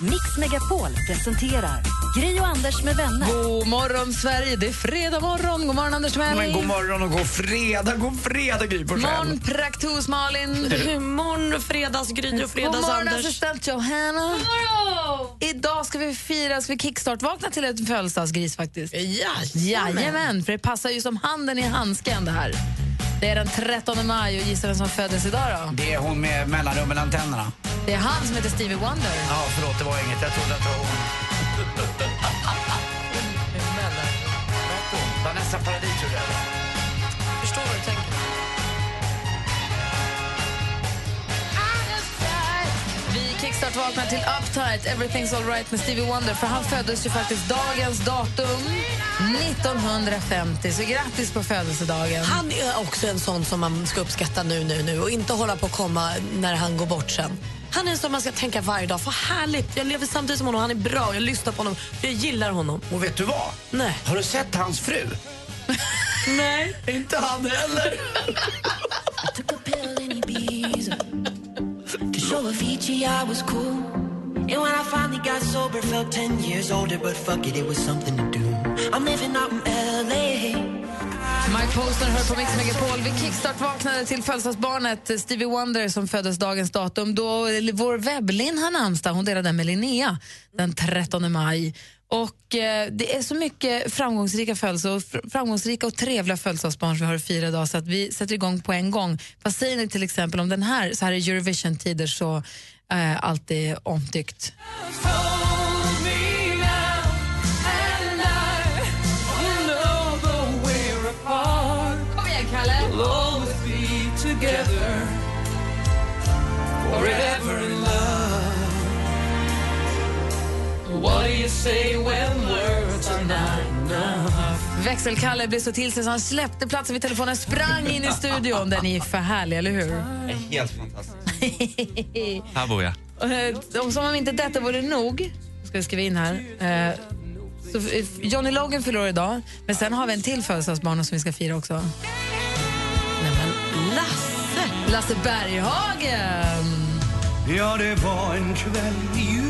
Megapol presenterar Gri och Anders med vänner. God morgon, Sverige. Det är fredag morgon. God morgon, Anders Timell. Men god morgon och god fredag, god fredag Gry Forssell. morgon, praktos Malin. Morgon, fredagsgry och God morgon, fredags-Anders. assistent Johanna. Idag ska vi fira, ska vi kickstart-vakna till ett födelsedagsgris faktiskt. Ja, Jajamän, för det passar ju som handen i handsken det här. Det är den 13 maj och gissa vem som föddes idag då? Det är hon med mellanrum mellan tänderna. Det är han som heter Stevie Wonder. Ja, förlåt, det var inget. Jag trodde att det var hon. Vanessa Paradis Vi kickstart-vaknar till Uptight, Everything's alright med Stevie Wonder för han föddes ju faktiskt dagens datum 1950. Så grattis på födelsedagen. Han är också en sån som man ska uppskatta nu, nu, nu och inte hålla på att komma när han går bort sen. Han är en som man ska tänka varje dag. För härligt, jag lever samtidigt som honom. Han är bra, jag lyssnar på honom. Jag gillar honom. Och vet du vad? Nej. Har du sett hans fru? Nej. Inte han heller. to show Avicii I was cool. And when I finally got sober, felt 10 years older, but fuck it, it was something to do. I'm living out in LA. Mike Posner hör på Mix Megapol. Vi kickstart-vaknade till födelsedagsbarnet Stevie Wonder som föddes dagens datum då vår webblin har namnsdag. Hon delade den med Linnea den 13 maj. Och eh, Det är så mycket framgångsrika, födelse- framgångsrika och trevliga födelsedagsbarn som vi har att fira idag så att vi sätter igång på en gång. Vad säger ni till exempel om den här? Så här i Eurovision-tider så eh, alltid omtyckt. Kom igen, Kalle! Växelkalle blev så till sig så han släppte platsen vid telefonen sprang in i studion. Den är för härlig, eller hur? Helt fantastiskt. Här bor jag. Och, eh, och som om inte detta vore nog, ska vi skriva in här. Eh, så, Johnny Logan fyller år idag, men sen har vi en till födelsedagsbarn som vi ska fira också. Nej, men Lasse. Lasse Berghagen! Ja, det var en kväll i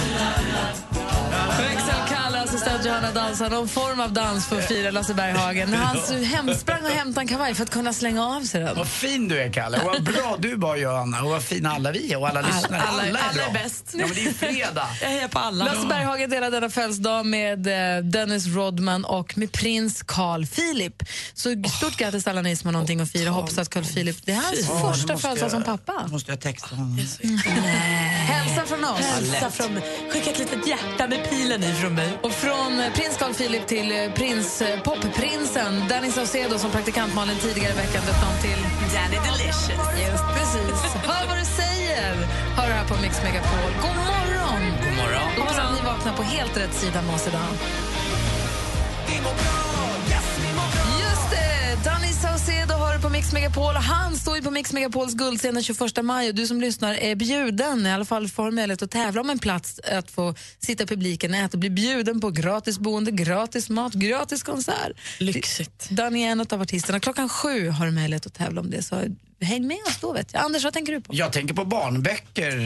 dansar någon form av dans för att fira Lasse Berghagen. Han hem, sprang och hämtade en kavaj för att kunna slänga av sig den. Vad fin du är, Kalle. Och vad bra du var, Johanna. Och vad fina alla vi är och alla lyssnare. alla- alla är bra. bäst. Ja, men det är ju fredag. Jag hejar på alla. Lasse Berghagen delar denna födelsedag med eh, Dennis Rodman och med prins Carl Philip. Så stort grattis alla ni som har någonting att fira. Hoppas att Carl Philip, det är hans nu första födelsedag som pappa. Nu måste jag texta honom. Hälsa från oss. Hälsa från mig. Skicka ett litet hjärta med pilen i från mig. Och från eh, prins Carl Philip till eh, prins, eh, popprinsen Danny Saucedo som praktikant Malin tidigare i veckan döpte om till Danny Delicious. Just precis. Hör vad du säger! Hör det här på Mix Megapol. God morgon! God morgon. Hoppas att ni vaknar på helt rätt sida med oss idag. På Mix Megapol. och Han står ju på Mix Megapols guldscen den 21 maj och du som lyssnar är bjuden, i alla fall får möjlighet att tävla om en plats att få sitta i publiken, äta bli bjuden på gratis boende, gratis mat, gratis konsert. Lyxigt. Danny är en av artisterna. Klockan sju har du möjlighet att tävla om det, så häng med oss då. Vet jag. Anders, vad tänker du på? Jag tänker på barnböcker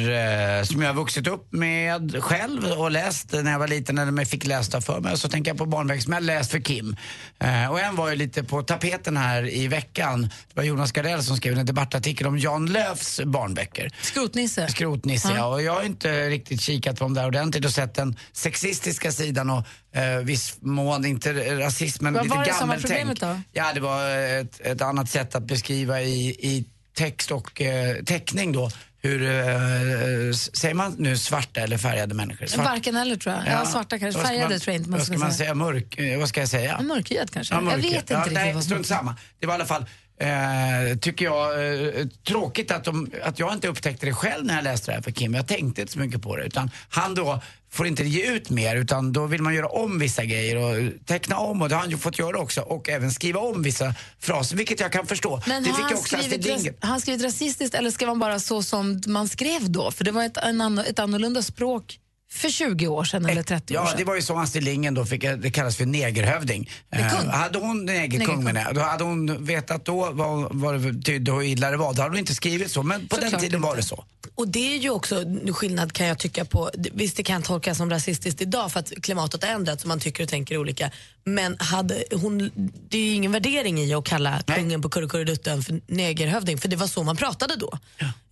eh, som jag har vuxit upp med själv och läst när jag var liten eller jag fick lästa för mig. Så tänker jag på barnböcker som jag läst för Kim. Eh, och en var ju lite på tapeten här i veckan. Det var Jonas Gardell som skrev en debattartikel om Jan Löfs barnböcker. Skrotnisse. Skrotnisse, ja. Och jag har inte riktigt kikat på dem där ordentligt och sett den sexistiska sidan och eh, viss mån, inte rasismen, Vad lite var det som var gammeltänk. problemet då? Ja, det var ett, ett annat sätt att beskriva i, i text och eh, teckning då hur, eh, säger man nu svarta eller färgade människor? Svart- Varken eller tror jag. Ja, svarta kanske. Färgade man- tror jag inte man ska ska man säga. säga? Mörk, eh, vad ska jag säga? Ja, Mörkhyad kanske. Ja, jag mörker. vet inte ja, riktigt nej, strunt samma. Det var i alla fall eh, tycker jag, eh, tråkigt att, de, att jag inte upptäckte det själv när jag läste det här för Kim. Jag tänkte inte så mycket på det. Utan han då får inte ge ut mer utan då vill man göra om vissa grejer och teckna om och det har han ju fått göra också och även skriva om vissa fraser, vilket jag kan förstå. Men det har han skrivit, ras, har han skrivit rasistiskt eller skrev han bara så som man skrev då? För det var ett, en ett annorlunda språk för 20 år sedan eller 30 år Ja, sedan. det var ju så Astrid Lindgren då fick, det kallas för negerhövding. Eh, hade hon, negerkung menar jag, då hade hon vetat då vad, vad det betydde och hur illa det var, då hade hon inte skrivit så. Men på den Såklart tiden var inte. det så. Och det är ju också skillnad kan jag tycka på, visst det kan tolkas som rasistiskt idag för att klimatet har ändrats och man tycker och tänker olika. Men hade hon, det är ju ingen värdering i att kalla kungen på Kurrekurredutten för negerhövding för det var så man pratade då.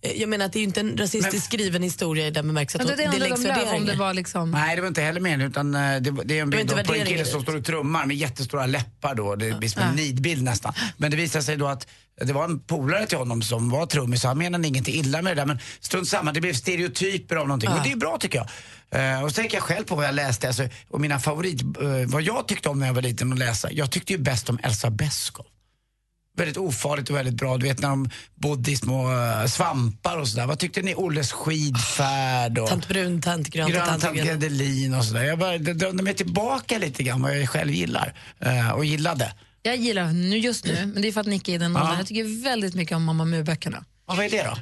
Eh, Jag menar att det är ju inte en rasistiskt skriven historia i den bemärkelsen Men att det läggs de lär, om det värderingar. var liksom... Nej, det var inte heller meningen utan eh, det, det är en bild på en kille som står och trummar med jättestora läppar då. Det blir som en nidbild nästan. Men det visade sig då att det var en polare till honom som var trummis så han menade ingenting illa med det där men strunt samma, det blev stereotyper av någonting och det är bra tycker jag. Eh, och så tänker jag själv på vad jag läste alltså, och mina favorit, eh, vad jag tyckte om när jag var liten att läsa. Jag tyckte ju bäst om Elsa Beskow. Väldigt ofarligt och väldigt bra. Du vet när de bodde i små eh, svampar och sådär. Vad tyckte ni? Olles skidfärd och... Tant Brun, tant Grönt och Grönt tant tant Grön. Gredelin och sådär. Jag bara, drömde mig tillbaka lite grann vad jag själv gillar och gillade. Jag gillar nu just nu, men det är för att Nicky är i den åldern. Jag tycker väldigt mycket om Mamma Mu-böckerna. Ja, vad är det då?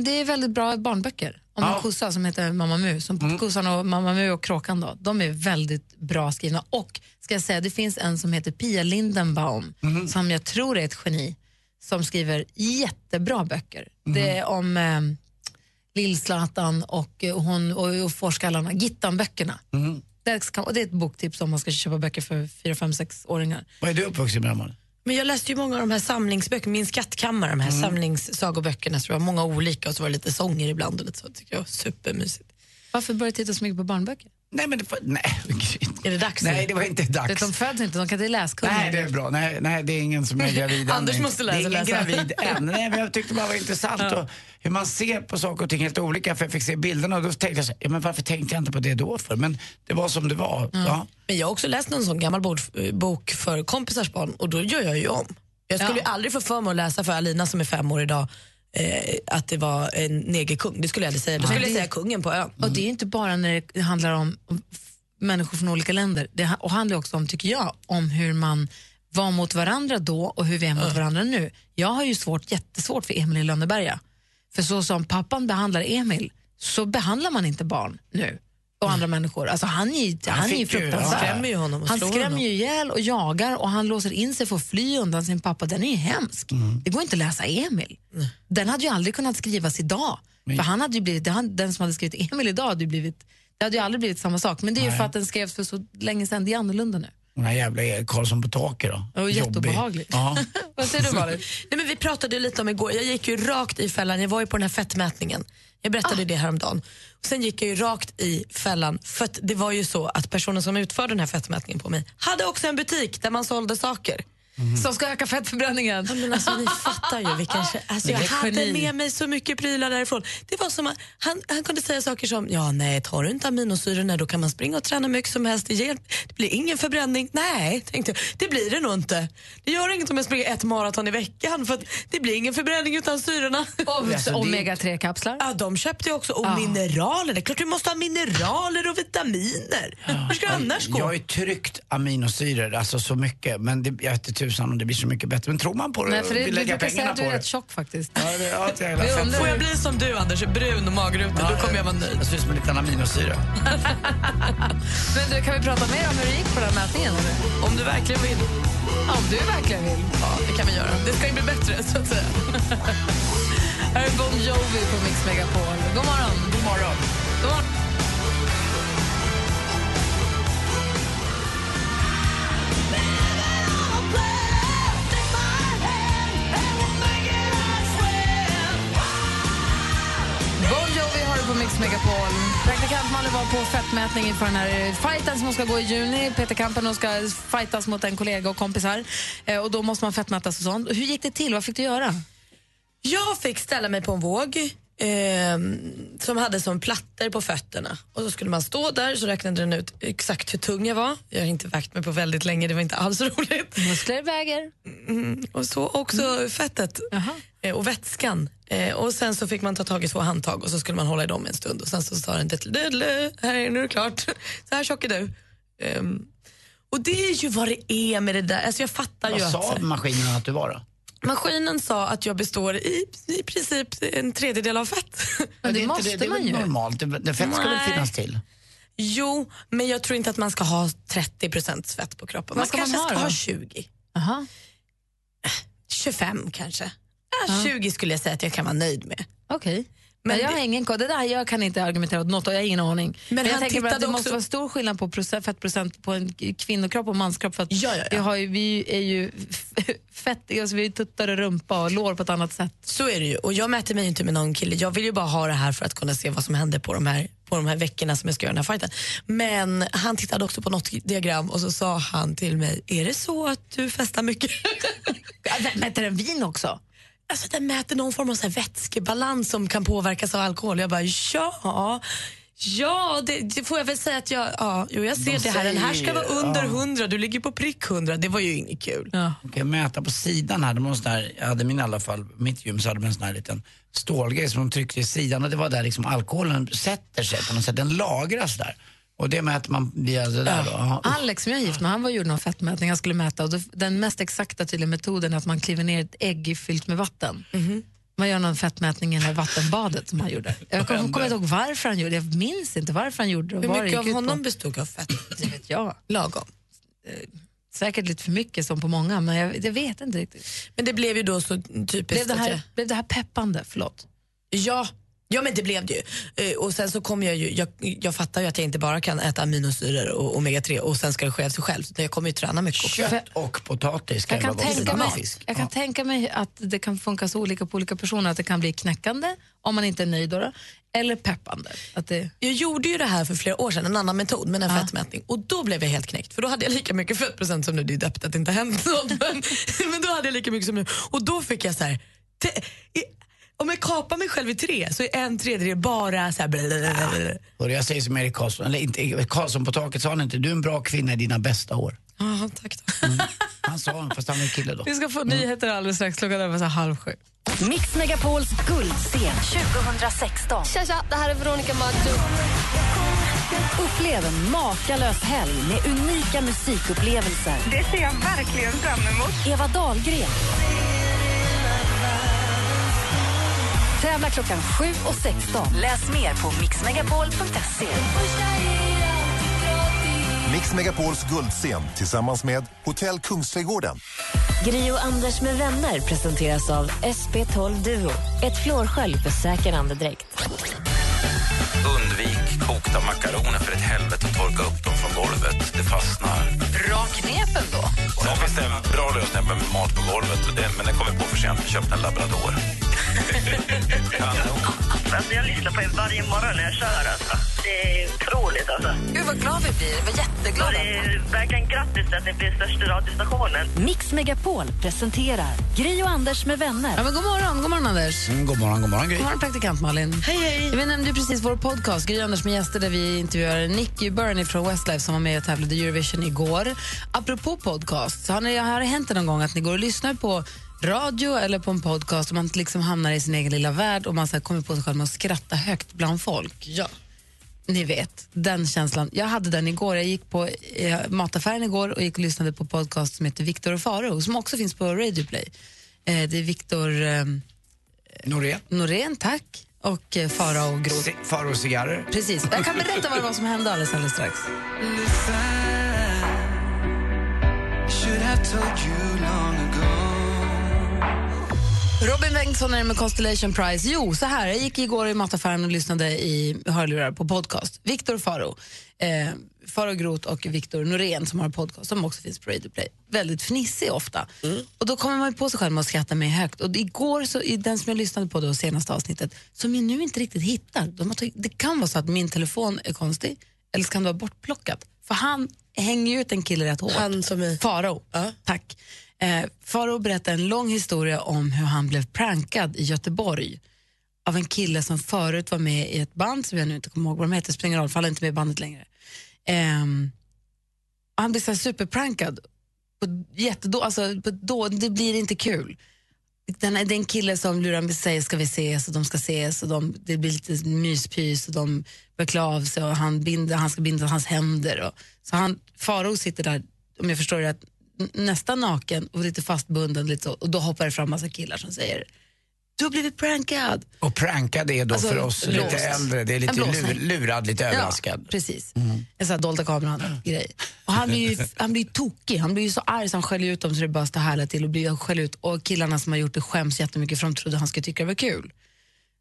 Det är väldigt bra barnböcker om Ja. en kossa som heter Mamma Mu. Som Mm. Kossan och Mamma Mu och Kråkan då, de är väldigt bra skrivna. Och ska jag säga, det finns en som heter Pia Lindenbaum Mhm. som jag tror är ett geni som skriver jättebra böcker. Mhm. Det är om eh, Lill-Zlatan och, eh, hon, och, och Forskallarna, Gittan-böckerna. Mhm. Det, och det är ett boktips om man ska köpa böcker för 4, 5, 6-åringar. Vad är du uppvuxen med, Amanda? Men jag läste ju många av de här samlingsböckerna, Min skattkammare, de här Mm. samlingssagoböckerna, så det var många olika och så var det lite sånger ibland och lite så. Det tycker jag var supermysigt. Varför börjar du titta så mycket på barnböcker? Nej, men det var, nej. Är det dags Nej, det var inte Det, dags. de föds inte, de kan inte läskunniga. Nej, det är bra. Nej, nej, det är ingen som är gravid än. Anders måste läsa- Det är ingen läsa. gravid än. Nej, men jag tyckte bara det var intressant och hur man ser på saker och ting helt olika. För jag fick se bilderna och då tänkte jag så, ja, men varför tänkte jag inte på det då för? Men det var som det var. Ja. Men jag har också läst en sån gammal bok för kompisars barn och då gör jag ju om. Jag skulle Ja. aldrig få för mig att läsa för Alina som är fem år idag eh, att det var en negerkung. Det skulle jag aldrig säga. Då skulle jag säga kungen på ön. Och det är inte bara när det handlar om människor från olika länder. Det och handlar också om, tycker jag, om hur man var mot varandra då och hur vi är mot varandra nu. Jag har ju svårt, jättesvårt för Emil i Lönneberga. För så som pappan behandlar Emil, så behandlar man inte barn nu och andra människor. Alltså han är, ju- han är fruktansvärd. han skrämmer ju honom och han slår skrämmer honom. ju ihjäl och jagar och han låser in sig för att fly undan sin pappa. Den är ju hemsk. Det går inte att läsa Emil. Den hade ju aldrig kunnat skrivas idag. För han hade ju blivit, han, den som hade skrivit Emil idag hade ju blivit, det hade ju aldrig blivit samma sak. Men det är ju för att den skrevs för så länge sedan. Det är annorlunda nu. Den här jävla Karlsson på taket då. Och Jobbig. jätteobehagligt. Ja. Vad säger du Malin? Nej, men vi pratade lite om igår, jag gick ju rakt i fällan, jag var ju på den här fettmätningen. Jag berättade det häromdagen. Sen gick jag ju rakt i fällan för att det var ju så att personen som utförde den här fettmätningen på mig hade också en butik där man sålde saker. Som ska öka fettförbränningen. Ja, Men alltså, ni fattar ju vilken... Alltså, jag hade med mig så mycket prylar därifrån. Det var som att han, han kunde säga saker som ja nej, tar du inte aminosyrorna då kan man springa och träna mycket som helst. Det, hjälp, det blir ingen förbränning. Nej, tänkte jag. Det blir det nog inte. Det gör inget om jag springer ett maraton i veckan för att det blir ingen förbränning utan syrorna. Alltså, det- Omega-3-kapslar. Ja, de köpte jag också. Och Ja. mineraler. Det är klart du måste ha mineraler och vitaminer. Hur ska det annars gå? Jag har ju tryckt aminosyror, alltså så mycket. Men det, jag tusan om det blir så mycket bättre. Men tror man på det Nej, och för det, vill du lägga brukar säga pengarna att du på är det. rätt tjock faktiskt. Ja, det, ja, det är. Får jag bli som du Anders, brun och magrut, då kommer jag vara nöjd. Jag ser ut som en liten aminosyra. Men du, kan vi prata mer om hur det gick på den här mätningen? Om du verkligen vill. Ja, Om du verkligen vill. Ja, det kan vi göra. Det ska ju bli bättre, så att säga. Här är Bon Jovi på Mix Megapol. God morgon. God morgon. God morgon. På Mix Megapol. Praktikant Malin var på fettmätning inför den här fighten som hon ska gå i juni. Peter Kampen hon ska fightas mot en kollega och kompisar. Eh, och då måste man fettmätas och sånt. Hur gick det till? Vad fick du göra? Jag fick ställa mig på en våg ehm, som hade som plattor på fötterna. Och så skulle man stå där så räknade den ut exakt hur tung jag var. Jag har inte vägt mig på väldigt länge, det var inte alls roligt. Muskler väger. Mm, och så också fettet eh, och vätskan. Eh, och sen så fick man ta tag i två handtag och så skulle man hålla i dem en stund och sen så sa den diddle, här är nu är det klart. Så här tjock är du. Ehm, och det är ju vad det är med det där. Alltså jag fattar ju Vad att... så sa här- maskinen att du var då? Maskinen sa att jag består i, i princip en tredjedel av fett. Men det är inte måste det, det man ju. normalt? Det, det fett ska väl Nej. finnas till? Jo, men jag tror inte att man ska ha 30% fett på kroppen. Vad Man ska man kanske ha ska då? ha 20. Aha. 25 kanske. Ja, 20 skulle jag säga att jag kan vara nöjd med. Okej. Men Men jag har ingen koll. Det där, jag kan inte argumentera åt något och jag har ingen aning. Men, jag han tänker bara att det tittade måste också- vara stor skillnad på procent, fettprocent på en kvinnokropp och manskropp. För att Ja, ja, ja. Ju, vi är ju fett, alltså vi ju tuttar och rumpa och lår på ett annat sätt. Så är det ju. Och jag mäter mig inte med någon kille. Jag vill ju bara ha det här för att kunna se vad som händer på de här, på de här veckorna som jag ska göra den här fighten. Men han tittade också på något diagram och så sa han till mig, är det så att du festar mycket? Mäter den vin också? Alltså den mäter någon form av så här vätskebalans som kan påverkas av alkohol. Jag bara, ja, ja det, det får jag väl säga att jag, ja, jo, jag ser De det här. Den här ska vara under ja. 100, du ligger på prick 100. Det var ju inget kul. Ja. Okej, mäta på sidan här. De har sån där, jag hade min i alla fall, mitt gym så hade de en sån här liten stålgrej som de tryckte i sidan och det var där liksom alkoholen sätter sig. Den lagras där. Och det mäter man via det där då. Ja. Alex som jag är gift med, han var gjorde någon fettmätning han skulle mäta och då, den mest exakta tydliga metoden är att man kliver ner ett ägg fyllt med vatten. Man gör någon fettmätning i det här vattenbadet som han gjorde. Jag kommer kommer inte ihåg varför han gjorde det, jag minns inte varför han gjorde det. Hur mycket av honom på. bestod av fett? Det vet jag. Lagom. Säkert lite för mycket som på många, men jag, jag vet inte riktigt. Men det blev ju då så typiskt Blev det här, jag... blev det här peppande? Förlåt. Ja, ja men det blev det ju. Eh, och sen så kom jag ju, jag, jag fattar ju att jag inte bara kan äta aminosyror och omega-3 och sen ska det ske av sig själv. Jag kommer ju träna mycket också. Kött och potatis ska Jag kan, vara tänka mig, fisk. jag kan Ja. tänka mig att det kan funka så olika på olika personer, att det kan bli knäckande om man inte är nöjd då, eller peppande. Att det, Jag gjorde ju det här för flera år sedan, en annan metod med en fettmätning. Och då blev jag helt knäckt för då hade jag lika mycket fettprocent som nu. Det är deppigt att det inte hänt något. Men, men då hade jag lika mycket som nu. Och då fick jag så här, te, i, om jag kapar mig själv i tre så är en tredjedel bara så här blablabla. Och jag säger som Erik Karlsson, eller inte Karlsson på taket, sa han inte du är en bra kvinna i dina bästa år? Ja, tack då. Han sa han, fast han var kille då. Vi ska få nyheter alldeles strax. Klockan är så här halv sju. Mix Megapols guldscen 2016. Tja, tja, det här är Veronica Maggio. Upplev en makalös helg med unika musikupplevelser. Det ser jag verkligen fram emot. Eva Dahlgren. Tävla klockan 7 och 16. Läs mer på mixmegapol.se. Mix Megapols guldscen tillsammans med Hotell Kungsträdgården. Gri och Anders med vänner presenteras av SP12 Duo. Ett flårskölj för säker andedräkt. Undvik kokta makaroner för ett helvete och torka upp dem från golvet. Det fastnar. Bra knepen då. Sen finns det en bra lösning med mat på golvet, det, men den kommer på för sent. Vi köpte en labrador. Kanon. Alltså, jag lyssnar på er varje morgon när jag kör. Alltså. Det är otroligt. Alltså. Gud vad glad vi blir. Så jätteglada. det är verkligen grattis att ni blir största radiostationen. Mix Megapol presenterar Gri och Anders med vänner. Ja, men god morgon, god morgon Anders. Mm, god morgon, god morgon Gry. God morgon praktikant Malin. Hej, hej. Vi nämnde precis vår podcast, Gry Anders med gäster, där vi intervjuar Nicky Burney från Westlife som var med och tävlade i Eurovision igår. Apropå podcast, så har, ni, har det hänt någon gång att ni går och lyssnar på radio eller på en podcast och man liksom hamnar i sin egen lilla värld och man så här kommer på sig själv med att skratta högt bland folk? Ja. Ni vet, den känslan. Jag hade den igår. Jag gick på eh, mataffären igår och gick och lyssnade på podcast som heter Viktor och Faro som också finns på Radio Play. Eh, det är Viktor eh, Norén. Norén, tack, och eh, Farao Groth. Si- Faro cigarrer. Precis. Jag kan berätta vad det var som hände alldeles, alldeles strax. Robin Bengtsson är med Constellation Prize. Jo, så här. Jag gick igår i mataffären och lyssnade i hörlurar på podcast. Viktor Faro, eh, Faro Groth och Viktor Norén som har podcast som också finns på Radio Play. Väldigt fnissig ofta. Och då kommer man på sig själv med att skratta med högt. Och igår, så, i den som jag lyssnade på då, senaste avsnittet, som jag nu inte riktigt hittar. De tagit, det kan vara så att min telefon är konstig, eller så kan det vara bortplockat. För han hänger ju ut en kille rätt hårt. Han som är... Faro, tack. Eh, Faro berättar en lång historia om hur han blev prankad i Göteborg av en kille som förut var med i ett band som jag nu inte kommer ihåg vad de heter, springer roll faller han inte med i bandet längre. Eh, han blir så superprankad. På jättedå, alltså, på då, det blir inte kul. Den, det är en kille som lurar med sig ska vi ses och de ska ses och de, det blir lite myspys och de börjar klä av sig och han, binder, han ska binda hans händer. Och, så han, Faro sitter där, om jag förstår det rätt, nästan naken och lite fastbunden lite så, och då hoppar det fram massa killar som säger du har blivit prankad. Och prankad är då Alltså, för oss blåst. lite äldre, det är lite lur, lurad, lite överraskad. Ja, precis. En sån här dolda kameran-grej. Och han blir ju han blir ju tokig, han blir ju så arg så han skäller ut dem så det bara står härligt till och blir skäller ut. Och killarna som har gjort det skäms jättemycket för de trodde han skulle tycka det var kul.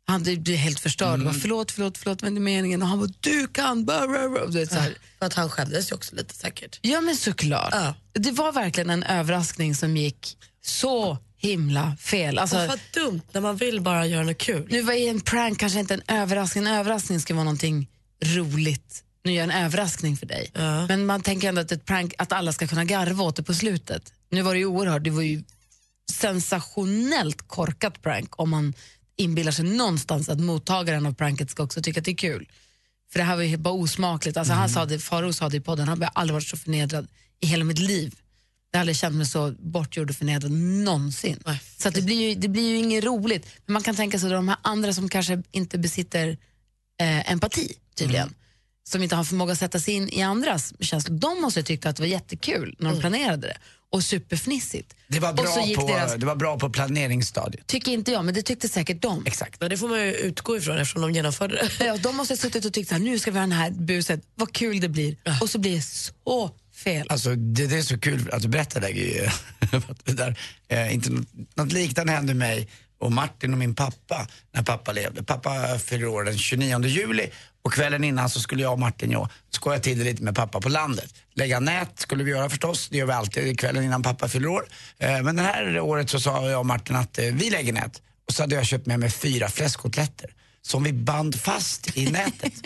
Han blir blir helt förstörd. Mm. Bara, förlåt, förlåt, förlåt, vad är meningen? Och han bara, du kan, blah, blah, blah. Du vet, så här. För att han skämdes ju också lite säkert. Ja men såklart. Det var verkligen en överraskning som gick så himla fel. Alltså, vad dumt när man vill bara göra något kul. nu var ju en prank kanske inte en överraskning. En överraskning ska vara någonting roligt. Nu gör jag en överraskning för dig. Men man tänker ändå att ett prank, att alla ska kunna garva åt det på slutet. Nu var det ju oerhört, det var ju sensationellt korkat prank om man inbillar sig någonstans att mottagaren av pranket ska också tycka att det är kul. För det här var ju bara osmakligt. Alltså Han sa det, Faro sa det i podden, han har aldrig varit så förnedrad i hela mitt liv. Jag har aldrig känt mig så bortgjord och förnedrad någonsin. Så att det, blir ju, det blir ju inget roligt. Men man kan tänka sig att de här andra som kanske inte besitter eh, empati tydligen, som inte har förmåga att sätta sig in i andras känslor, de måste ha tyckt att det var jättekul när de planerade det och superfnissigt. Det var, och bra så gick på, deras, det var bra på planeringsstadiet. tycker inte jag, men det tyckte säkert de. Exakt. Men det får man ju utgå ifrån eftersom de genomförde det. Ja, de måste ha suttit och tyckt här, nu ska vi ha den här buset, vad kul det blir. Och så blir det så fel. Alltså, det, det är så kul att du berättar det. Det där, eh, inte något, något liknande hände mig och Martin och min pappa när pappa levde. Pappa fyller år den 29 juli och kvällen innan så skulle jag och Martin jag, skoja till det lite med pappa på landet. Lägga nät skulle vi göra förstås, det gör vi alltid kvällen innan pappa fyller år. Eh, men det här året så sa jag och Martin att eh, vi lägger nät. Och så hade jag köpt med mig fyra fläskkotletter som vi band fast i nätet.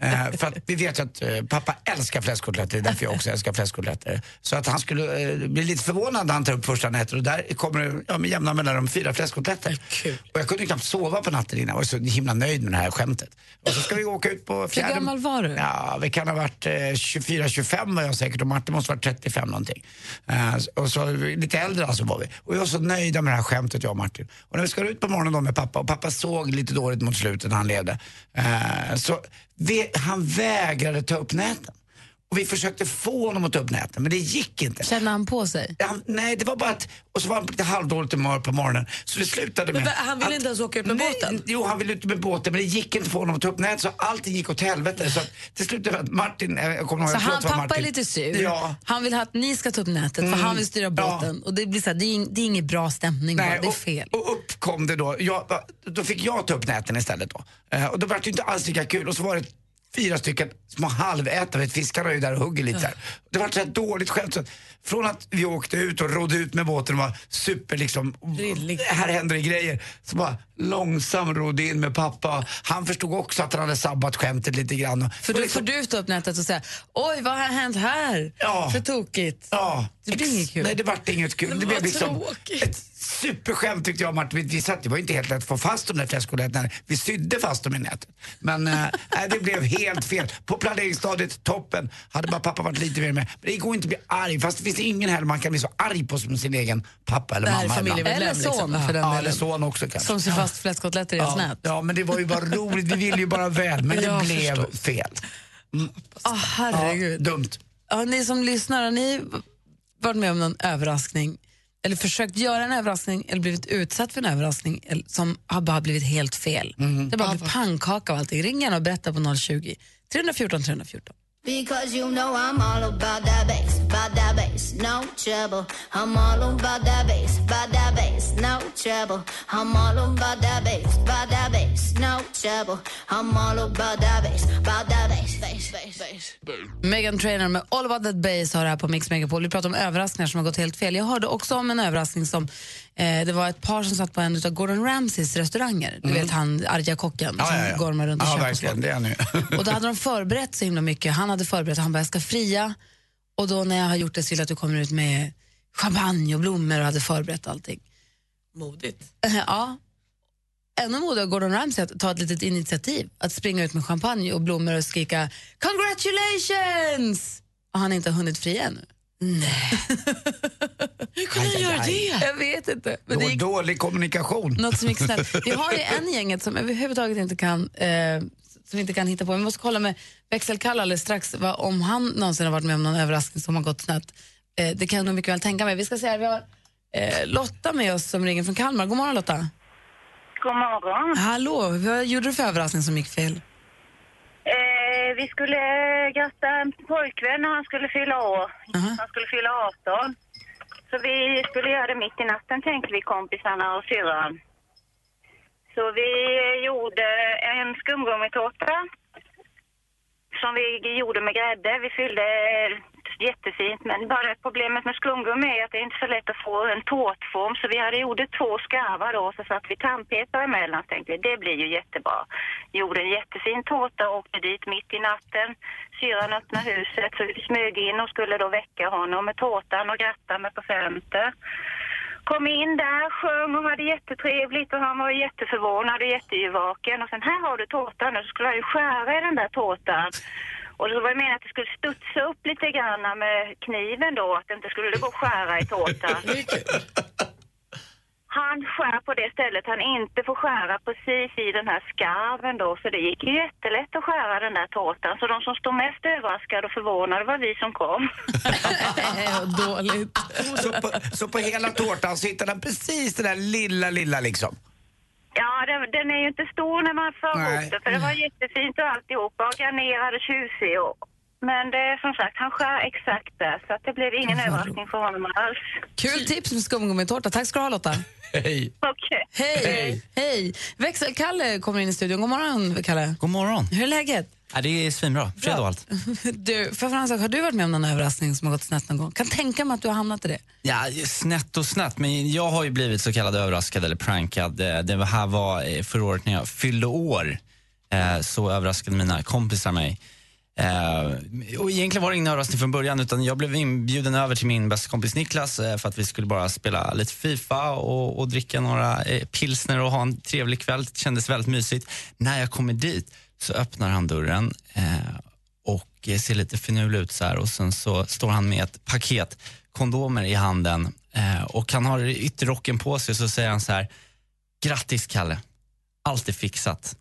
Eh, för att vi vet ju att eh, pappa älskar fläskkotletter, det är därför jag också älskar fläskkotletter. Så att han skulle eh, bli lite förvånad när han tar upp första nätet och där kommer det ja, med jämna mellanrum fyra fläskkotletter. Och jag kunde knappt sova på natten innan, jag var så himla nöjd med det här skämtet. Och så ska vi åka ut på fjärde... gammal var du? Ja, vi kan ha varit eh, 24-25 var jag säkert och Martin måste ha varit 35 någonting. Eh, och så lite äldre alltså var vi. Och vi var så nöjda med det här skämtet jag och Martin. Och när vi ska ut på morgonen då med pappa och pappa såg lite dåligt mot slutet när han levde. Eh, så vi, han vägrade ta upp näten. Och vi försökte få honom att ta upp näten men det gick inte. Kände han på sig? Han, nej, det var bara att, och så var han på lite halvdåligt humör på morgonen. Så det slutade Men med... va- han ville att- inte ens åka ut med nej, båten? Jo, han ville ut med båten men det gick inte att få honom att ta upp nätet så allting gick åt helvete. Så att, till slut var det Martin, jag kommer ihåg, Så han, det pappa är Martin. lite sur. Ja. Han vill ha att ni ska ta upp nätet för Mm. han vill styra båten. Och det, blir så här, det, är, ing- det är ingen bra stämning bara, det är och, fel. och upp kom det då. Jag, då fick jag ta upp näten istället då. Eh, och då var det ju inte alls lika kul. Och så var det fyra stycken små halvätare, fiskarna är ju där och hugger lite där. Det var så här dåligt skämt. Så från att vi åkte ut och rodde ut med båten och var super liksom, här händer det grejer. Så bara långsam rodde in med pappa. Han förstod också att han hade sabbat skämtet lite grann. För då får du ta upp nätet och säga oj vad har hänt här? Ja. För tokigt. Ja. Det blir inget kul. Nej, det vart inget kul. Det, Det blev liksom tråkigt. ett superskämt tyckte jag Martin. Vi, vi satt, det var inte helt lätt att få fast de där fläskkotlletterna. Vi sydde fast dem i nätet. Men äh, det blev helt fel. På planeringsstadiet, toppen. Hade bara pappa varit lite mer med. Men det går inte att bli arg. Fast det finns ingen heller man kan bli så arg på som sin egen pappa eller mamma. familjemedlem, Eller son, liksom. för den Ja, eller son också kanske. Som ser fast fläskkotletter i ja. nät. Ja, men det var ju bara roligt. Vi ville ju bara väl. Men det blev förstår. fel. Ah, herregud. Ja, dumt. Ja, ni som lyssnar, har ni varit med om någon överraskning eller försökt göra en överraskning eller blivit utsatt för en överraskning eller- som har bara blivit helt fel? Det bara blivit pannkaka av allting. Ring gärna och berätta på 020 314 314. Because you know I'm all about that bass, about that bass, no trouble. I'm all about that bass, about that bass, no trouble. I'm all about that bass, about that bass, no trouble. I'm all about that bass, about that bass, bass, bass, bass. Megan Trainor med All about that bass har det här på Mix Megapol. Vi pratar om överraskningar som har gått helt fel. Jag hörde också om en överraskning som eh, det var ett par som satt på en av Gordon Ramsays restauranger. Du Mm. vet han arga kocken Ja, som ja, ja. gormar runt och köper han ju. Och då hade de förberett så himla mycket. Han hade förberett, han bara, jag ska fria och då när jag har gjort det så vill jag att du kommer ut med champagne och blommor och hade förberett allting. Modigt. Ja. ännu modigare Gordon Ramsay att ta ett litet initiativ. Att springa ut med champagne och blommor och skrika “Congratulations!” och han har inte hunnit fri ännu. Nej. Hur kunde han göra det? Jag vet inte. Men Då, det gick Dålig kommunikation. något som gick snett. Vi har ju en gänget som överhuvudtaget inte kan, eh, som inte kan hitta på. Vi måste kolla med växelkalle alldeles strax va, om han någonsin har varit med om någon överraskning som har gått snett. Eh, det kan jag nog mycket väl tänka mig. Vi ska se här, vi har eh, Lotta med oss som ringer från Kalmar. God morgon Lotta. God morgon. Hallå, vad gjorde du för överraskning som gick fel? Eh, vi skulle gratta en pojkvän när han skulle fylla år. Han skulle fylla 18. Så vi skulle göra det mitt i natten tänkte vi kompisarna och syrran. Så vi gjorde en skumgummitårta som vi gjorde med grädde. Vi fyllde jättefint men bara problemet med skumgummi är att det är inte så lätt att få en tårtform så vi hade gjort två skarvar då så satte vi tandpetare emellan så tänkte vi det blir ju jättebra. Gjorde en jättefin tårta och åkte dit mitt i natten. Syrran öppnade huset så vi smög in och skulle då väcka honom med tårtan och gratta med presenter. Kom in där, sjöng och hade jättetrevligt och han var jätteförvånad och jätteyrvaken. Och sen här har du tårtan och så skulle han ju skära i den där tårtan. Och så var det meningen att det skulle studsa upp lite grann med kniven då, att det inte skulle gå att skära i tårtan. Han skär på det stället han inte får skära precis i den här skarven då, så det gick ju jättelätt att skära den där tårtan. Så de som stod mest överraskade och förvånade var vi som kom. Dåligt. Så på, så på hela tårtan så hittade han precis det där lilla, lilla liksom. Ja, den, den är ju inte stor när man för Nej. ihop det, för det var jättefint och alltihopa och garnerad och tjusig. Och, men det är som sagt, han skär exakt där, så att det blev ingen överraskning för honom alls. Kul tips med skumgummitårta. Tack ska du ha Lotta. Hej. Okej. Hej. Hej. Växelkalle kommer in i studion. God morgon Kalle. God morgon. Hur är läget? Ja, det är svinbra. Fredag och allt. Du, för Frans, har du varit med om någon överraskning som har gått snett någon gång? Kan tänka mig att du har hamnat i det. Ja, snett och snett, men jag har ju blivit så kallad överraskad eller prankad. Eh, Det här var eh, förra året när jag fyllde år. Eh, Så överraskade mina kompisar mig. Och egentligen var det ingen överraskning från början utan jag blev inbjuden över till min bästa kompis Niklas för att vi skulle bara spela lite Fifa och, och dricka några pilsner och ha en trevlig kväll. Det kändes väldigt mysigt. När jag kommer dit så öppnar han dörren eh, och ser lite finurlig ut så här och sen så står han med ett paket kondomer i handen eh, och han har ytterrocken på sig så säger han så här Grattis Kalle, allt är fixat.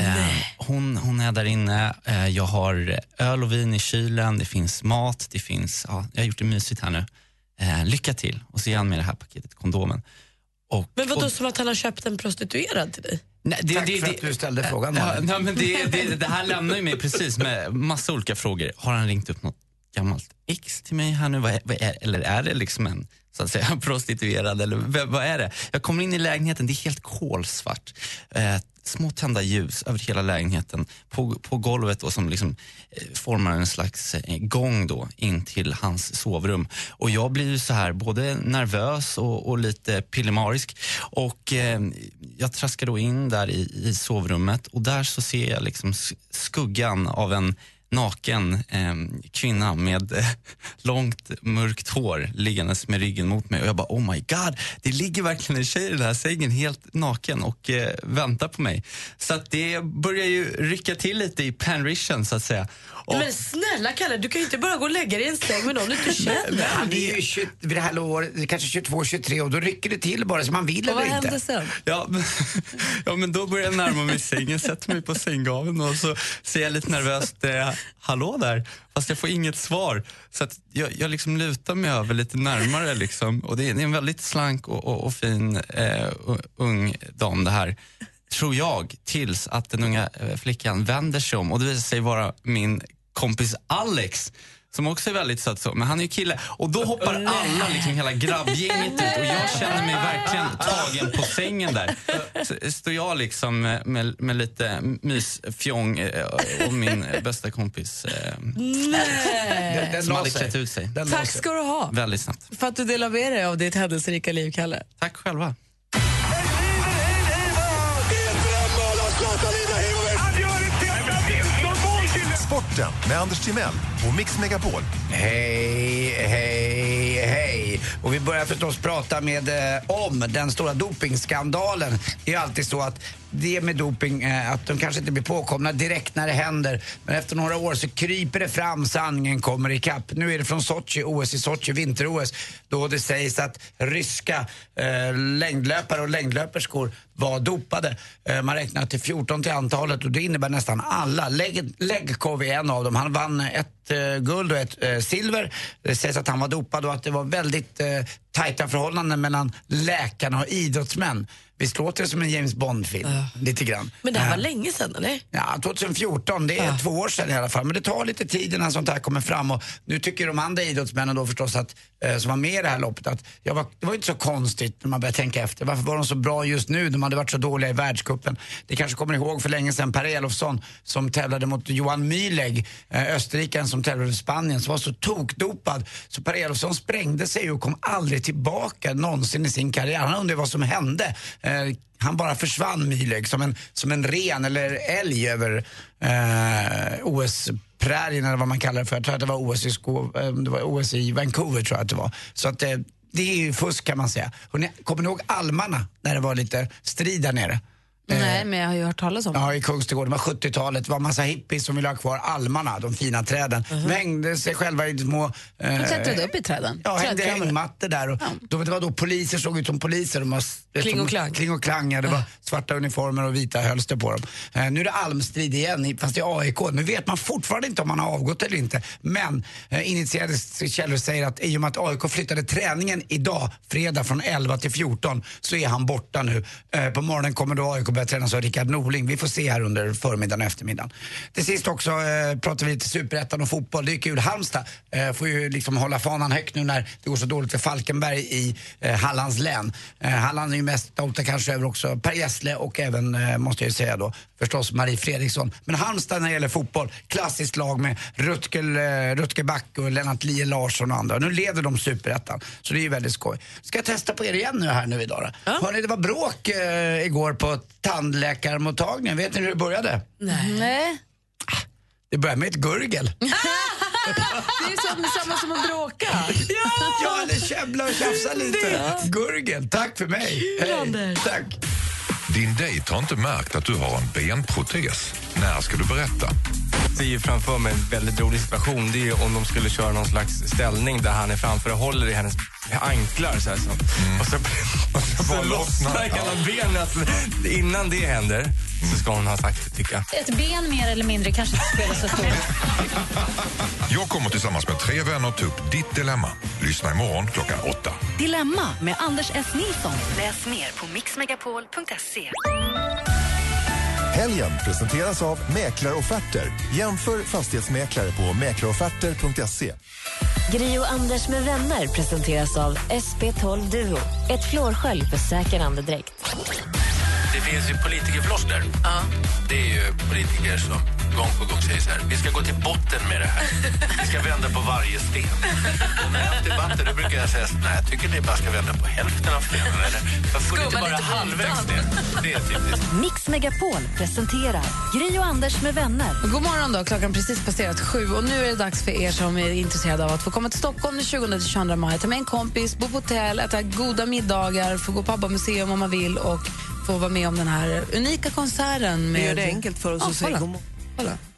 Eh, hon, hon är där inne, jag har öl och vin i kylen, det finns mat, det finns, ja, jag har gjort det mysigt här nu. Lycka till. Och så ger han med det här paketet, kondomen. Och, Men vadå och- som att han har köpt en prostituerad till dig? Nej, det, Tack det, för det, att du ställde frågan, Ja, nej, men det, det här lämnar ju mig precis med massa olika frågor. Har han ringt upp något gammalt ex till mig här nu? Vad är, vad är, eller är det liksom en så att säga, prostituerad? Eller vad, vad är det? Jag kommer in i lägenheten, det är helt kolsvart. Eh, små tända ljus över hela lägenheten på, på golvet då, som liksom, eh, formar en slags eh, gång då in till hans sovrum. Och jag blir ju så här både nervös och, och lite pillemarisk. Och eh, jag traskar då in där i, i sovrummet och där så ser jag liksom skuggan av en naken eh, kvinna med eh, långt mörkt hår liggandes med ryggen mot mig och jag bara oh my god, det ligger verkligen en tjej i den här sängen helt naken och eh, väntar på mig. Så att det börjar ju rycka till lite i panrichen så att säga. Och, Men snälla Kalle, du kan ju inte bara gå och lägga dig i en säng med någon du inte känner. Han är ju 20, vid det här året, kanske 22, 23 och då rycker det till bara som man vill Och vad eller inte. hände sen? Ja men, ja, men då börjar jag närma mig sängen, sätter mig på sänggaveln och så säger jag lite nervöst eh, hallå där, fast jag får inget svar. Så att jag, jag liksom lutar mig över lite närmare liksom. och det är, det är en väldigt slank och, och, och fin eh, ung dam det här. Tror jag, tills att den unga eh, flickan vänder sig om och det visar sig vara min kompis Alex som också är väldigt söt så, men han är ju kille. Och då hoppar alla, liksom hela grabbgänget ut och jag känner mig verkligen tagen på sängen där. Så står jag liksom med, med, med lite mysfjong eh, och min bästa kompis eh, Nej. Den som hade klätt ut sig. Den Tack ska du ha Väldigt snabbt. för att du delar med dig av ditt händelserika liv, Kalle. Tack själva. Sporten med Anders Timell och Mix Megapol. Hej, hej, hej. Och vi börjar förstås prata med, eh, om den stora dopingskandalen. Det är alltid så att det med doping, eh, att de kanske inte blir påkomna direkt när det händer. Men efter några år så kryper det fram, sanningen kommer ikapp. Nu är det från Sochi, OS i Sochi, vinter-OS, då det sägs att ryska eh, längdlöpare och längdlöperskor var dopade. Eh, man räknar till 14 till antalet och det innebär nästan alla. Legkov är en av dem. Han vann ett eh, guld och ett eh, silver. Det sägs att han var dopad och att det var väldigt eh, tajta förhållanden mellan läkarna och idrottsmän. Visst låter det som en James Bond-film? Lite grann. Men det här var Eh, länge sedan eller? Ja, 2014, det är två år sedan i alla fall. Men det tar lite tid innan sånt här kommer fram. Och nu tycker de andra idrottsmännen då förstås att, eh, som var med i det här loppet att ja, var, det var inte så konstigt när man börjar tänka efter. Varför var de så bra just nu? De hade varit så dåliga i världscupen. Det kanske kommer ihåg för länge sedan Per Elofsson som tävlade mot Johan Mühlegg, eh, österrikaren som tävlade för Spanien, som var så tokdopad. Så Per Elofsson sprängde sig och kom aldrig tillbaka någonsin i sin karriär. Han undrade vad som hände. Eh, han bara försvann Mühlegg som en, som en ren eller älg över eh, OS-prärien eller vad man kallar det för. Jag tror att det var OS i, eh, det var OS i Vancouver tror jag att det var. Så att det, det är ju fusk kan man säga. Hörrni, kommer ni ihåg almarna när det var lite strid där nere? Nej, men jag har ju hört talas om det. Ja, i Kungsträdgården. Det var 70-talet. Det var massa hippies som ville ha kvar almarna, de fina träden. De hängde sig själva i små... Eh, De klättrade upp i träden. Ja, hängde i hängmattor där. Och då, det var då poliser såg ut som poliser. De var, Kling och klang. Kling och klang, ja. Det var svarta uniformer och vita hölster på dem. Eh, nu är det almstrid igen, i- fast är AIK. Nu vet man fortfarande inte om han har avgått eller inte. Men eh, initierade källor säger att i och med att AIK flyttade träningen idag, fredag från 11 till 14, så är han borta nu. Eh, på morgonen kommer då AIK börja tränas av Rickard Norling. Vi får se här under förmiddagen och eftermiddagen. Till sist också eh, pratar vi lite superettan och fotboll. Det är kul. Halmstad eh, får ju liksom hålla fanan högt nu när det går så dåligt för Falkenberg i eh, Hallands län. Eh, Halland är ju mest stolta kanske över också Per Gessle och även, eh, måste jag ju säga då, förstås Marie Fredriksson. Men Halmstad när det gäller fotboll, klassiskt lag med Rutger, eh, Rutger Backe och Lennart Lie Larsson och andra. Nu leder de superettan, så det är ju väldigt skoj. Ska jag testa på er igen nu här nu idag då? Hörrni, det var bråk eh, igår på tandläkarmottagningen. Vet ni hur det började? Nej. Det började med ett gurgel. Det är så- samma som att bråka. Ja, eller käbbla och tjafsa lite. Gurgel, tack för mig. Hej. Tack. Din dejt har inte märkt att du har en benprotes. När ska du berätta? ser framför mig en väldigt rolig situation. Det är om de skulle köra någon slags ställning där han är framför och håller i hennes anklar. Så här, så. Och så, och så, så lossnar hela benet. Innan det händer så ska hon ha sagt det, tycker jag. Ett ben mer eller mindre kanske inte spelar så stor Jag kommer tillsammans med tre vänner ta upp ditt dilemma. Lyssna imorgon klockan åtta. Dilemma med Anders S. Nilsson. Läs mer på mixmegapol.se. Helgen presenteras av Mäklarofferter. Jämför fastighetsmäklare på mäklarofferter.se. Grio Anders med vänner presenteras av SP12 Duo. Ett flårskölj för säker andedräkt. Det finns ju politikerfloskler. Det är ju politiker som gång på gång säger så här, vi ska gå till botten med det här. Vi ska vända på varje sten. Och när jag har debatter då brukar jag säga så, nej, jag tycker ni bara ska vända på hälften av stenen. Eller, varför går ni inte bara halvvägs ner? Det är typiskt. Mix Megapol presenterar Gri och Anders med vänner. God morgon då, klockan precis passerat sju och nu är det dags för er som är intresserade av att få komma till Stockholm den 20-22 maj. Ta med en kompis, bo på hotell, äta goda middagar, få gå på ABBA-museum om man vill och få vara med om den här unika konserten. Med... Vi gör det enkelt för oss Ja, och säger kolla. god morgon.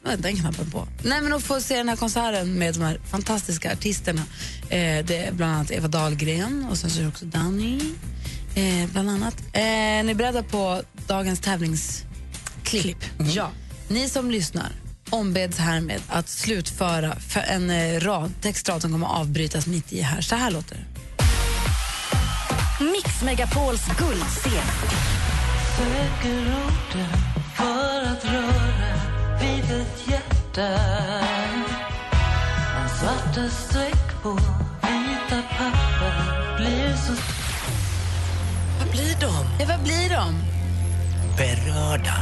Kolla, den knappen på. Nej, men att få se den här konserten med de här fantastiska artisterna. Eh, det är bland annat Eva Dahlgren och sen så är det också Danny. Eh, bland annat. Eh, ni är beredda på dagens tävlingsklipp? Ja. Ni som lyssnar ombeds härmed att slutföra för en eh, rad, textrad som kommer att avbrytas mitt i här. Så här låter det. Mix Megapols guldscen. Söker orden för att röra vid ett hjärta Om svarta streck på vita papper blir så Vad blir de? Ja, vad blir de? Berörda.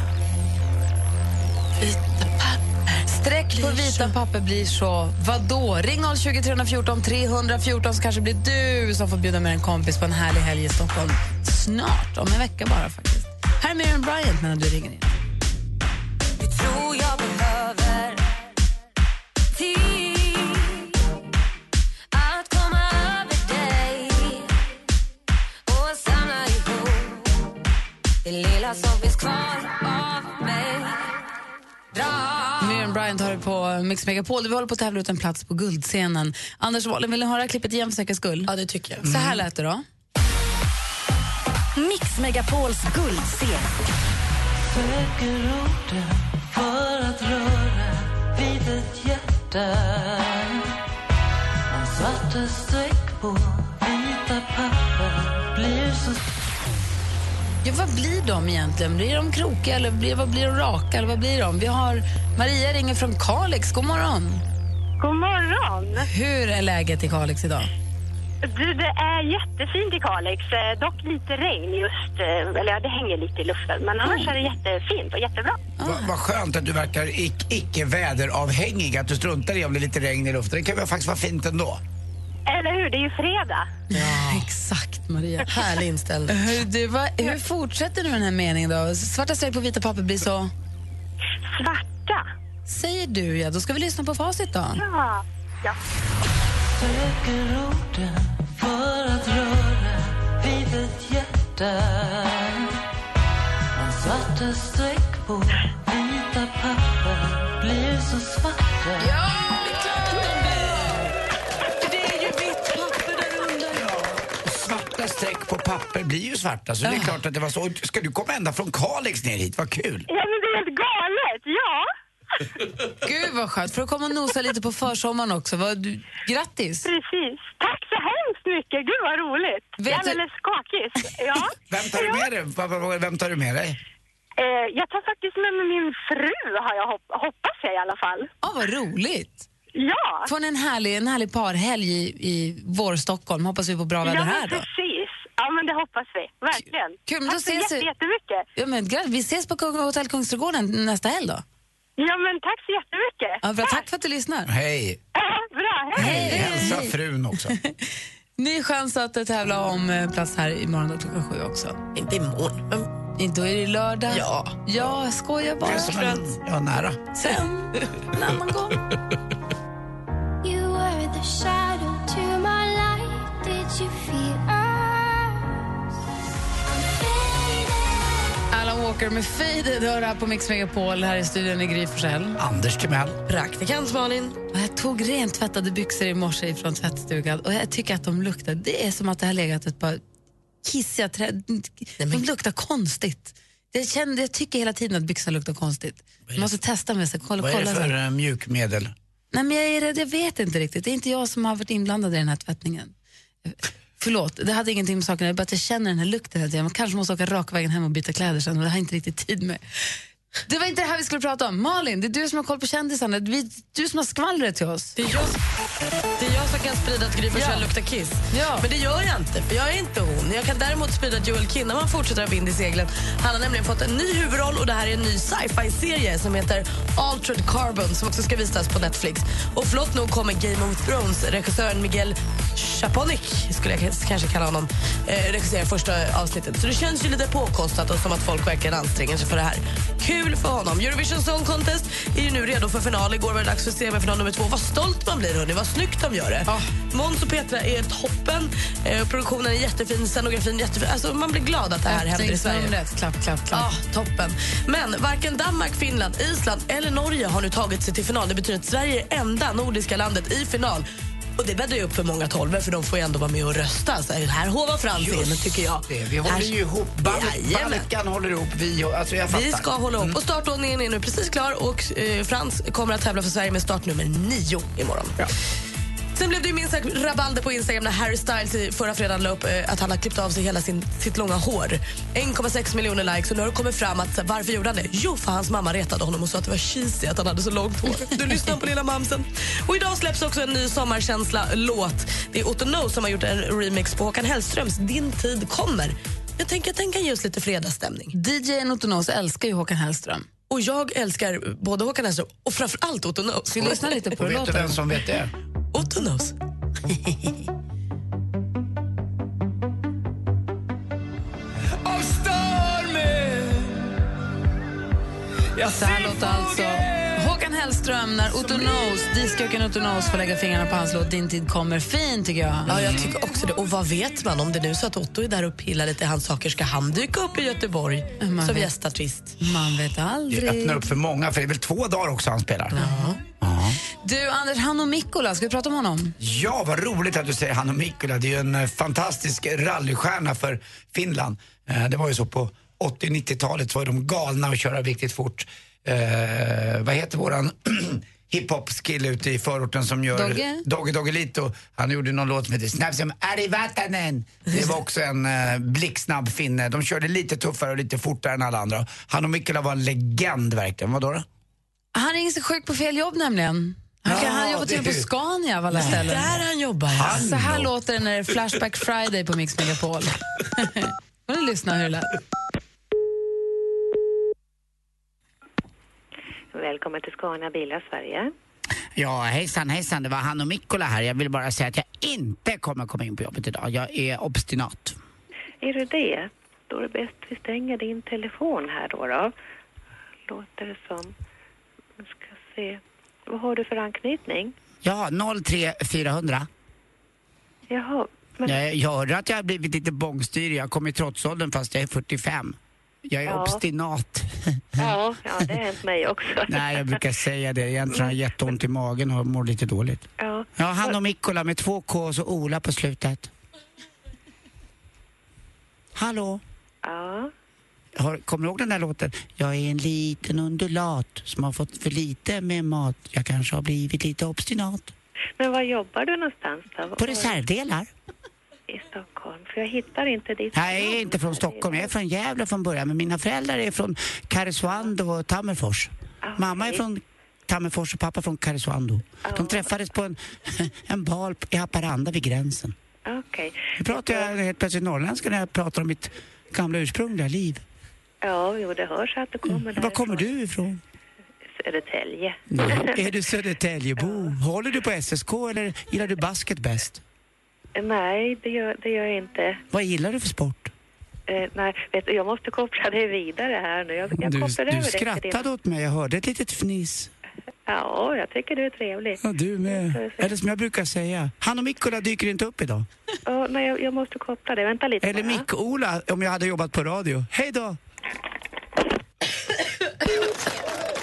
Vita papper. Streck på vita papper blir så... Vadå? Ring 020 314 314 så kanske blir du som får bjuda med en kompis på en härlig helg i Stockholm. Snart, om en vecka bara faktiskt här med Aaron Bryant medan du ringer in. Jag tror det. Miriam Bryant har du på Mix Megapol. Vi håller på att tävla ut en plats på Guldscenen. Anders Wahlen, vill du höra klippet igen för säkerhets skull? Ja, det tycker jag. Så här mm. lät det då. Mix Megapols guldscen. Söker orden för att röra vid ett hjärta Men svarta streck på vita papper blir så Ja, vad blir de egentligen? Blir de krokiga eller blir, vad blir de raka? Eller vad blir de? Vi har Maria ringer från Kalix. God morgon. God morgon. Hur är läget i Kalix idag? Du, det är jättefint i Kalix. Eh, Dock lite regn just. eh, Eller ja, det hänger lite i luften. Men annars är det jättefint och jättebra. Va- Vad skönt att du verkar ic- icke väderavhängig, att du struntar i om det är lite regn i luften. Det kan väl faktiskt vara fint ändå. Eller hur? Det är ju fredag. Ja, exakt Maria. Härlig inställning. Hur, du, vad, hur fortsätter du med den här meningen då? Svarta streck på vita papper blir så... Svarta? Säger du ja, då ska vi lyssna på facit då. Ja. ja. Söker orden för att röra vid ett hjärta Men svarta streck på vita papper blir så svarta Ja, det! Det är ju vitt papper där under. Svarta streck på papper blir ju svarta, så det är klart att det var så. Ska du komma ända från Kalix ner hit? Vad kul! Ja, men det är helt galet. Ja. Gud vad skönt, för att komma och nosa lite på försommaren också. Vad, du, grattis! Precis. Tack så hemskt mycket. Gud vad roligt. Vet jag är väldigt skakig. Ja. Vem tar du med dig? Vem tar du med dig? Eh, jag tar faktiskt med mig min fru, har jag hopp- hoppas jag i alla fall. Ja, vad roligt! Ja. Får ni en härlig, en härlig parhelg i, i vår-Stockholm. Hoppas vi får bra väder ja, här men då. precis. Ja, men det hoppas vi. Verkligen. Kul, men då Tack så ses vi- jätte- jättemycket. Ja, men, vi ses på Hotell Kungsträdgården nästa helg då. Ja, men tack så jättemycket. Ja, bra, tack för att du lyssnar. Hej! Ja, bra, hej. Hej! Hälsa frun också. Ny chans att eh, tävla om eh, plats här imorgon då, klockan sju också. Inte imorgon, men Då är det lördag. Ja. Ja, jag skojar bara. Det är en, ja, nära. Sen, en annan gång. You were the shadow to my light. Did you feel Walker med Faded hör här på Mix Megapol. Här i studion i Gry Forssell. Anders Timell. praktikant Malin. Och Jag tog rent tvättade byxor i morse från tvättstugan och jag tycker att de luktar, det är som att det har legat ett par kissiga träd. De luktar konstigt. Jag, kände, jag tycker hela tiden att byxorna luktar konstigt. Jag måste testa med sig. Kolla, Vad är det kolla för så. eh, mjukmedel? Nej, men jag är rädd, jag vet inte riktigt. Det är inte jag som har varit inblandad i den här tvättningen. Förlåt, det hade ingenting med saken att göra, bara att jag känner den här lukten Jag kanske måste åka rakvägen hem och byta kläder sen men det har jag inte riktigt tid med. Det var inte det här vi skulle prata om. Malin, det är du som har koll på kändisarna. Vi, du som har skvallret till oss. Det är jag, det är jag som kan sprida att Gry Ja. luktar kiss. Ja. Men det gör jag inte, för jag är inte hon. Jag kan däremot sprida att Joel Kinnaman fortsätter ha vind i seglen. Han har nämligen fått en ny huvudroll och det här är en ny sci-fi-serie som heter Altered Carbon som också ska visas på Netflix. Och flott nog kommer Game of Thrones-regissören Miguel Chaponik, skulle jag kanske kalla honom, eh, regissera första avsnittet. Så det känns ju lite påkostat och som att folk verkligen anstränger sig för det här. Kul för honom. Eurovision Song Contest är ju nu redo för final. Igår var det dags för semifinal nummer två. Vad stolt man blir, hörni. Vad snyggt de gör det. Måns och Petra är toppen. Eh, produktionen är jättefin, scenografin jättefin. Alltså, man blir glad att det här händer i Sverige. Klapp, klapp, klapp. Ja, toppen. Men varken Danmark, Finland, Island eller Norge har nu tagit sig till final. Det betyder att Sverige är enda nordiska landet i final. Och Det bäddar ju upp för många tolvor, för de får ju ändå vara med och rösta. Så här hovar fram scenen, tycker jag. Det, vi håller Här- ju ihop. Balkan håller ihop. Vi, alltså jag fattar. Vi ska hålla upp. Och startordningen är nu precis klar och eh, Frans kommer att tävla för Sverige med startnummer nio imorgon. Sen blev det ju minst sagt rabalder på Instagram när Harry Styles förra fredagen la upp eh, att han har klippt av sig hela sin, sitt långa hår. 1,6 miljoner likes och nu har det kommit fram att här, varför gjorde han det? Jo, för hans mamma retade honom och sa att det var cheesy att han hade så långt hår. Du lyssnar på lilla mamsen. Och idag släpps också en ny sommarkänsla-låt. Det är Otto No som har gjort en remix på Håkan Hellströms Din tid kommer. Jag tänker att den kan ge oss lite fredagsstämning. DJ Otto Knows älskar ju Håkan Hellström. Och jag älskar både Håkan Hellström och framförallt Otto Knows. Vi lyssna lite på Och vet du låten? vem som vet det? Otto Knows. Stormen Så här låter alltså Hellström när Otto Knows, discjockeyn Otto Knows får lägga fingrarna på hans låt Din tid kommer. Fin tycker jag. Ja, jag tycker också det. Och vad vet man? Om det nu är så att Otto är där och pillar lite i hans saker, ska han dyka upp i Göteborg Man som vet. gästartist? Man vet Det aldrig. öppnar upp för många, för det är väl två dagar också han spelar. Du, Anders, han och Mikkola, ska vi prata om honom? Ja, vad roligt att du säger Hanno Mikkola. Det är ju en eh, fantastisk rallystjärna för Finland. Eh, det var ju så på 80-90-talet så var de galna att köra riktigt fort. Eh, vad heter våran hiphop-skill ute i förorten som gör Dogge? Dogge Doggelito. Han gjorde någon låt som heter Snabb som Arivatanen. Det var också en eh, blixtsnabb finne. De körde lite tuffare och lite fortare än alla andra. Hanno Mikkola var en legend verkligen. Vadå då? Han ringer sig sjuk på fel jobb nämligen. Han, kan, Ja, han jobbar till och med det- på Scania av alla ställen. Där han jobbar. Han Så här låter det när det är Flashback Friday på Mix Megapol. får ni lyssna hur det lät. Välkommen till Scania Bilar Sverige. Ja, hejsan hejsan, det var han och Mikkola här. Jag vill bara säga att jag inte kommer komma in på jobbet idag. Jag är obstinat. Är du det? Då är det bäst vi stänger din telefon här då. då. Låter det som. Nu ska se. Vad har du för anknytning? Ja, 03400. Jaha, men Jag, jag hörde att jag har blivit lite bångstyrig. Jag kom i trotsåldern fast jag är 45. Jag är Ja. obstinat. Ja, ja, det har hänt mig också. Nej, jag brukar säga det. Egentligen har jag jätteont i magen och mår lite dåligt. Ja, Ja, han och Mikkola med två K och så Ola på slutet. Hallå? ja. Har, kommer du ihåg den där låten? Jag är en liten undulat som har fått för lite med mat. Jag kanske har blivit lite obstinat. Men var jobbar du någonstans då? På reservdelar? I Stockholm? För jag hittar inte ditt Nej, jag är inte från. Stockholm. Jag är från Gävle från början. Men mina föräldrar är från Karesuando och Tammerfors. Mamma är från Tammerfors och pappa från Karesuando. De träffades på en, en bal i Haparanda vid gränsen. Okej. Nu pratar jag helt plötsligt norrländska när jag pratar om mitt gamla ursprungliga liv. Ja, jo, det hörs att du kommer där. Var kommer du ifrån? Södertälje. Är du Södertäljebo? Håller du på SSK eller gillar du basket bäst? Nej, det gör, det gör jag inte. Vad gillar du för sport? Eh, nej, vet du, jag måste koppla dig vidare här nu. Jag, jag Du, kopplar du skrattade din... åt mig, jag hörde ett litet fniss. Ja, jag tycker du är trevlig. Ja, du med. Eller som jag brukar säga, han och Mikkola dyker inte upp idag. Ja, nej, jag, jag måste koppla dig. Vänta lite Eller. Mick-Ola om jag hade jobbat på radio. Hej då!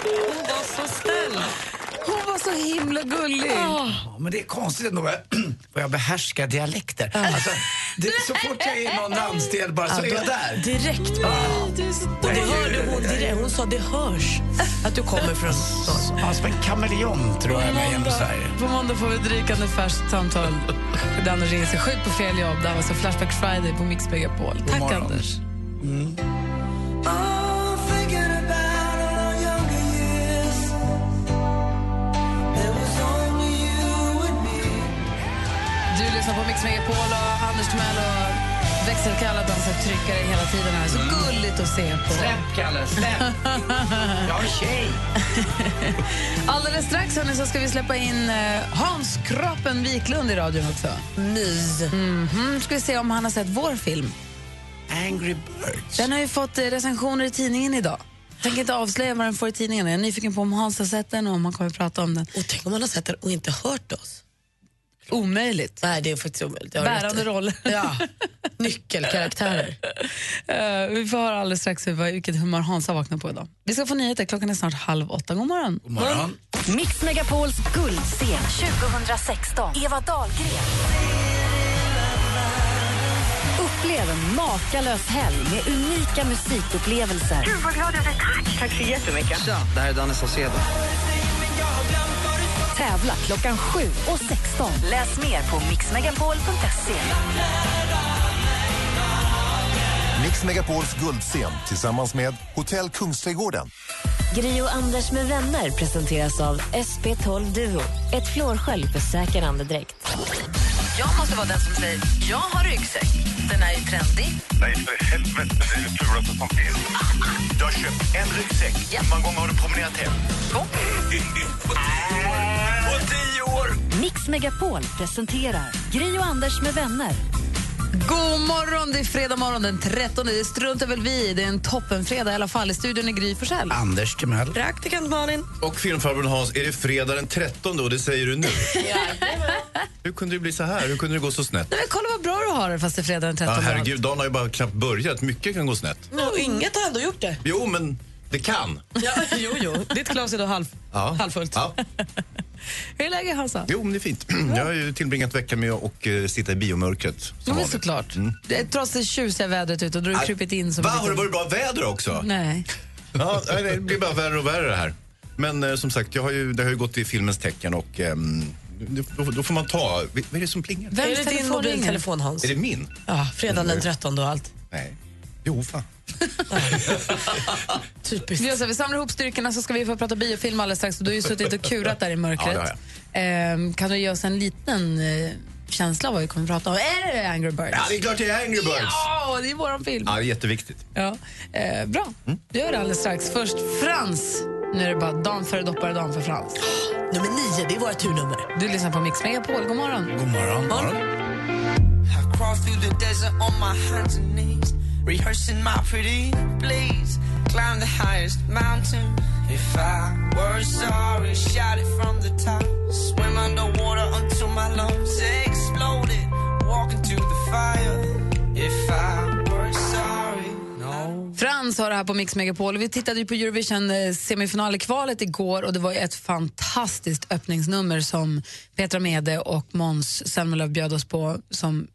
Hon var så snäll. Hon var så himla gullig. Ja, men det är konstigt ändå vad jag behärskar dialekter. Alltså, det, så fort jag är i någon landsdel bara så Ja, är jag där. Direkt bara. Och det hörde hon direkt. Hon sa det hörs att du kommer från. Ja, som en kameleont tror jag är med genom Sverige. På måndag får vi ett rykande färskt samtal där Anders ringer sig sjuk på fel jobb. Det här var så Flashback Friday på Mix Megapol. Tack. Anders. Du lyssnar på Mix Megapol och Anders Timell och växelkalla dansar tryckare hela tiden här. Så gulligt att se på. Släpp, Kalle, släpp! Jag är tjej. Alldeles strax hörni, så ska vi släppa in eh, Hans Kroppen Wiklund i radion också. Mys. Mhm. Ska vi se om han har sett vår film. Angry Birds. Den har ju fått eh, recensioner i tidningen idag. Tänker inte avslöja vad den får i tidningen. Jag är nyfiken på om Hans har sett den och om han kommer att prata om den. Och tänk om han har sett den och inte hört oss. Omöjligt. Nej, det är faktiskt omöjligt. Bärande roll. Ja. Nyckelkaraktärer. Eh, vi får höra alldeles strax hur- vilket humör Hans har vaknat på idag. Vi ska få nyheter. Klockan är snart halv åtta. God morgon. God morgon. Mix Megapols guldscen 2016. Eva Dahlgren. Upplev en makalös helg med unika musikupplevelser. Gud vad glad jag blir. Tack. Tack så jättemycket. Tja, det här är Danne Saucedo. Tävla klockan 7 och 16. Läs mer på mixmegapol.se. Mix Megapols guldscen tillsammans med Hotell Kungsträdgården. Gri och Anders med vänner presenteras av SP12 Duo. Ett flårskölj för säker andedräkt. Jag måste vara den som säger jag har ryggsäck. Den är ju trendig. Nej, för helvete. Det är det fulaste som finns. Du har köpt en ryggsäck. Hur många gånger har du promenerat hem? Två. Mix Megapol presenterar Gri och Anders med vänner. God morgon, det är fredag morgon den 13. Det struntar väl vi. Det är en toppenfredag i alla fall. I studion är Gry Forssell. Anders Timell. Praktikant Malin. Och filmfarbrorn Hans, är det fredag den 13 och det säger du nu? Hur kunde det bli så här? Hur kunde det gå så snett? Nej, men kolla vad bra du har det fast det är fredag den 13. Ja, herregud, dagen har ju bara knappt börjat. Mycket kan gå snett. No, inget har ändå gjort det. Jo, men det kan. Ja, jo, jo. Ditt glas är då halv, Ja. halvfullt. Ja. Hur är läget Hansa? Jo, men det är fint. Jag har ju tillbringat veckan med att eh, sitta i biomörkret. som Ja, men såklart. Mm. Trots det tjusiga vädret ute och har du krupit in som Va, har det varit bra väder också? Nej. Ja, det blir bara värre och värre det här. Men eh, som sagt, jag har ju, det har ju gått i filmens tecken och ehm, då, då får man ta... Vad är det som plingar? Vem är det din mobiltelefon Hans? Är det min? Ja, fredagen den 13 och allt. Nej. Jo, fan. Så, här, vi samlar ihop styrkorna så ska vi få prata biofilm alldeles strax. Du har ju suttit och kurat där i mörkret. Ja, Ehm, kan du ge oss en liten eh, känsla av vad vi kommer att prata om? Är det Angry Birds? Ja, det är klart det är Angry Birds. Ja, det är våran film. Ja, det är jätteviktigt. Ja. Eh, bra, du gör det alldeles strax. Först Frans. Nu är det bara dam före dopparedan för Frans. Nummer nio, det är våra turnummer. Du lyssnar på Mix Megapol. God morgon. God morgon. I crawl rehearsing my pretty please. Climb the highest mountain. If I were sorry, shout it from the top. Swim underwater until my lungs exploded. Walk into the fire. If I were sorry, no. Frans har det här på Mix Megapol. Vi tittade ju på Eurovision eh, semifinalkvalet igår och det var ett fantastiskt öppningsnummer som Petra Mede och Måns Zelmerlöw bjöd oss på som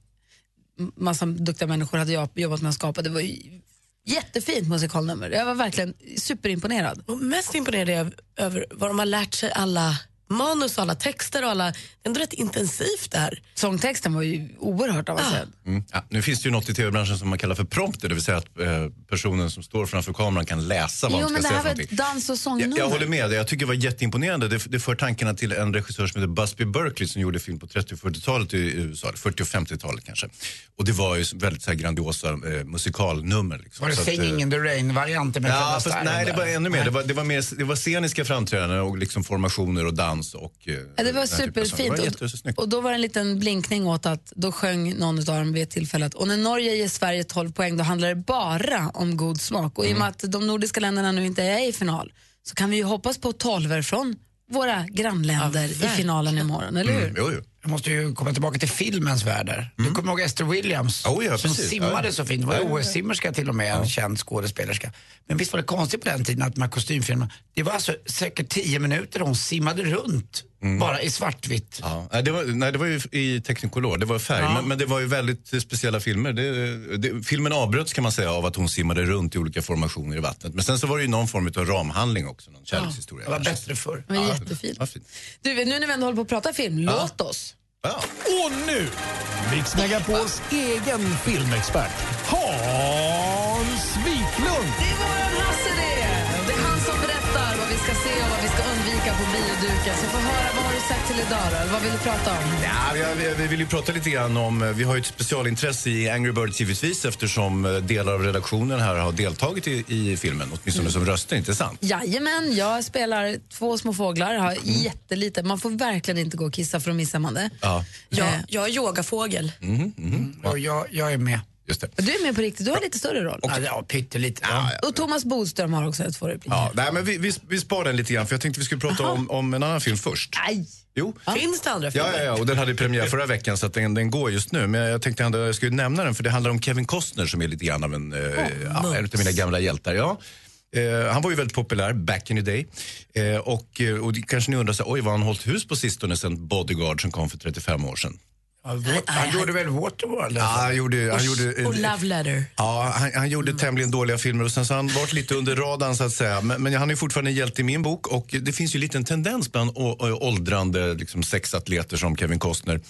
massa duktiga människor hade jag jobbat med att skapa. Det var ju jättefint musikalnummer. Jag var verkligen superimponerad. Och mest imponerad är jag över vad de har lärt sig alla manus och alla texter och alla... Det är ändå rätt intensivt det här. Sångtexten var ju oerhört avancerad. Mm. Ja, nu finns det ju något i tv-branschen som man kallar för prompter, det vill säga att eh, personen som står framför kameran kan läsa vad Jo, men ska det säga här för var ett någonting. dans och Jag, sångnummer. jag håller med dig. Jag tycker det var jätteimponerande. Det, det för tankarna till en regissör som heter Busby Berkeley som gjorde film på 30 och 40-talet i USA, 40 och 50-talet kanske. Och det var ju väldigt så här grandiosa eh, musikalnummer. Liksom. Var det Singing eh, in the Rain-varianten med Ja, fast, nej, det var ännu mer. Det var, det var, mer, det var sceniska framträdanden och liksom formationer och dans. Och, eh, Ja, det var superfint. Det var Och, då var det en liten blinkning åt att då sjöng någon av dem vid ett tillfälle att och när Norge ger Sverige 12 poäng då handlar det bara om god smak. Och i och Mm. med att de nordiska länderna nu inte är i final så kan vi ju hoppas på 12 från våra grannländer i finalen imorgon, eller hur? Mm, jo, jo. Jag måste ju komma tillbaka till filmens värld där. Du kommer ihåg Esther Williams Oh ja, som precis. simmade Ja. så fint. Hon var Ja, ja, ja. OS-simmerska till och med, en känd skådespelerska. Men visst var det konstigt på den tiden att de här kostymfilmerna, det var alltså säkert tio minuter hon simmade runt, bara i svartvitt. Ja, nej, det var, nej, det var ju i Technicolor, det var färg. Ja. Men, men det var ju väldigt speciella filmer. Det, det, filmen avbröts kan man säga av att hon simmade runt i olika formationer i vattnet. Men sen så var det ju någon form av ramhandling också, någon kärlekshistoria. Det var kanske. bättre förr. Jättefint. Ja, fint. Du, nu när vi ändå håller på att prata film, låt oss. Och nu, Mix Megapols egen filmexpert, Hans på bioduken. Så få höra, vad har du sett till idag då? Vad vill du prata om? Ja, vi, vi, vi vill ju prata lite grann om, eh, vi har ju ett specialintresse i Angry Birds givetvis eftersom eh, delar av redaktionen här har deltagit i, i filmen, åtminstone som röster, inte sant? Jajamän, jag spelar två små fåglar, har Mm. jättelite. Man får verkligen inte gå och kissa för då missar man det. Ja. Jag, jag är yogafågel. Mhm, mhm. Och jag, jag är med. Just det. Du är med på riktigt, du har lite större roll. Ja, ja, pyttelite. Och Thomas Bodström har också ett två repliker. Ja, nej, men vi, vi, vi spar den lite grann för jag tänkte vi skulle prata om, om en annan film först. Nej. Jo. Finns det andra filmer? Ja, ja, ja, och den hade premiär förra veckan så att den, den går just nu. Men jag tänkte ändå jag skulle nämna den för det handlar om Kevin Costner som är lite grann av en, eh, ja, en av mina gamla hjältar. Ja. Eh, han var ju väldigt populär back in the day. Eh, och, eh, och kanske ni undrar, så, oj vad har han hållit hus på sistone sen Bodyguard som kom för 35 år sedan? Han gjorde väl Waterworld? Ja, han gjorde, han gjorde, Och Love Letter. Ja, han, han gjorde tämligen dåliga filmer och sen så har han varit lite under radarn så att säga. Men, men han är fortfarande en hjälte i min bok och det finns ju en tendens bland åldrande liksom, sexatleter som Kevin Costner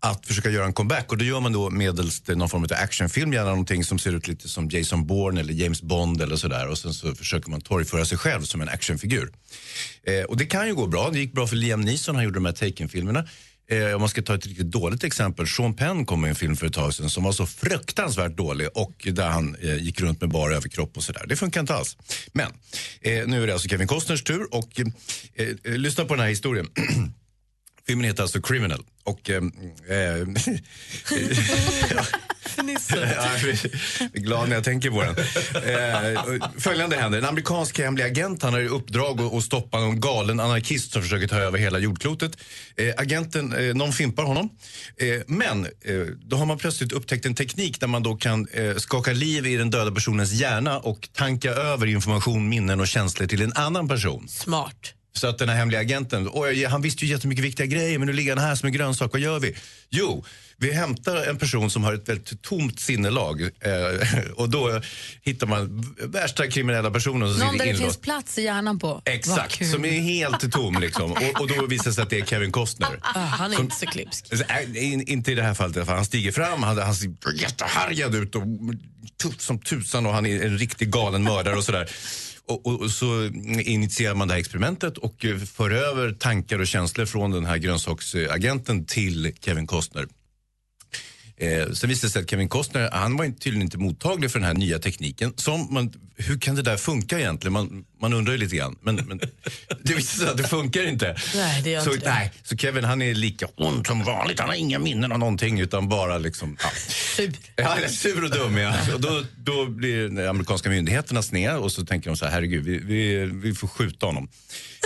att försöka göra en comeback och det gör man då medelst någon form av actionfilm, gärna någonting som ser ut lite som Jason Bourne eller James Bond eller sådär och sen så försöker man torgföra sig själv som en actionfigur. Eh, och det kan ju gå bra, det gick bra för Liam Neeson, han gjorde de här Taken-filmerna. Eh, om man ska ta ett riktigt dåligt exempel, Sean Penn kom med en film för ett tag sedan som var så fruktansvärt dålig och där han eh, gick runt med bara överkropp och sådär. Det funkar inte alls. Men eh, nu är det alltså Kevin Costners tur och eh, eh, lyssna på den här historien. Filmen heter alltså Criminal och eh, eh, fnissar. Ja, jag blir glad när jag tänker på den. Eh, följande händer. En amerikansk hemlig agent han har i uppdrag att, att stoppa en galen anarkist som försöker ta över hela jordklotet. Eh, agenten, eh, någon fimpar honom. Eh, men eh, då har man plötsligt upptäckt en teknik där man då kan eh, skaka liv i den döda personens hjärna och tanka över information, minnen och känslor till en annan person. Smart. Så att den här hemliga agenten, oj, han visste ju jättemycket viktiga grejer men nu ligger han här som en grönsak, vad gör vi? Jo, vi hämtar en person som har ett väldigt tomt sinnelag eh, och då hittar man värsta kriminella personen som Någon där det finns plats i hjärnan på. Exakt, som är helt tom liksom. Och, och då visar det sig att det är Kevin Costner. Ah, han är Som- inte så klipsk. Alltså, äh, in- inte i det här fallet. Han stiger fram, han, han ser jättehärjad ut och tuff som tusan och han är en riktig galen mördare och sådär. Och, och, och så initierar man det här experimentet och eh, för över tankar och känslor från den här grönsaksagenten till Kevin Costner. Eh, sen visade det sig att Kevin Costner han var tydligen inte mottaglig för den här nya tekniken. Som man, hur kan det där funka egentligen? Man, man undrar ju lite grann. Men, men det visade sig att det funkar inte. Nej, det gör så, inte det. nej, så Kevin han är lika ond som vanligt. Han har inga minnen av någonting utan bara liksom... Ja. Sur. Ja, sur och dum. Ja. Och då, då blir de amerikanska myndigheterna sneda och så tänker de så här, herregud, vi, vi, vi får skjuta honom.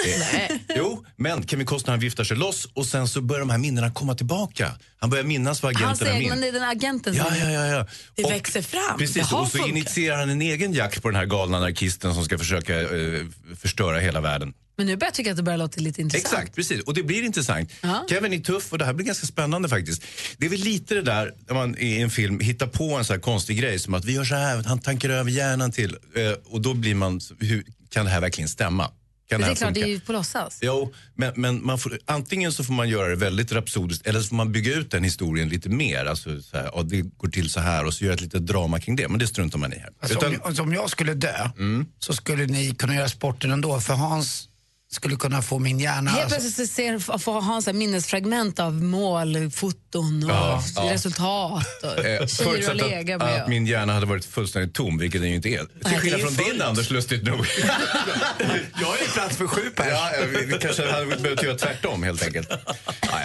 Eh, jo, men Kevin Costner han viftar sig loss och sen så börjar de här minnena komma tillbaka. Han börjar minnas vad har egna, min. den agenten. Ja, ja, ja. ja. Det Och- växer fram. Precis, det och så funkat. initierar han en egen jakt på den här galna anarkisten som ska försöka eh, förstöra hela världen. Men nu börjar jag tycka att det börjar låta lite intressant. Exakt, precis. Och det blir intressant. Ja. Kevin är tuff och det här blir ganska spännande faktiskt. Det är väl lite det där när man i en film hittar på en så här konstig grej som att vi gör så här, han tankar över hjärnan till eh, och då blir man, hur, kan det här verkligen stämma? Kan Det här är klart, det är ju på låtsas. Jo, men, men man får, antingen så får man göra det väldigt rapsodiskt eller så får man bygga ut den historien lite mer. Alltså, så här, ja, det går till så här och så göra ett litet drama kring det. Men det struntar man i här. Alltså, Utan- om, alltså, om jag skulle dö Mm. så skulle ni kunna göra sporten ändå för Hans skulle kunna få min hjärna. Helt Alltså, plötsligt ser, får han så här minnesfragment av mål, foton och Ja, ja. resultat och Eh, Förutsatt att, med. att min hjärna hade varit fullständigt tom, vilket den ju inte är. Till skillnad ju från din. Anders, lustigt nog. jag är plats för sju pers. Ja, ja, vi, vi kanske hade behövt göra tvärtom helt enkelt. Ja, ja.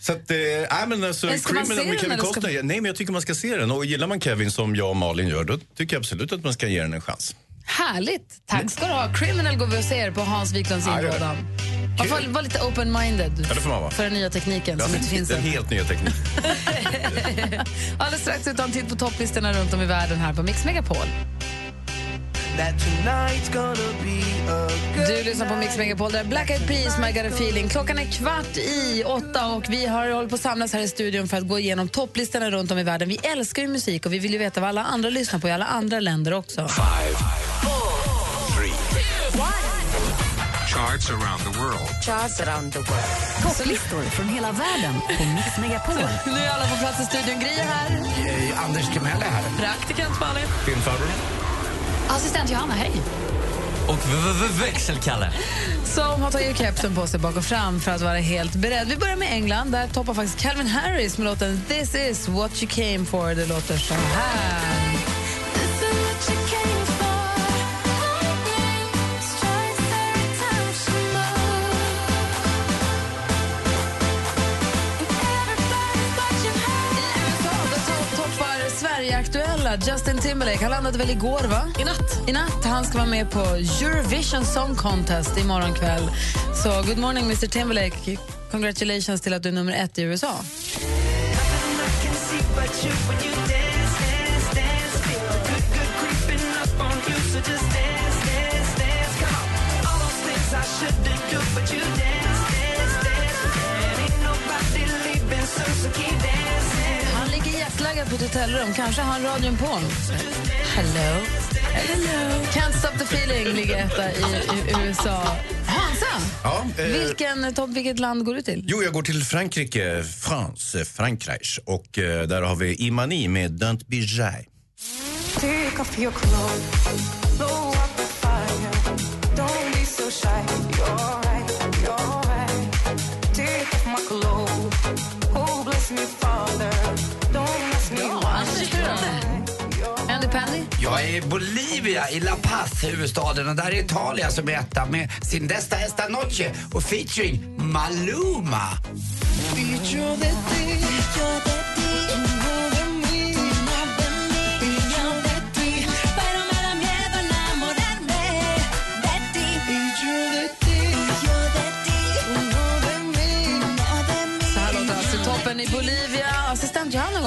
Så att, eh, nej men alltså, Men ska man Criminal se med den Kevin ska Costner, man- nej men jag tycker man ska se den. Och gillar man Kevin som jag och Malin gör, då tycker jag absolut att man ska ge den en chans. Härligt! Tack ska du ha. Criminal går vi och ser på Hans Wiklunds Ja, inrådan. Man får vara lite open-minded Ja, för den nya tekniken som inte finns den helt nya teknik. Alldeles strax utan titt på topplistorna runt om i världen här på Mix Megapol. Du lyssnar på Mix Megapol, där Black Eyed Peas, My Got A Feeling. Klockan är kvart i åtta och vi har hållit på att samlas här i studion för att gå igenom topplistorna runt om i världen. Vi älskar ju musik och vi vill ju veta vad alla andra lyssnar på i alla andra länder också. Charts around the world. Charts around the world. Topplistor från hela världen på Mix Megapol. Nu är alla på plats i studion. Gry är här. Anders Timell är här. Praktikant Malin. Filmfarbror. Assistent Johanna, hej. Och växelkalle. Som har tagit kepsen på sig bak och fram för att vara helt beredd. Vi börjar med England. Där toppar faktiskt Calvin Harris med låten This is what you came for. Det låter så här. Sverige-aktuella Justin Timberlake. Han landade väl igår, va? I natt. I natt. Han ska vara med på Eurovision Song Contest imorgon kväll. Så good morning, Mr Timberlake. Congratulations till att du är nummer ett i USA. Hotellrum. Kanske har han radion på. Hello. Hello. Can't stop the feeling ligger etta i, i USA. Hansa, Ja, eh, vilken, topp, vilket land går du till? Jo, jag går till Frankrike, France, Frankreich. Och eh, där har vi Imani med Don't be shy. Take off your clothes, blow up the fire. Don't be so shy. You're Jag är i Bolivia, i La Paz, huvudstaden. Och där är Italia som är etta med sin Desta Esta Noche och featuring Maluma.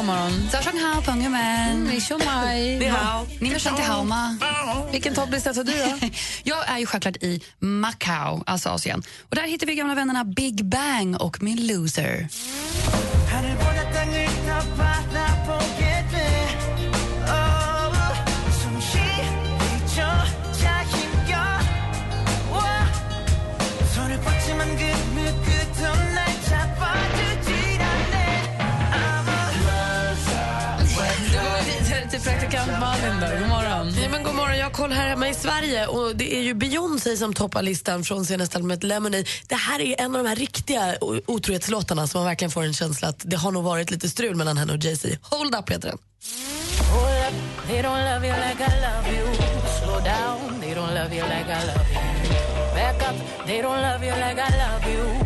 Morgon. Zhang Penghumen. Mm, Ni mai. Ni hao. Ni hao. Ni hao ma. Vilken topplista tar du då? Jag är ju självklart i Macau, alltså Asien. Och där hittar vi gamla vännerna Big Bang och Min Loser. I Sverige och det är ju Beyoncé som toppar listan från senaste albumet Lemonade. Det här är en av de här riktiga otrohetslåtarna som man verkligen får en känsla att det har nog varit lite strul mellan henne och Jay-Z. Hold up heter den. Hold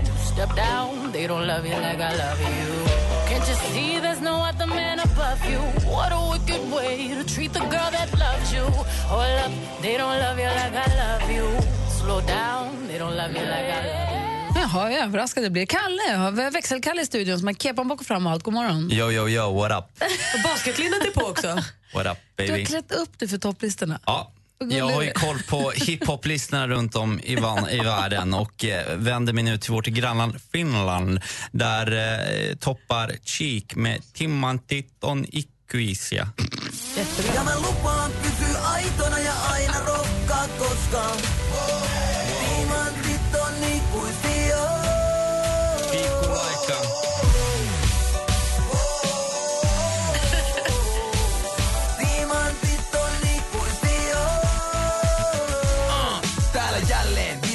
up, Step down, they don't love you like I love you. Can't you see there's no other man above you? What a wicked way to treat the girl that loves you. Hold up, they don't love you like I love you. Slow down, they don't love you like I love you. Jaha, jag är överraskad. Det blir Kalle. Har växelkalle i studion som har kepan bak och fram och allt. God morgon. Yo, yo, yo, what up? Basketlinnet är på också. What up, Du har baby? klätt upp dig för topplistorna. Ja. Jag har ju koll på hiphop-listorna runt om i, van, i världen och eh, vänder mig nu till vårt grannland Finland där eh, toppar Cheek med Timman Titton Ikuisia. Ja mä lupaan pysyä aitona ja aina rokkaa, koska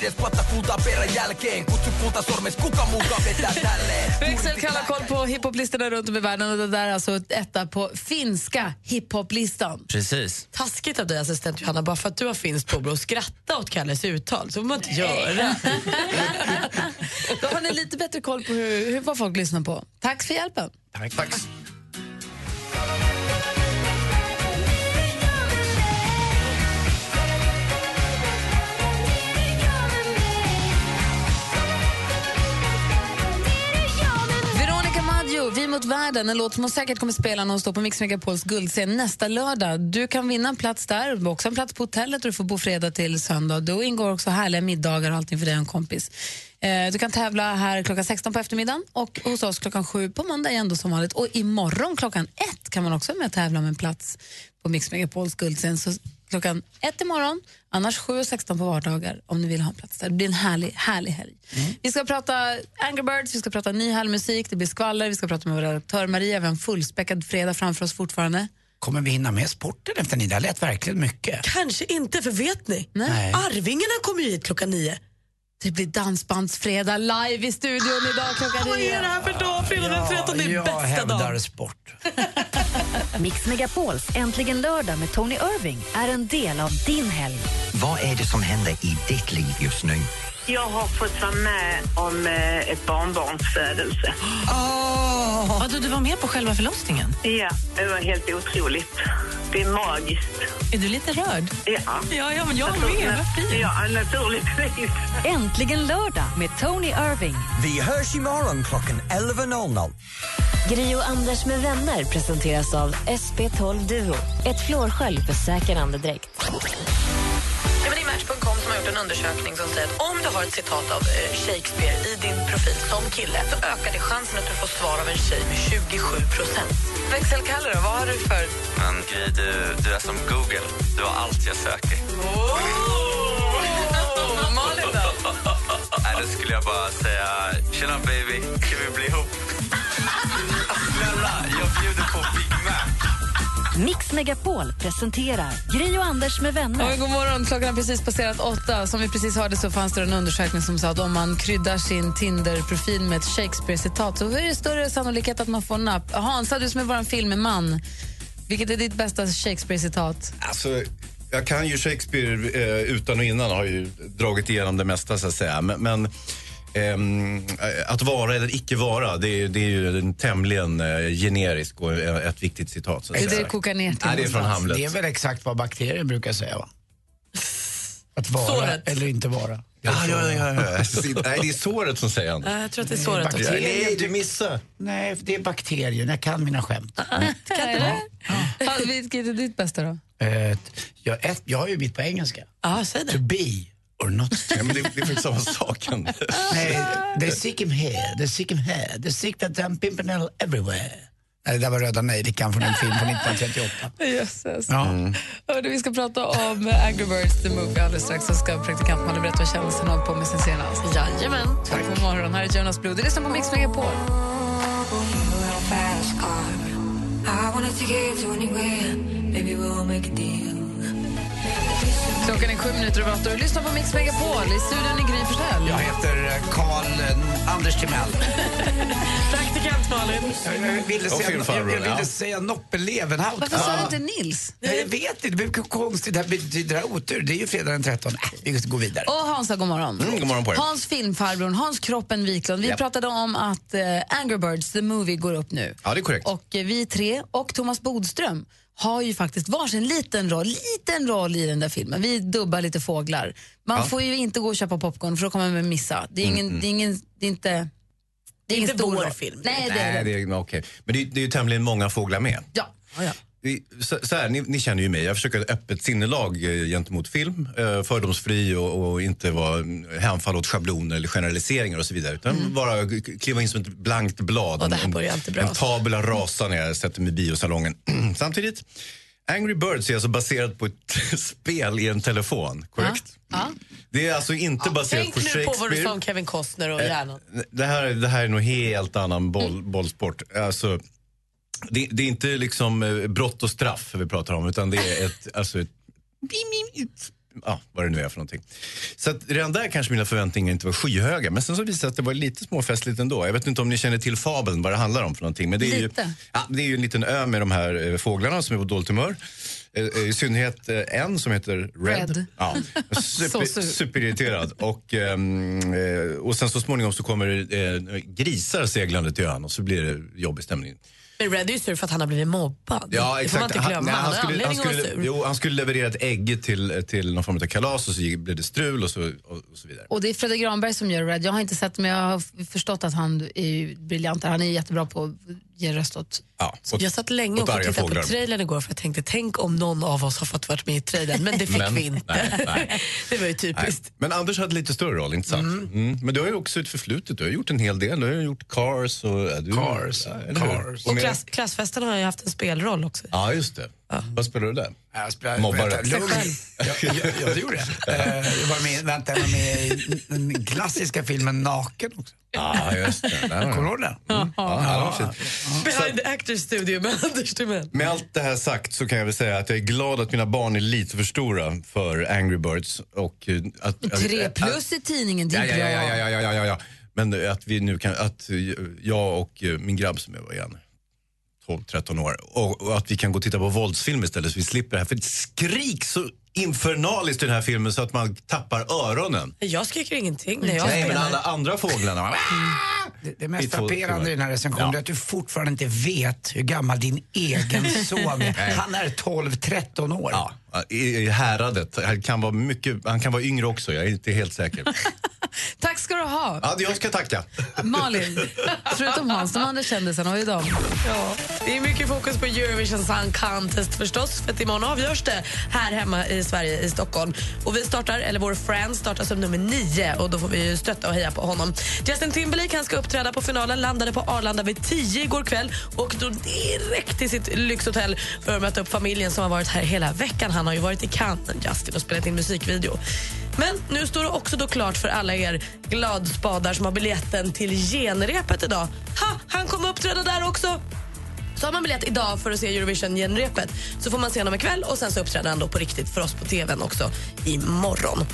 viides vuotta kultaa perän jälkeen. Kutsu kulta sormes, kuka mukaan vetää tälleen. Växelkalle har koll på hiphoplistorna runt om i världen och det där är alltså ett etta på finska hiphoplistan. Precis. Taskigt av dig assistent Johanna, bara för att du har finskt påbrå och skratta åt Kalles uttal. Så får man inte göra. Då har ni lite bättre koll på hur, hur, vad folk lyssnar på. Tack för hjälpen. Tack. Tack. Veronica Vi mot världen, en låt som hon säkert kommer spela när hon står på Mix Megapols guldscen nästa lördag. Du kan vinna en plats där, också en plats på hotellet och du får bo fredag till söndag. Då ingår också härliga middagar och allting för dig och en kompis. Eh, du kan tävla här klockan 16 på eftermiddagen och hos oss klockan 7 på måndag igen då som vanligt. Och imorgon klockan 1 kan man också vara med och tävla om en plats på Mix Megapols guldscen. Så klockan 1 imorgon, annars 7 och 16 på vardagar om ni vill ha en plats där. Det blir en härlig, härlig helg. Vi ska prata Angry Birds, vi ska prata ny härlig musik, det blir skvaller, vi ska prata med vår redaktör Maria. Vi har en fullspäckad fredag framför oss fortfarande. Kommer vi hinna med sporten efter ni? Det lät verkligen mycket. Kanske inte, för vet ni? Nej. Arvingarna kommer ju hit klockan nio. Det blir Dansbandsfredag live i studion idag klockan Vad nio. är det här för dag? Fredag den 13 är jag bästa hävdar dagen. sport. Mix Megapols Äntligen lördag med Tony Irving är en del av din helg. Vad är det som händer i ditt liv just nu? Jag har fått vara med om eh, ett barnbarns födelse. Oh. Ja, du, du var med på själva förlossningen? Ja, det var helt otroligt. Det är magiskt. Är du lite rörd? Ja. Ja, ja men jag med. Vad fint. Ja, naturligtvis. Äntligen lördag med Tony Irving. Vi hörs imorgon klockan 11.00. Gri och Anders med vänner presenteras av SP12 Duo. Ett flårskölj för säker andedräkt. Ja, men det är Match.com som har gjort en undersökning som säger att om du har ett citat av eh, Shakespeare i din profil som kille så ökar det chansen att du får svar av en tjej med 27 procent. Växelkalle vad har du för... Men Gry, du, du är som Google. Du har allt jag söker. Malin då? Nej, då skulle jag bara säga, tjena baby, kan vi bli ihop? Snälla, jag bjuder. Mix Megapol presenterar Gri och Anders med vänner. Oj, god morgon, klockan har precis passerat åtta. Som vi precis hörde så fanns det en undersökning som sa att om man kryddar sin Tinder-profil med ett Shakespeare-citat så är det större sannolikhet att man får napp. Hansa, du som är vår filmman, vilket är ditt bästa Shakespeare-citat? Alltså, jag kan ju Shakespeare eh, utan och innan, har ju dragit igenom det mesta så att säga. Men, men att vara eller icke vara, det är, det är ju en tämligen eh, generisk och eh, ett viktigt citat. Så att Det är det kokar ner till Nej, det är från. Hamlet. Det är väl exakt vad bakterier brukar säga va? Att vara rätt. eller inte vara. Ja, ja, ja, ja. Nej, det är såret som säger han. Ja, jag tror att det är såret också. Nej, du missade. Nej, det är bakterier. Jag kan mina skämt. Kan inte det? Ja, Vilket är ditt bästa då? Eh, jag, ett, jag har ju mitt på engelska. Ja, säg det. To be or not Ja, men det, det är faktiskt samma sak. Nej, they seek him here, they seek him here, they seek that damn pimpernel everywhere. Nej, det där var Röda Nejlikan från en film från 1938. Jösses. Ja. Hörde, vi ska prata om Angry Birds the Movie alldeles strax. Så ska praktikant Malin berätta vad kändisen har på med sin senaste. Jajamän. Tack för morgon. Här är Jonas Blue. Du lyssnar på Mix Megapol. Klockan är sju minuter över åtta och du lyssnar på Mix Megapol. I studion är Gry Forssell. Jag heter eh, Carl eh, Anders Timell. Praktikant Malin. Jag, ville säga, jag, ville säga Noppe Levenhaupt. Varför sa du inte Nils? Nej, jag vet inte, det blir konstigt. Det här betyder det här otur. Det är ju fredag den 13. Äh, vi går vidare. Och Hansa, god morgon. Mm, god morgon på er. Hans filmfarbror, Hans Kroppen Wiklund. Vi pratade om att eh, Angry Birds the Movie går upp nu. Ja, det är korrekt. Och vi tre och Thomas Bodström har ju faktiskt varsin liten roll, liten roll i den där filmen. Vi dubbar lite fåglar. Man Ja. Mm, får ju inte gå och köpa popcorn för då kommer man missa. Det är, ingen, det är, ingen, det är inte... Det är ingen Inte stor vår roll. film. Nej, det är Nej, det. det är, okej. Men det, är- det är ju tämligen många fåglar med. Ja. Vi- Så, så här, ni, ni känner ju mig, jag försöker ha ett öppet sinnelag eh, gentemot film. Eh, fördomsfri och, och inte vara mm, hänfall åt schabloner eller generaliseringar och så vidare. Utan bara k- kliva in som ett blankt blad. Och det här en, börjar inte bra. en tabula rasa när jag sätter mig i biosalongen. Samtidigt, Angry Birds är alltså baserat på ett spel i en telefon, korrekt? Ja. Det är alltså inte baserat Tänk på nu på vad du Shakespeare. sa om Kevin Costner och Eh, hjärnan. Det här, det här är nog helt annan boll, bollsport. Alltså, det, det är inte liksom eh, brott och straff vi pratar om utan det är ett, alltså ett, ja, vad det nu är för någonting. Så att redan där kanske mina förväntningar inte var skyhöga. Men sen så visade det att det var lite småfestligt ändå. Jag vet inte om ni känner till fabeln, vad det handlar om för någonting. Men det är, ju, Lite. ja, det är ju en liten ö med de här eh, fåglarna som är på dåligt humör. Eh, I synnerhet eh, en som heter Red. Red. Ja, super, sur. superirriterad. Och, ehm, eh, och sen så småningom så kommer grisar seglande till ön och så blir det jobbig stämning. Men Red är ju sur för att han har blivit mobbad. Ja, det får man exakt. inte glömma. nej, Han, skulle, han, skulle, jo, han skulle leverera ett ägg till, till någon form av kalas och så blev det strul och så, och, och så vidare. Och det är Fredrik Granberg som gör Red. Jag har inte sett men jag har förstått att han är briljant. Han är jättebra på ge röst åt... Ja, jag satt länge och åt tittade fåglar. på trailern igår för jag tänkte tänk om någon av oss har fått varit med i trailern. Men det fick Men, vi inte. nej, nej. det var ju Nej. typiskt. Men Anders hade lite större roll, inte sant? Mm. Men du har ju också ett förflutet. Du har gjort en hel del. Du har gjort Cars och... ja, Du, Cars, ja? Cars. Och Och klass, klassfesten har ju haft en spelroll också. Ja, just det. Vad spelar du där? Jag spelar, Mobbare. vänta, lugn. Ja, ja, ja, det gjorde jag. Eh, Jag var med, vänta, jag var med i den klassiska filmen Naken också. Ja, just det. Var. Kommer du ihåg den? Mm. Ja, ja, var. Behind the Actors Studio med Anders Timell. Med allt det här sagt så kan jag väl säga att jag är glad att mina barn är lite för stora för Angry Birds. Och eh, att, Tre att- plus i tidningen, det Ja, är ja, bra. ja, ja, ja, ja, ja, ja. Men att vi nu kan, att jag och eh, min grabb som är vad igen, 12-13 år, och, och att vi kan gå och titta på våldsfilm istället så vi slipper det här. För det skriks så infernaliskt i den här filmen så att man tappar öronen. Jag skriker ingenting när jag Nej, men spelar. alla andra fåglarna. Det, det mest frapperande i den här recensionen Ja. är att du fortfarande inte vet hur gammal din egen son är. Han är 12-13 år. Ja, i, i häradet. Han kan, vara mycket, han kan vara yngre också, jag är inte helt säker. Tack ska du ha. Ja, jag ska tacka. Malin, förutom Hans, de andra kändisarna, vad är de? Ja, det är mycket fokus på Eurovision Song Contest förstås, för att imorgon avgörs det här hemma i Sverige, i Stockholm. Och vi startar, eller vår Friends startar som nummer nio och då får vi ju stötta och heja på honom. Justin Timberlake han ska uppträda på finalen, landade på Arlanda vid tio igår kväll och då direkt till sitt lyxhotell för att möta upp familjen som har varit här hela veckan. Han har ju varit i Cannes, Justin, och spelat in musikvideo. Men nu står det också då klart för alla er gladspadar som har biljetten till genrepet idag. Ha! Han kommer uppträda där också! Så har man biljett idag för att se Eurovision-genrepet så får man se honom ikväll och sen så uppträder han då på riktigt för oss på tvn också imorgon.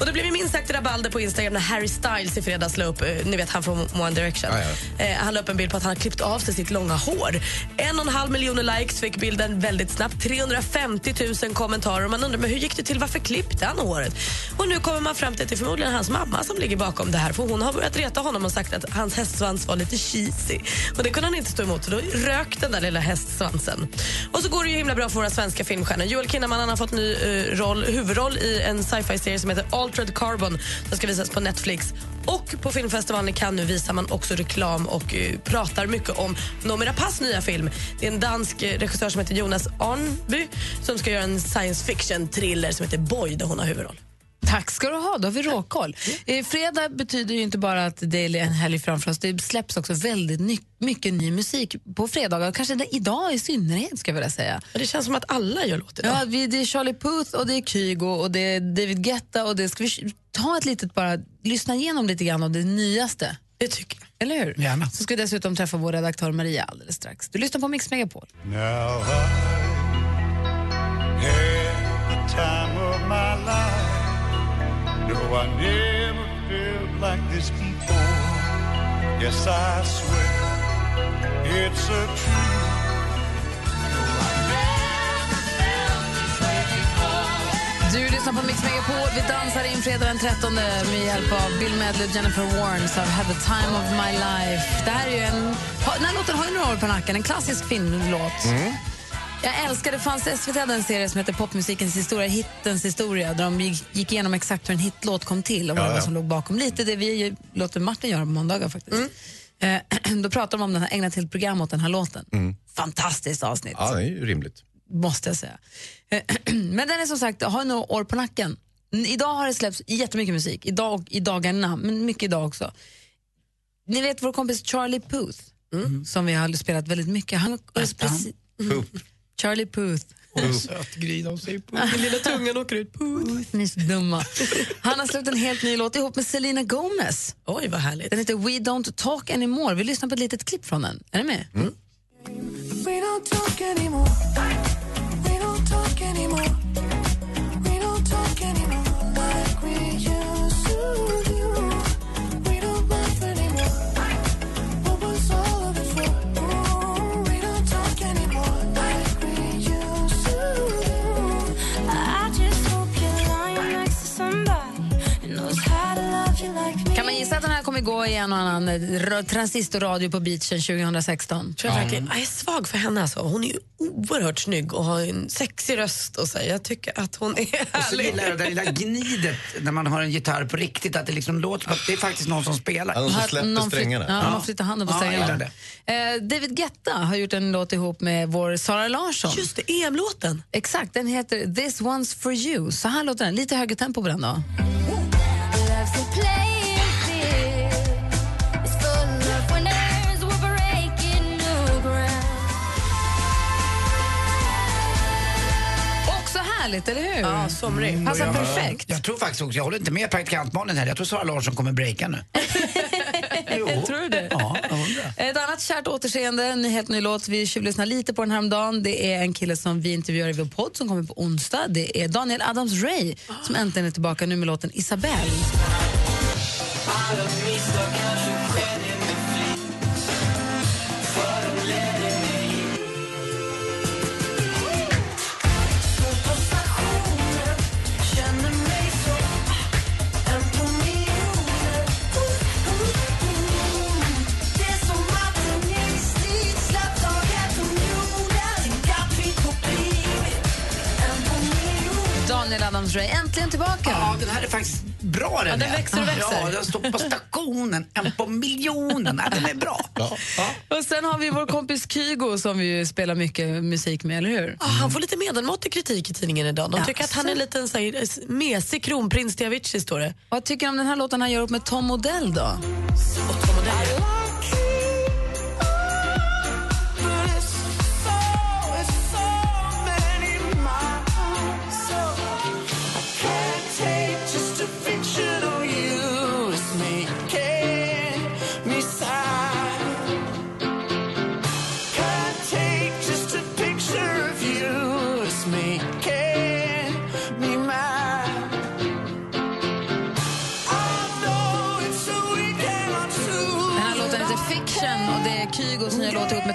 Och det blev ju minst sagt rabalder på Instagram när Harry Styles i fredags la upp, eh, ni vet han från One Direction. Eh, han la upp en bild på att han har klippt av sig sitt långa hår. En och en halv miljoner likes fick bilden väldigt snabbt. 350 000 kommentarer och man undrar men hur gick det till? Varför klippte han håret? Och nu kommer man fram till att det är förmodligen hans mamma som ligger bakom det här för hon har börjat reta honom och sagt att hans hästsvans var lite cheesy. Och det kunde han inte stå emot så då rök den där lilla hästsvansen. Och så går det ju himla bra för våra svenska filmstjärnor. Joel Kinnaman han har fått ny eh, roll, huvudroll i en sci-fi-serie som heter Altered Carbon. som ska visas på Netflix. Och på filmfestivalen i Cannes nu visar man också reklam och eh, pratar mycket om Noomi Rapaces nya film. Det är en dansk eh, regissör som heter Jonas Arnby som ska göra en science fiction-thriller som heter Boy där hon har huvudroll. Tack ska du ha, då har vi råkoll. Eh, fredag betyder ju inte bara att det är en helg framför oss, det släpps också väldigt ny, mycket ny musik på fredagar, kanske det, idag i synnerhet ska jag vilja säga. Det känns som att alla gör låt idag. Ja, vi, det är Charlie Puth och det är Kygo och det är David Guetta och det ska vi ta ett litet bara, lyssna igenom lite grann av det nyaste. Det tycker jag. Eller hur? Gärna. Så ska vi dessutom träffa vår redaktör Maria alldeles strax. Du lyssnar på Mix Megapol. Now I had No, I never felt like this before. Yes, I swear it's a truth. Du lyssnar på Mix Megapol. Vi dansar in fredag den 13 med hjälp av Bill Medley och Jennifer Warnes av Have the time of my life. Det här är ju en, den här låten har ju några år på nacken, en klassisk filmlåt. Mm. Jag älskar det. fanns SVT hade en serie som heter Popmusikens historia, hittens historia, där de gick, gick igenom exakt hur en hitlåt kom till och vad Ja, ja. som låg bakom. Lite det vi låter Martin göra på måndagar faktiskt. Eh, då pratar de om den här, ägnat till program åt den här låten. Mm. Fantastiskt avsnitt Ja, det är ju rimligt. måste jag säga. Eh, Men den är som sagt, har några år på nacken. Idag har det släppts jättemycket musik, idag och i dagarna, men mycket idag också. Ni vet vår kompis Charlie Puth, som vi har spelat väldigt mycket. Han, precis, Charlie Puth. Åh, söt gris, de säger puss. Den lilla tungan åker ut. Puth, ni är så dumma. Han har släppt en helt ny låt ihop med Selena Gomez. Oj, vad härligt. Den heter We Don't Talk Anymore. Vi lyssnar på ett litet klipp från den. Är ni med? We don't talk anymore. We don't talk anymore. Gå i en och annan eh, transistorradio på beachen 2016? Tror jag, verkligen. jag är svag för henne. Alltså. Hon är ju oerhört snygg och har en sexig röst. Och så. Jag tycker att hon är Och så härlig. gillar jag det där lilla gnidet när man har en gitarr på riktigt, att det liksom låter som att det är faktiskt någon som spelar. Ja, någon som släpper någon strängarna. Ja, man flyttar handen på Ja, strängarna. Eh, David Guetta har gjort en låt ihop med vår Sara Larsson. Just det, EM-låten. Exakt, den heter This One's For You. Så här låter den. Lite högre tempo på den då. Härligt, eller hur? Ja, somrig. Passar Jag- perfekt. Jag tror faktiskt också, jag håller inte med praktikantmannen här, jag tror Sara Larsson kommer breaka nu. jo. Tror du det? Ja. Ett annat kärt återseende, en helt ny låt. Vi tjuvlyssnade lite på den häromdagen. Det är en kille som vi intervjuar i vår podd som kommer på onsdag. Det är Daniel Adams-Ray som äntligen är tillbaka nu med låten Isabelle. Daniel Adams-Ray äntligen tillbaka. Ja, den här är faktiskt bra den, Ja, den är. växer och växer. Ja, den står på stationen, en på miljonen. Ja, den är bra. Och sen har vi vår kompis Kygo som vi ju spelar mycket musik med, eller hur? Ja, han får lite medelmåttig kritik i tidningen idag. De tycker att han är lite en så här, mesig kronprins till Avicii, står det. Vad tycker du om den här låten han gör upp med Tom Odell då? I know it's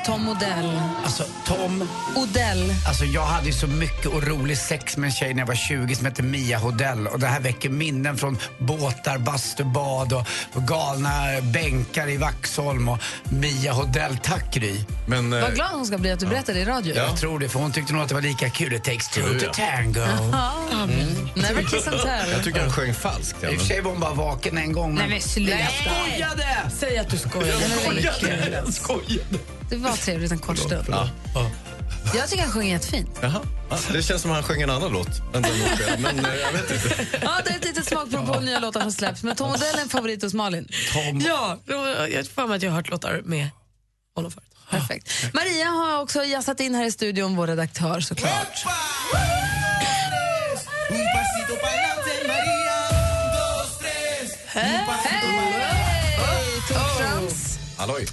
Tom Odell. Alltså, Tom... Odell. Alltså jag hade ju så mycket och rolig sex med en tjej när jag var 20 som hette Mia Hodell och det här väcker minnen från båtar, bastubad och, och galna bänkar i Vaxholm och Mia Hodell. Tack Gry. Men, Vad glad hon ska bli att du berättade i radio. Jag tror det, för hon tyckte nog att det var lika kul. It takes two to tango. Mm. Never kiss and tell. Jag tycker han sjöng falskt. I och för sig var hon bara vaken en gång. Nej men sluta. Nej, jag skojade! Säg att du skojade. Jag Det skojade, jag skojade. Det var trevligt en kort stund. Ja, ja. Jag tycker han sjunger jättefint. Jaha. Ja, det känns som att han sjöng en annan låt än den jag- men eh, jag vet inte. Ja, det är ett litet smakprov på nya låtar som släpps. Men Tom Odell är en favorit hos Malin. Ja, då- jag får mig att jag har hört låtar med honom förut. Perfekt. Maria har också jassat in här i studion, vår redaktör såklart. Torsdags. Halloj.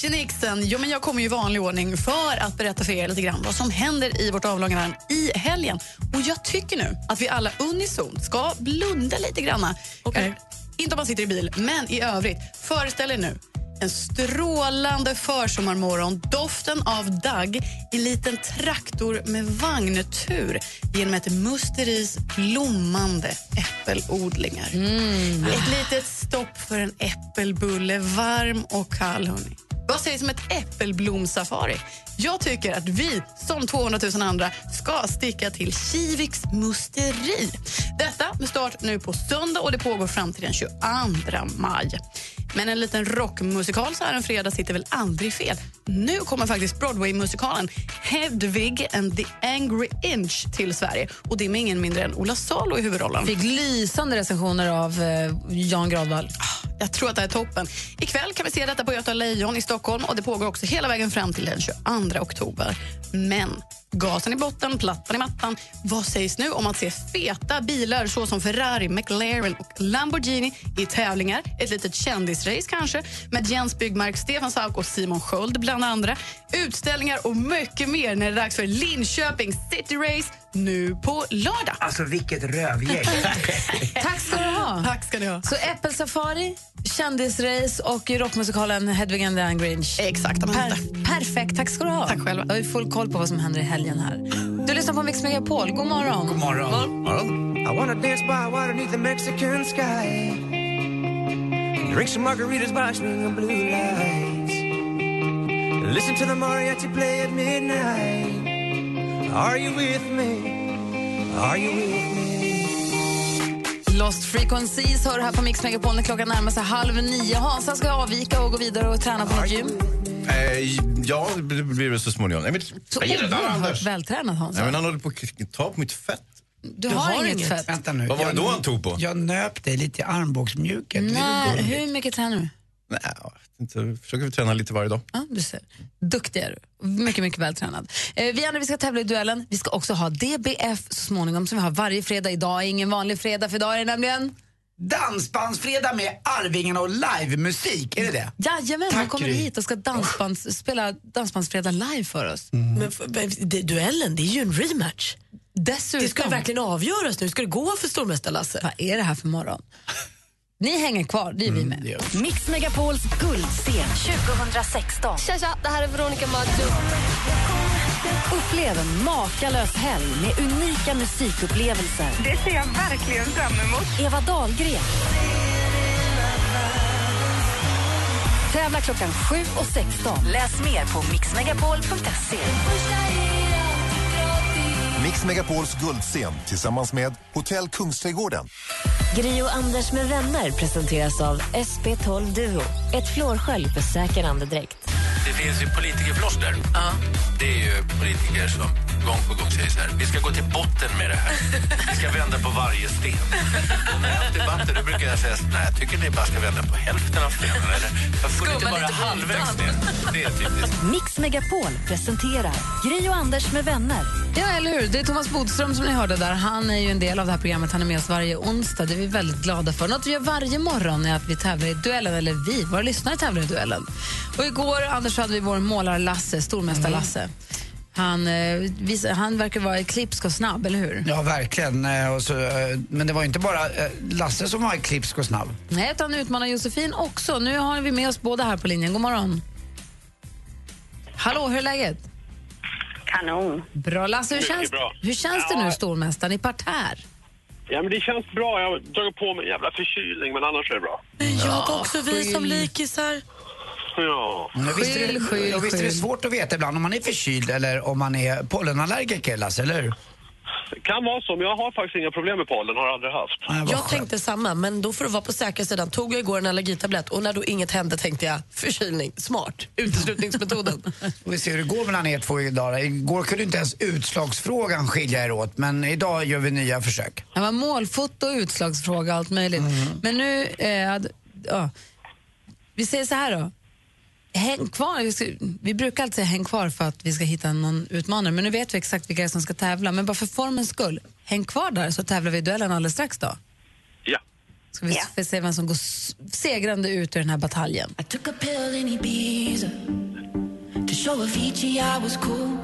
Tjenixen! Jo, men jag kommer i vanlig ordning för att berätta för er lite grann vad som händer i vårt avlånga land i helgen. Och jag tycker nu att vi alla unisont ska blunda lite grann. Okay. Inte om man sitter i bil, men i övrigt. Föreställ er nu en strålande försommarmorgon, doften av dagg i liten traktor med vagntur genom ett musteris blommande äppelodlingar. Ett litet stopp för en äppelbulle, varm och kall. Hörni. Vad sägs om ett äppelblomsafari? Jag tycker att vi, som 200 000 andra, ska sticka till Kiviks musteri. Detta med start nu på söndag och det pågår fram till den 22 maj. Men en liten rockmusikal så här en fredag sitter väl aldrig fel. Nu kommer faktiskt Broadway-musikalen Hedvig and the Angry Inch till Sverige. Och det är med ingen mindre än Ola Salo i huvudrollen. Fick lysande recensioner av eh, Jan Gradvall. Jag tror att det är toppen. Ikväll kan vi se detta på Göta Lejon i Stockholm och det pågår också hela vägen fram till den 22 oktober. Men gasen i botten, plattan i mattan. Vad sägs nu om att se feta bilar såsom Ferrari, McLaren och Lamborghini i tävlingar? Ett litet kändisrace kanske med Jens Byggmark, Stefan Sauk och Simon Sköld bland andra. Utställningar och mycket mer när det är dags för Linköping City Race nu på lördag. Alltså vilket rövgäng. Tack ska du ha. Tack ska ni ha. Så äppelsafari, kändisrace och rockmusikalen Hedvig and the Angry Inch. Exakt. Per perfekt. Tack ska du ha. Tack själva. Då har vi full koll på vad som händer i helgen här. Du lyssnar på Mix Megapol. God morgon. God morgon. I wanna dance by water beneath the Mexican sky. Drink some margaritas by swinging blue lights. Listen to the mariachi play at midnight. Are you with me? Are you with me? Lost Frequencies hör här på Mix Megapol när klockan närmar sig halv nio. Hansa ska avvika och gå vidare och träna på något gym. Eh, ja, det blir det så småningom. Nej, men, Så oerhört vältränad Hansa. Nej, men han håller på att ta på mitt fett. Du, har, inget fett. Vänta nu. Vad var det då han tog på? Jag nöp dig lite i armbågsmjuket. Nej, hur mycket tränar du? Nej, inte. försöker träna lite varje dag. Ja, du ser. Duktig är du. Mycket, mycket vältränad. Eh, vi andra vi ska tävla i duellen. Vi ska också ha DBF så småningom som vi har varje fredag. Idag är ingen vanlig fredag för idag är det nämligen... Dansbandsfredag med Arvingarna och livemusik, är det det? Jajamän, Tack, de kommer Gry. hit och ska dansbands, spela Dansbandsfredag live för oss. Men f- men det, duellen, det är ju en rematch. Dessutom. Det ska verkligen avgöras nu. Ska det gå för stormästar-Lasse? Vad är det här för morgon? Ni hänger kvar, det är vi med. Mix Megapols guldscen 2016. Tja, tja, det här är Veronica Maggio. Upplev en makalös helg med unika musikupplevelser. Det ser jag verkligen fram emot. Eva Dahlgren. Tävla klockan 7 och 16. Läs mer på mixmegapol.se. Mix Megapols guldscen tillsammans med Hotell Kungsträdgården. Gri och Anders med vänner presenteras av SP12 Duo. Ett flårskölj för säker andedräkt. Det finns ju politikerfloskler. Det är ju politiker som gång på gång säger så här. Vi ska gå till botten med det här. Vi ska vända på varje sten. Och när jag har debatter då brukar jag säga så, nej, jag tycker ni bara ska vända på hälften av stenen. Eller varför inte bara halvvägs ner? Det är typiskt. Mix Megapol presenterar Gri och Anders med vänner. Ja, eller hur? Det är Thomas Bodström som ni hörde där. Han är ju en del av det här programmet. Han är med oss varje onsdag. Det är vi väldigt glada för. Något vi gör varje morgon är att vi tävlar i duellen, eller vi, våra lyssnare tävlar i duellen. Och igår, Anders, hade vi vår målar-Lasse, stormästar-Lasse. Han, eh, han verkar vara klipsk och snabb, eller hur? Ja, verkligen. Eh, Och så, eh, men det var inte bara eh, Lasse som var klipsk och snabb. Nej, utan utmanar Josefin också. Nu har vi med oss båda här på linjen. God morgon. Hallå, hur är läget? Kanon. Bra. Lasse, hur känns, bra. hur känns det Ja. nu, stormästaren, i parterre? Ja, men det känns bra. Jag har dragit på mig en jävla förkylning, men annars är det bra. Jag också, vi som likisar. Ja. Men visst, är det, skyll, och visst är det svårt att veta ibland om man är förkyld eller om man är pollenallergiker, Lasse, eller hur? Det kan vara så, men jag har faktiskt inga problem med pollen. Har aldrig haft. Jag tänkte samma, men då för att vara på säkra sidan tog jag igår en allergitablett och när då inget hände tänkte jag förkylning, smart, uteslutningsmetoden. Vi ser hur det går mellan er två idag. Igår kunde inte ens utslagsfrågan skilja er åt, men idag gör vi nya försök. Det var målfoto, utslagsfråga, allt möjligt. Men nu, eh, ja. vi säger så här då. Häng kvar. Vi, brukar alltid säga häng kvar för att vi ska hitta någon utmanare, men nu vet vi exakt vilka som ska tävla. Men bara för formens skull, häng kvar där så tävlar vi i duellen alldeles strax då. Ja. Ska vi f- se vem som går segrande ut ur den här bataljen. I took a pill in Ibiza to show Avicii I was cool.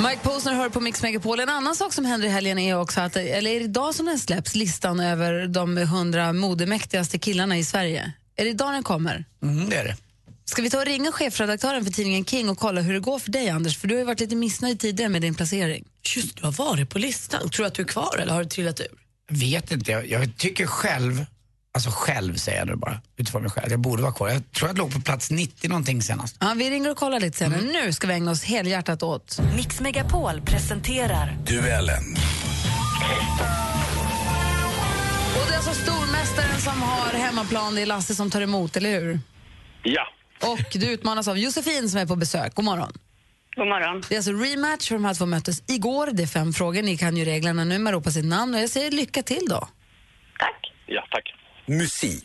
Mike Posner hör på Mix Megapol. En annan sak som händer i helgen är också att, eller är det idag som den släpps, listan över de 100 modemäktigaste killarna i Sverige? Är det idag den kommer? Mm, det är det. Ska vi ta och ringa chefredaktören för tidningen King och kolla hur det går för dig, Anders? För du har ju varit lite missnöjd tidigare med din placering. Just du har varit på listan. Tror du att du är kvar eller har du trillat ur? Vet inte, jag, jag tycker själv, alltså själv säger jag nu bara, utifrån mig själv, jag borde vara kvar. Jag tror jag låg på plats 90 någonting senast. Ja, vi ringer och kollar lite senare. Nu ska vi ägna oss helhjärtat åt... Mix Megapol presenterar Duellen. Och det är alltså stormästaren som har hemmaplan, det är Lasse som tar emot, eller hur? Ja. Och du utmanas av Josefin som är på besök. God morgon. God morgon. Det är alltså rematch för de här två möttes igår. Det är fem frågor. Ni kan ju reglerna nu. Man ropar sitt namn och jag säger lycka till då. Ja, tack. Musik.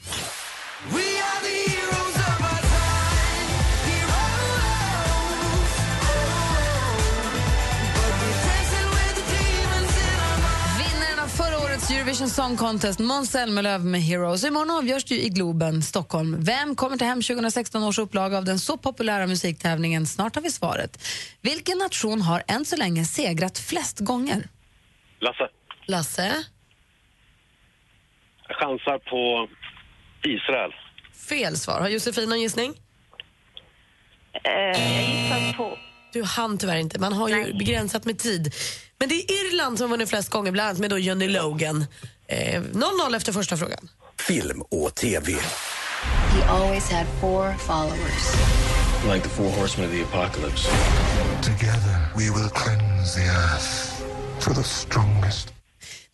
Vinnaren av förra årets Eurovision Song Contest, Måns Zelmerlöw med Heroes. Imorgon avgörs det ju i Globen, Stockholm. Vem kommer ta hem 2016 års upplaga av den så populära musiktävlingen? Snart har vi svaret. Vilken nation har än så länge segrat flest gånger? Lasse, Lasse? Jag chansar på Israel. Fel svar. Har Josefin någon gissning? Eh, jag gissar på... Du hann tyvärr inte. Man har ju begränsat med tid. Men det är Irland som har vunnit flest gånger, bland annat med då Johnny Logan. Eh, 0-0 efter första frågan. Film och TV. He always had four followers. Like the four horsemen of the apocalypse. Together we will cleanse the earth to the strongest.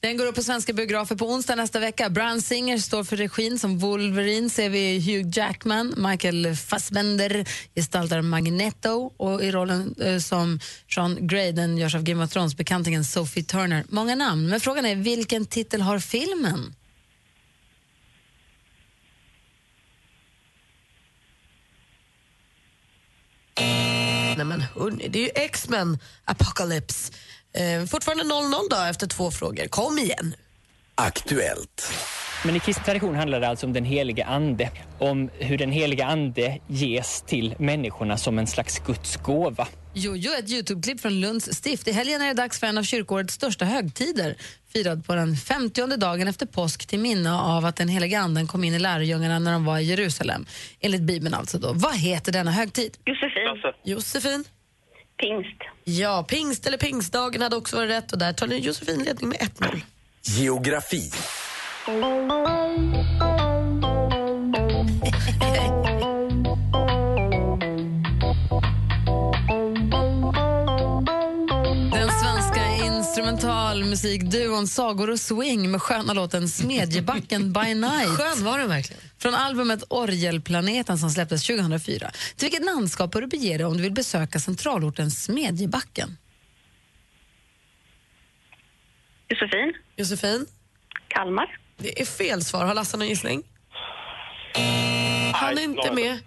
Den går upp på svenska biografer på onsdag nästa vecka. Brian Singer står för regin. Som Wolverine ser vi Hugh Jackman. Michael Fassbender gestaltar Magneto och i rollen eh, som Sean Grey den görs av Game of Thrones-bekantingen Sophie Turner. Många namn, men frågan är vilken titel har filmen? Nej men hörni, det är ju X-Men Apocalypse. Eh, fortfarande 0-0 då efter två frågor. Kom igen. Aktuellt. Men i kristen tradition handlar det alltså om den heliga ande. Om hur den heliga ande ges till människorna som en slags Guds gåva. Jojo, ett Youtube-klipp från Lunds stift. I helgen är det dags för en av kyrkårets största högtider. Firad på den 50 dagen efter påsk till minne av att den heliga anden kom in i lärjungarna när de var i Jerusalem. Enligt Bibeln alltså. Då. Vad heter denna högtid? Josefin. Josefin? Pingst. Ja, pingst eller pingstdagen hade också varit rätt och där tar ni Josefin ledning med 1-0. Geografi. Instrumentalmusikduon Sagor och Swing med sköna låten Smedjebacken by night. Skön var den verkligen. Från albumet Orgelplaneten som släpptes 2004. Till vilket landskap bör du bege dig om du vill besöka centralorten Smedjebacken? Josefin. Josefin? Kalmar. Det är fel svar. Har Lasse någon gissning? Han är inte med.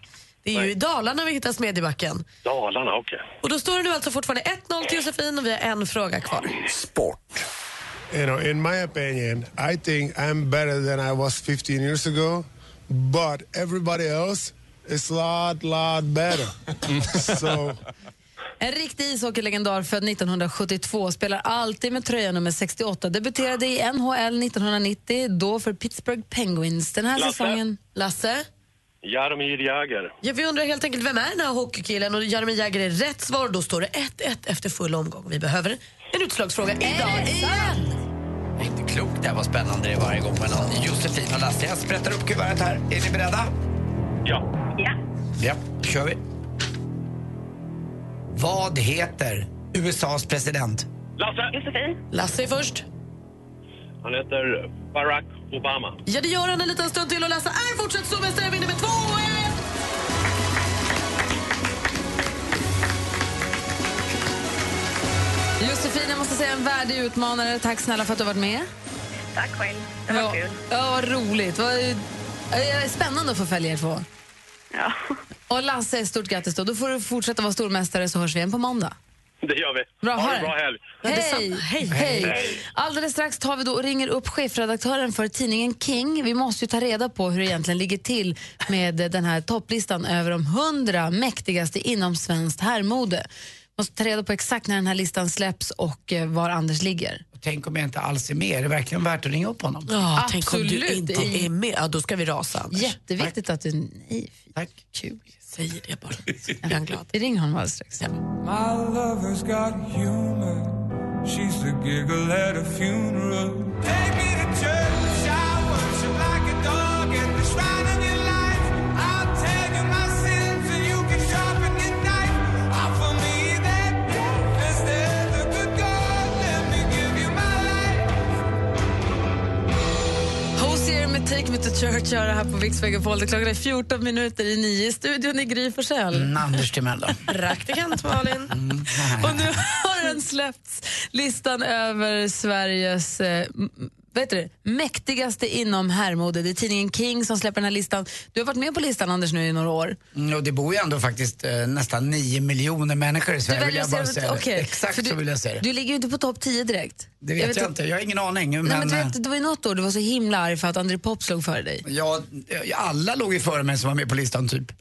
Det är ju i Dalarna vi hittar Smedjebacken. Dalarna, okej. Och då står det nu alltså fortfarande 1-0 till Josefin och vi har en fråga kvar. Sport. You know, in my opinion, I think I'm better than I was 15 years ago, but everybody else it's a lot, lot better. so En riktig ishockeylegendar född 1972 spelar alltid med tröja nummer 68. Debuterade i NHL 1990, då för Pittsburgh Penguins. Den här Lasse? säsongen... Lasse? Jaromir Jagr. Ja, vi undrar helt enkelt vem är den här hockeykillen och Jaromir Jagr är rätt svar. Då står det 1-1 efter full omgång. Vi behöver en utslagsfråga idag igen. Det är inte klokt det här vad spännande det varje gång mellan Josefin och Lasse. Jag sprättar upp kuvertet här. Är ni beredda? Ja. Ja. Ja, då kör vi. Vad heter USAs president? Lasse. Josefin. Lasse är först. Han heter Barack Obama. Ja, det gör han en liten stund till och Lasse är fortsatt stormästare vinner med 2-1. Josefin, jag måste säga en värdig utmanare. Tack snälla för att du har varit med. Tack själv. Det var ja. kul. Ja, vad roligt. Vad, eh, spännande att få följa er två. Ja. Och Lasse, stort grattis då. Då får du fortsätta vara stormästare så hörs vi igen på måndag. Det gör vi. Bra, ha en det. bra helg. Hej. Hej. Hej. Alldeles strax tar vi då och ringer upp chefredaktören för tidningen King. Vi måste ju ta reda på hur det egentligen ligger till med den här topplistan över de hundra mäktigaste inom svenskt herrmode. Måste ta reda på exakt när den här listan släpps och eh, var Anders ligger. Tänk om jag inte alls är med. Är det verkligen värt att ringa upp honom? Ja, tänk om du Absolut. inte är med. Ja, då ska vi rasa, Anders. Jätteviktigt att du... Nej, Tack. Kul. Säger det bara. Så blir han glad. Vi ringer honom alldeles strax. My lover's got humor. She's the giggle at a funeral. Take me to church. Take Me To Church gör det här på Mix Megapol. Det Klockan är 14 minuter i nio. Studion i Gry Forssell. Mm, Anders Timell? Praktikant Malin. Och nu har den släppts, listan över Sveriges eh, vad heter det? mäktigaste inom herrmode. Det är tidningen King som släpper den här listan. Du har varit med på listan, Anders, nu i några år. Mm, och det bor ju ändå faktiskt eh, nästan 9 miljoner människor i Sverige. Vill jag bara säga okej. Exakt För så du, vill jag säga det. Du ligger ju inte på topp 10 direkt. Det vet jag, inte. Jag har ingen aning. Men, Nej, men du eh, vet, det var ju något år du var så himla arg för att André Pop slog före dig. ja, eh, alla låg ju före mig som var med på listan typ.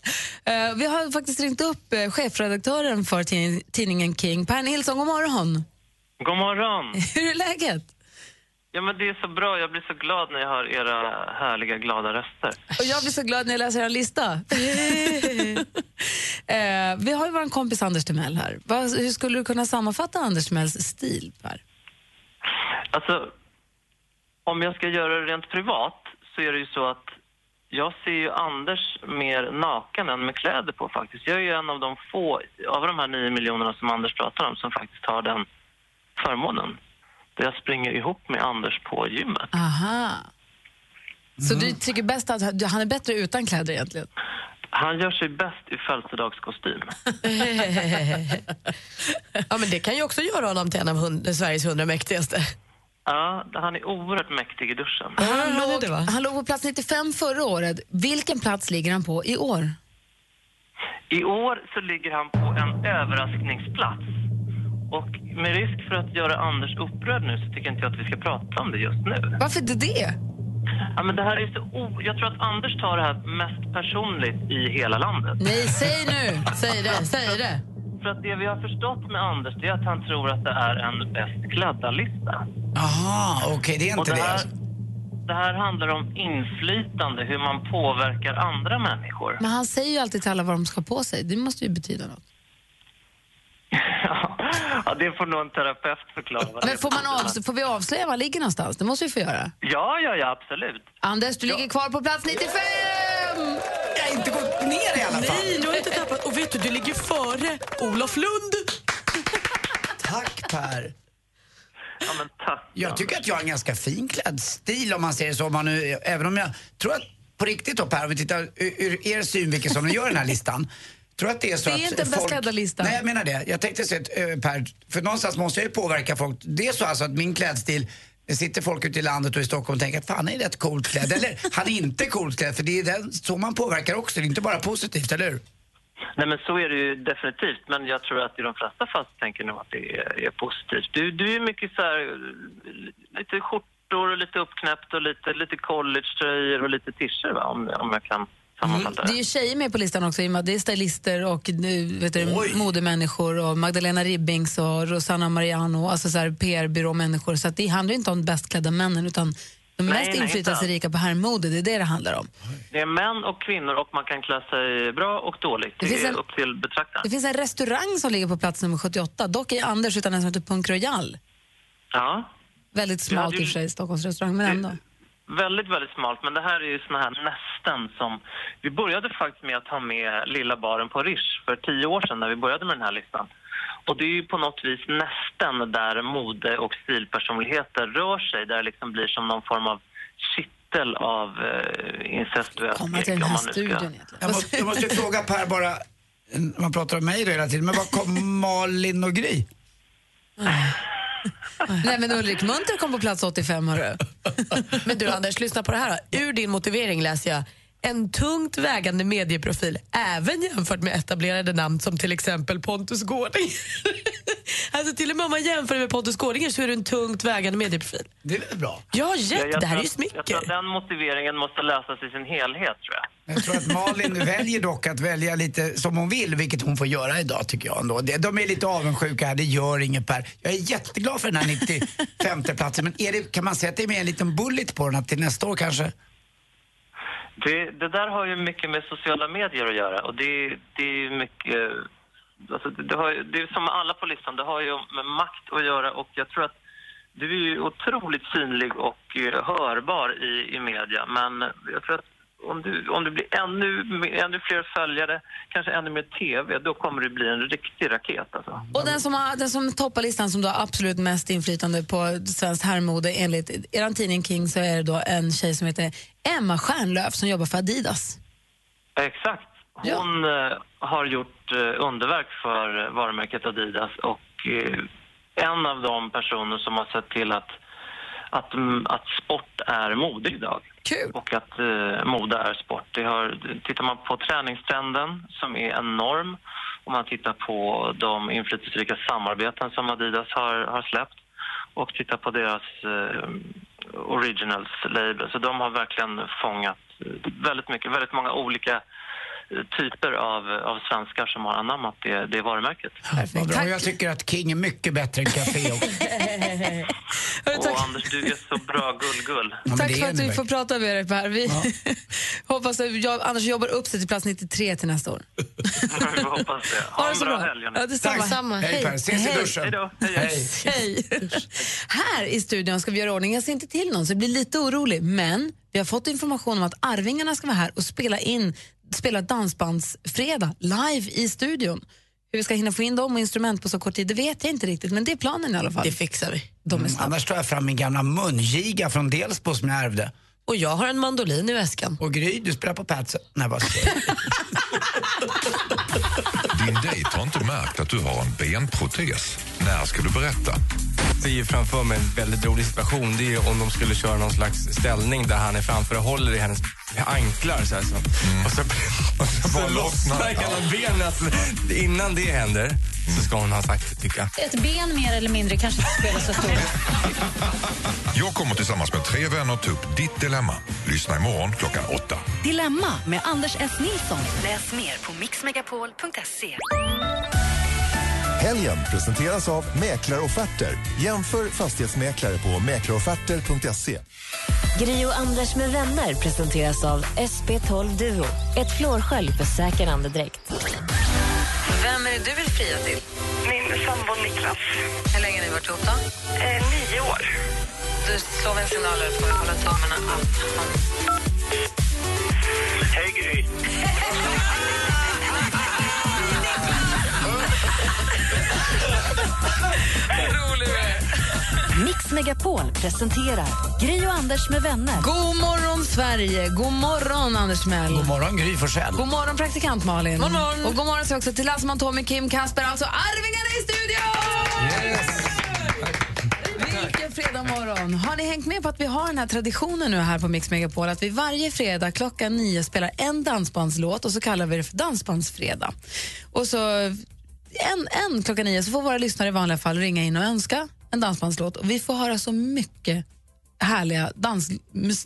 Eh, vi har faktiskt ringt upp uh, chefredaktören för tidning, tidningen King, Per Nilsson. God morgon. God morgon! Hur är läget? Ja, men det är så bra. Jag blir så glad när jag hör era härliga, glada röster. Och jag blir så glad när jag läser er lista. eh, vi har ju vår kompis Anders Timell här. Hur skulle du kunna sammanfatta Anders Timells stil, Per? Alltså, om jag ska göra det rent privat så är det ju så att jag ser ju Anders mer naken än med kläder på faktiskt. Jag är ju en av de få av de här nio miljonerna som Anders pratar om som faktiskt har den förmånen. Där jag springer ihop med Anders på gymmet. Aha. Så du tycker bäst att han- han är bättre utan kläder egentligen? Han gör sig bäst i födelsedagskostym. ja, men det kan ju också göra honom till en av hund- Sveriges hundra mäktigaste. Ja, han är oerhört mäktig i duschen. Han, låg, han låg på plats 95 förra året. Vilken plats ligger han på i år? I år så ligger han på en överraskningsplats. Och med risk för att göra Anders upprörd nu så tycker inte jag att vi ska prata om det just nu. Varför inte det? Ja, men det här är så o- jag tror att Anders tar det här mest personligt i hela landet. Nej, säg nu! Säg det, säg det. För att det vi har förstått med Anders det är att han tror att det är en bäst klädda-lista. Aha, okej, det är inte det det. här, alltså. det här handlar om inflytande, hur man påverkar andra människor. Men han säger ju alltid till alla vad de ska på sig. Det måste ju betyda något. Ja, det får nog en terapeut förklara. Men får, man får vi avslöja var han ligger någonstans? Det måste vi få göra. Ja, ja, ja, absolut. Anders, du ligger kvar på plats 95! Jag har inte gått ner i alla fall. Nej, du har inte tappat. Och vet du, du ligger före Olof Lund. Tack Per. Ja, men tack. Jag tycker att jag har en ganska fin klädstil om man ser det så. Om man nu, även om jag tror att på riktigt då Per, om vi tittar ur, ur er synvinkel som ni gör den här listan. Tror att det är så Det är att inte en bäst klädda-lista. Nej, jag menar det. Jag tänkte säga att, eh, Per, för någonstans måste jag ju påverka folk. Det är så alltså att min klädstil det sitter folk ute i landet och i Stockholm och tänker att fan han är rätt coolt klädd. Eller han är inte coolt klädd. För det är den, så man påverkar också. Det är inte bara positivt, eller hur? Nej, men så är det ju definitivt. Men jag tror att i de flesta fall så tänker nog att det är, är positivt. Du, du är mycket så här, lite skjortor och lite uppknäppt och lite, lite collegetröjor och lite tischer va? Om, om jag kan sammanfatta Det är ju tjejer med på listan också, det är stylister och nu, vet du, modemänniskor och Magdalena Ribbings och Rosanna Mariano, alltså så PR-byråmänniskor. Så det handlar inte om bäst klädda männen utan de Nej, mest inflytelserika på herrmode, det är det det handlar om. Det är män och kvinnor och man kan klä sig bra och dåligt. Det, Det finns en- upp till betraktaren. Det finns en restaurang som ligger på plats nummer 78, dock i Anders utan en som heter Punk Royal. Ja. Väldigt smalt i och för sig, Stockholms restaurang, men ändå. Väldigt, väldigt smalt. Men det här är ju såna här nästen som... Vi började faktiskt med att ha med Lilla baren på Rish för tio år sedan när vi började med den här listan. Och det är ju på något vis nästen där mode och stilpersonligheter rör sig. Där det liksom blir som någon form av kittel av uh, incestuös Komma till den här studion Jag måste, jag måste fråga Per bara, man pratar om mig då hela tiden, men var kom Malin och Gry? Nej men Ulrik Munter kom på plats 85 hörru. Men du Anders, lyssna på det här då. Ur din motivering läser jag en tungt vägande medieprofil, även jämfört med etablerade namn som till exempel Pontus Gårding. alltså till och med om man jämför med Pontus Gårdinger så är du en tungt vägande medieprofil. Det är väl bra? Ja, Ja, jätte, jag det här är tror ju att- Jag tror smicker. att den motiveringen måste läsas i sin helhet, tror jag. Jag tror att Malin väljer dock att välja lite som hon vill, vilket hon får göra idag tycker jag ändå. De är lite avundsjuka här, det gör inget Per. Jag är jätteglad för den här 95 platsen, men är det, kan man säga att det är med en liten bullet på den att till nästa år kanske? Det, det där har ju mycket med sociala medier att göra och det, det är ju mycket... Alltså det, har, det är som med alla på listan, det har ju med makt att göra och jag tror att du är ju otroligt synlig och eh, hörbar i, i media men jag tror att om du, om det blir ännu, ännu fler följare, kanske ännu mer TV, då kommer det bli en riktig raket alltså. Och den som, har, den som toppar listan som då har absolut mest inflytande på svenskt herrmode enligt er tidning King så är det då en tjej som heter Emma Stjärnlöf som jobbar för Adidas. Exakt. Hon eh, har gjort eh, underverk för eh, varumärket Adidas och en av de personer som har sett till att, att, mm, att sport är mode idag. Kul. Och att eh, mode är sport. Det har, tittar man på träningstrenden som är enorm om man tittar på de inflytelserika samarbeten som Adidas har, har släppt och tittar på deras eh, originals label. Så de har verkligen fångat väldigt mycket, väldigt många olika typer av, av svenskar som har anammat det, det varumärket. Vad bra. Jag tycker att King är mycket bättre än Café också. Och Anders, du är så bra gull-gull. Tack för att vi får prata med dig Per. Vi hoppas att jag, Anders jobbar upp sig till plats 93 till nästa år. Vi hoppas det. Ha Ha en så bra bra. helg. Ja, detsamma. Detsamma. Hej, Hej. Per, ses i Hej. duschen. Hej då. Hej, hej. Hej. Här i studion ska vi göra ordning. Jag ser inte till någon så jag blir lite orolig. Men vi har fått information om att Arvingarna ska vara här och spela in spela dansbandsfredag live i studion. Hur vi ska hinna få in dem och instrument på så kort tid, det vet jag inte riktigt. Men det är planen i alla fall. Det fixar vi. De är Mm, annars tar jag fram min gamla mungiga från Delsbo som jag ärvde. Och jag har en mandolin i väskan. Och Gry, du spelar på Patsen. Nej, jag? Din dejt har inte märkt att du har en benprotes. När ska du berätta? Ser ju framför mig en väldigt rolig situation. Det är om de skulle köra någon slags ställning där han är framför och håller i hennes anklar. Så här, så. Och så, och så, så lossnar hela benet. Alltså, innan det händer så ska hon ha sagt det, tycker jag. Ett ben mer eller mindre kanske inte spelar så stor. Jag kommer tillsammans med tre vänner ta upp ditt dilemma. Lyssna imorgon klockan åtta. Dilemma med Anders S. Nilsson. Läs mer på mixmegapol.se. Helgen presenteras av Mäklarofferter. Jämför fastighetsmäklare på mäklarofferter.se. Gri och Anders med vänner presenteras av SP12 Duo. Ett flårskölj för säker andedräkt. Vem är det du vill fria till? Min sambo Niklas. Hur länge har ni varit ihop då? Eh, nio år. Du slår vi en signal eller får vi hålla tummarna att han... Hej Gry. rolig du är. Mix Megapol presenterar Gri och Anders med vänner. God morgon, Sverige! God morgon, Anders Mell. God morgon, Gry Forssell. God morgon, praktikant Malin. God morgon. Och god morgon också till Lassman, Tommy, Kim, Kasper, alltså Arvingarna i studion! Vilken fredag morgon. Har ni hängt med på att vi har den här traditionen nu här på Mix Megapol att vi varje fredag klockan nio spelar en dansbandslåt och så kallar vi det för Dansbandsfredag. Och så en, en klockan nio så får våra lyssnare i vanliga fall ringa in och önska en dansbandslåt och vi får höra så mycket härliga dans,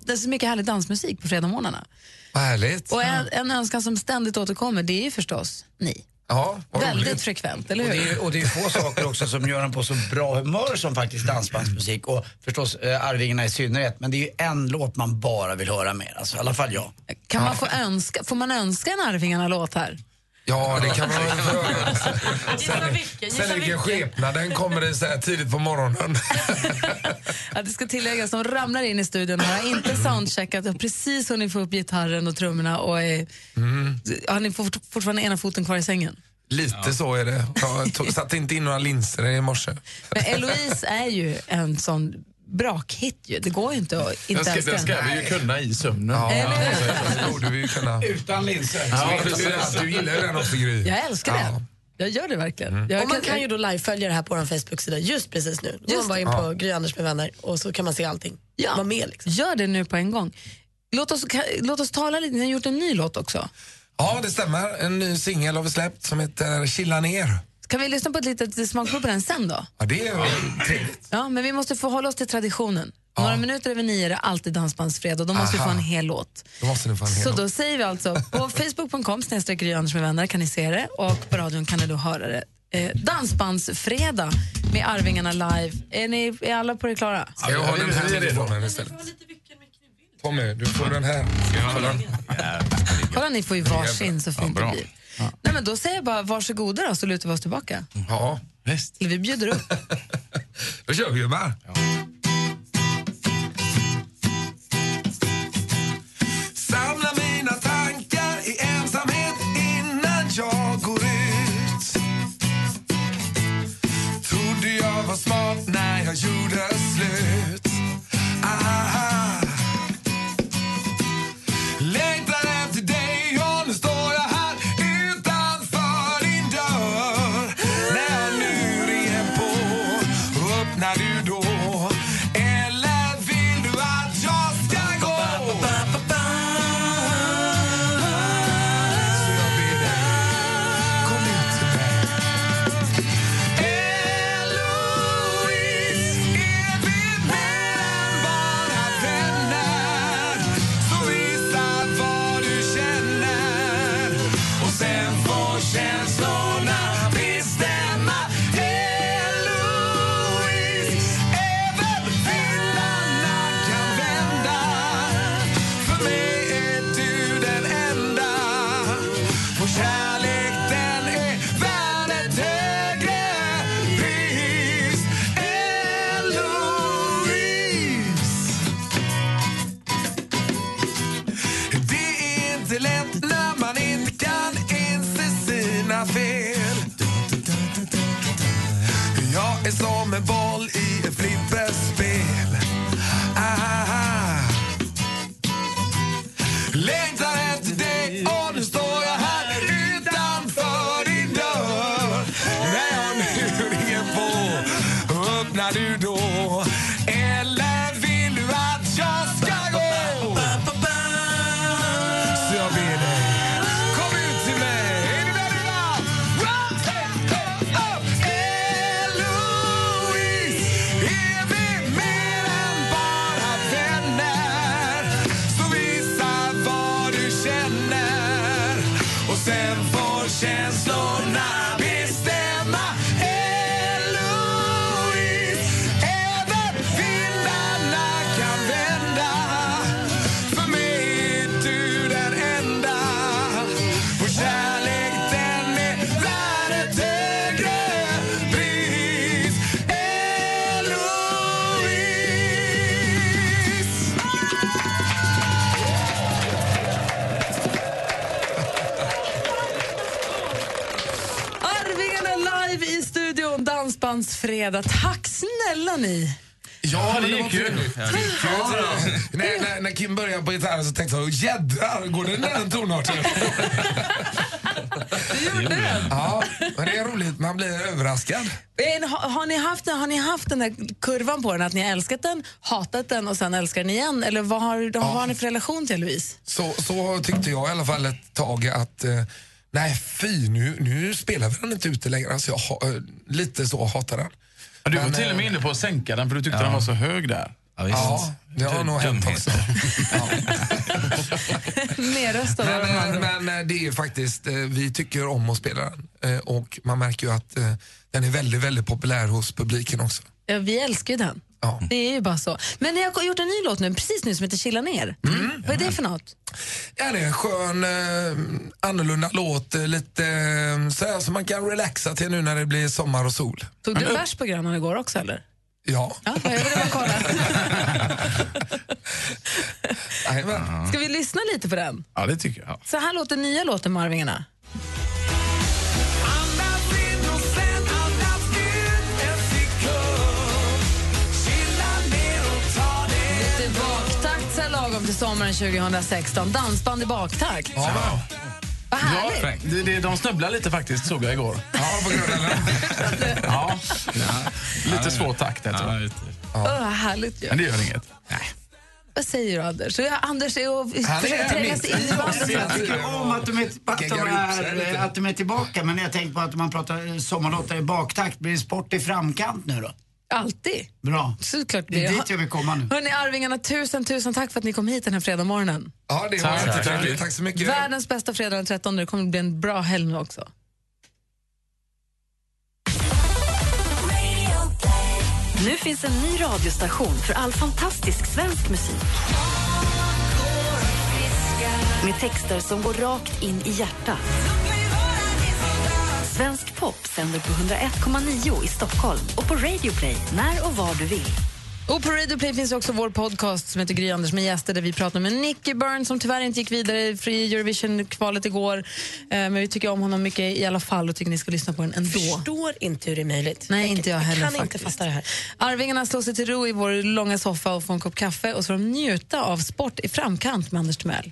det är så mycket härlig dansmusik på fredagsmorgnarna. Härligt. Och en, en önskan som ständigt återkommer, det är ju förstås ni. Ja, Väldigt roligt. frekvent, eller Och hur? det, är, och det är få saker också som gör en på så bra humör som faktiskt dansbandsmusik och förstås eh, Arvingarna i synnerhet. Men det är ju en låt man bara vill höra mer, alltså, i alla fall jag. Kan man få, önska, får man önska en Arvingarna-låt här? Ja, det kan man väl få göra. Gissa vilken, gissa Sen vilken vilken. skepnad, den kommer det så här tidigt på morgonen. Ja, det ska tilläggas, de ramlar in i studion och har inte soundcheckat och precis hunnit få upp gitarren och trummorna och är, Mm. har ni fort, fortfarande ena foten kvar i sängen? Lite så är det. Jag satte inte in några linser i morse. Men Eloise är ju en sån brakhit ju. Det går ju inte att inte Den ska, älska den ska vi ju kunna i sömnen. Ja, det borde vi ju kunna. Utan linser. Ja, precis. Du gillar ju den också, Gry. Jag älskar det. Jag gör det verkligen. Jag och man kan ju då live-följa det här på vår Facebook-sida just precis nu. Då går man bara in på Gry Anders med vänner och så kan man se allting. Ja. Var med liksom. Gör det nu på en gång. Låt oss, kan, låt oss tala lite, ni har gjort en ny låt också. Ja, det stämmer. En ny singel har vi släppt som heter Chilla ner. Kan vi lyssna på ett litet smakprov på den sen då? Ja, det är trevligt. Ja, men vi måste förhålla oss till traditionen. Några minuter över nio är det alltid dansbandsfredag och då måste vi Aha. få en hel låt. Då måste ni få en hel Så låt. då säger vi alltså, på facebook.com snedstreck Anders med vänner kan ni se det och på radion kan ni då höra det. Eh, dansbandsfredag med Arvingarna live. Är, ni, är alla på det klara? Ska jag ha den här telefonen istället? Tommy, du får den här. Kolla. Ni får ju varsin så fint det blir. Nej, men då säger jag bara varsågoda då, så lutar vi oss tillbaka. Ja, visst. Eller vi bjuder upp. Då kör vi gubbar. Samla mina tankar i ensamhet innan jag går ut Trodde jag var smart när jag gjorde slut Aha. Eller Dansbandsfredag. Tack snälla ni! Ja, det det gick var ju. Ja, det när, när, när Kim började på gitarren så tänkte jag, jädrar, går den den tonarten? Du gjorde det. Ja, men det är roligt. Man blir överraskad. Har, har, ni haft, den- har ni haft den där kurvan på den, att ni har älskat den, hatat den och sen älskar ni igen? Eller vad har, vad har ni för relation till Louise? Så, så tyckte jag i alla fall ett tag att eh, nej fy, nu, nu spelar vi den inte ute längre. Alltså jag ha, eh, lite så hatar den. Ja, Du var Men, till och med eh, inne på att sänka den för du tyckte ja. den var så hög där. Ja, det har nog hänt också. De Men, men, men eh, det är ju faktiskt, eh, vi tycker om att spela den och man märker ju att den är väldigt, väldigt populär hos publiken också. Ja, vi älskar ju den. Det är ju bara så. Men ni har gjort en ny låt nu, precis nu som heter Chilla ner. Vad är det för något? Ja, det är en skön, eh, annorlunda låt, eh, lite eh, så här som man kan relaxa till nu när det blir sommar och sol. Tog du bärs på Grönan igår också eller? Ja. Ja, jag ville bara kolla. Ska vi lyssna lite på den? Ja, det tycker jag. Så här låter nya låten med lagom till sommaren 2016. Dansband i baktakt. Ja. Vad härligt. Ja, det, det, de snubblar lite faktiskt, såg jag igår. Ja, på grund ja. Lite svår takt tror jag. Åh, vad härligt ju. Men det gör inget. Vad säger du Anders? Så jag, Anders är och försöker är tränga sig in i bandet. Jag tycker om att de, är, att, de Geggar upp sig är, lite. att de är tillbaka, men jag tänker på att man pratar sommarlåtar i baktakt. Blir det sport i framkant nu då? Alltid. Bra. Såklart Det är dit jag vill komma nu. Hörni, Arvingarna, tusen, tusen tack för att ni kom hit den här fredagsmorgonen. Ja, det var jättetrevligt. Tack så mycket. Världens bästa fredag den 13. Det kommer bli en bra helg nu också. Nu finns en ny radiostation för all fantastisk svensk musik. Med texter som går rakt in i hjärtat. Svensk pop sänder på 101,9 i Stockholm och på Radio Play när och var du vill. Och på Radio Play finns också vår podcast som heter Gry Anders med gäster där vi pratar med Nicky Byrne som tyvärr inte gick vidare i Eurovision-kvalet igår. Eh, men vi tycker om honom mycket i alla fall och tycker ni ska lyssna på den ändå. Jag förstår inte hur det är möjligt. Nej, inte jag heller kan faktiskt. inte fatta det här. Arvingarna slår sig till ro i vår långa soffa och får en kopp kaffe och så får de njuta av sport i framkant med Anders Timell.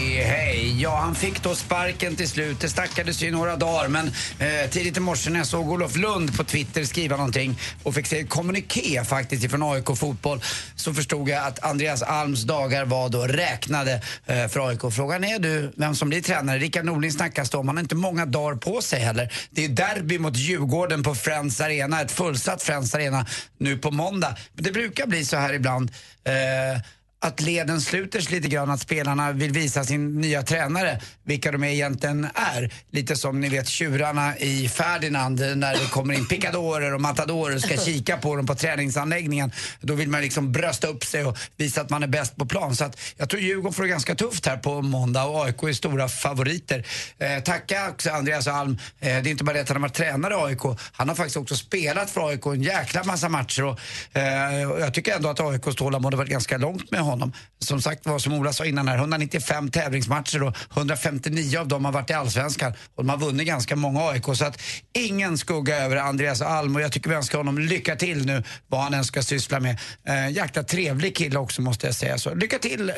Ja, han fick då sparken till slut. Det stackades ju några dagar, men eh, tidigt i morse när jag såg Olof Lund på Twitter skriva någonting och fick se ett kommuniké faktiskt ifrån AIK Fotboll så förstod jag att Andreas Alms dagar var då räknade eh, för AIK. Frågan är du vem som blir tränare. Rickard Norling snackas det om. Han har inte många dagar på sig heller. Det är derby mot Djurgården på Friends Arena, ett fullsatt Friends Arena nu på måndag. Men det brukar bli så här ibland. Eh, att leden sluter sig lite grann, att spelarna vill visa sin nya tränare vilka de egentligen är. Lite som ni vet tjurarna i Ferdinand när det kommer in pickadorer och matadorer och ska kika på dem på träningsanläggningen. Då vill man liksom brösta upp sig och visa att man är bäst på plan. Så att jag tror Djurgården får det ganska tufft här på måndag och AIK är stora favoriter. Eh, tacka också Andreas Alm. Eh, det är inte bara det att han har varit tränare i AIK, han har faktiskt också spelat för AIK en jäkla massa matcher och, eh, jag tycker ändå att AIKs tålamod har varit ganska långt med honom. Som sagt var, som Ola sa innan här, 195 tävlingsmatcher och 159 av dem har varit i Allsvenskan och de har vunnit ganska många AIK. Så att ingen skugga över Andreas Alm och jag tycker vi önskar honom lycka till nu vad han än ska syssla med. Eh, jäkla trevlig kille också måste jag säga. Så lycka till eh,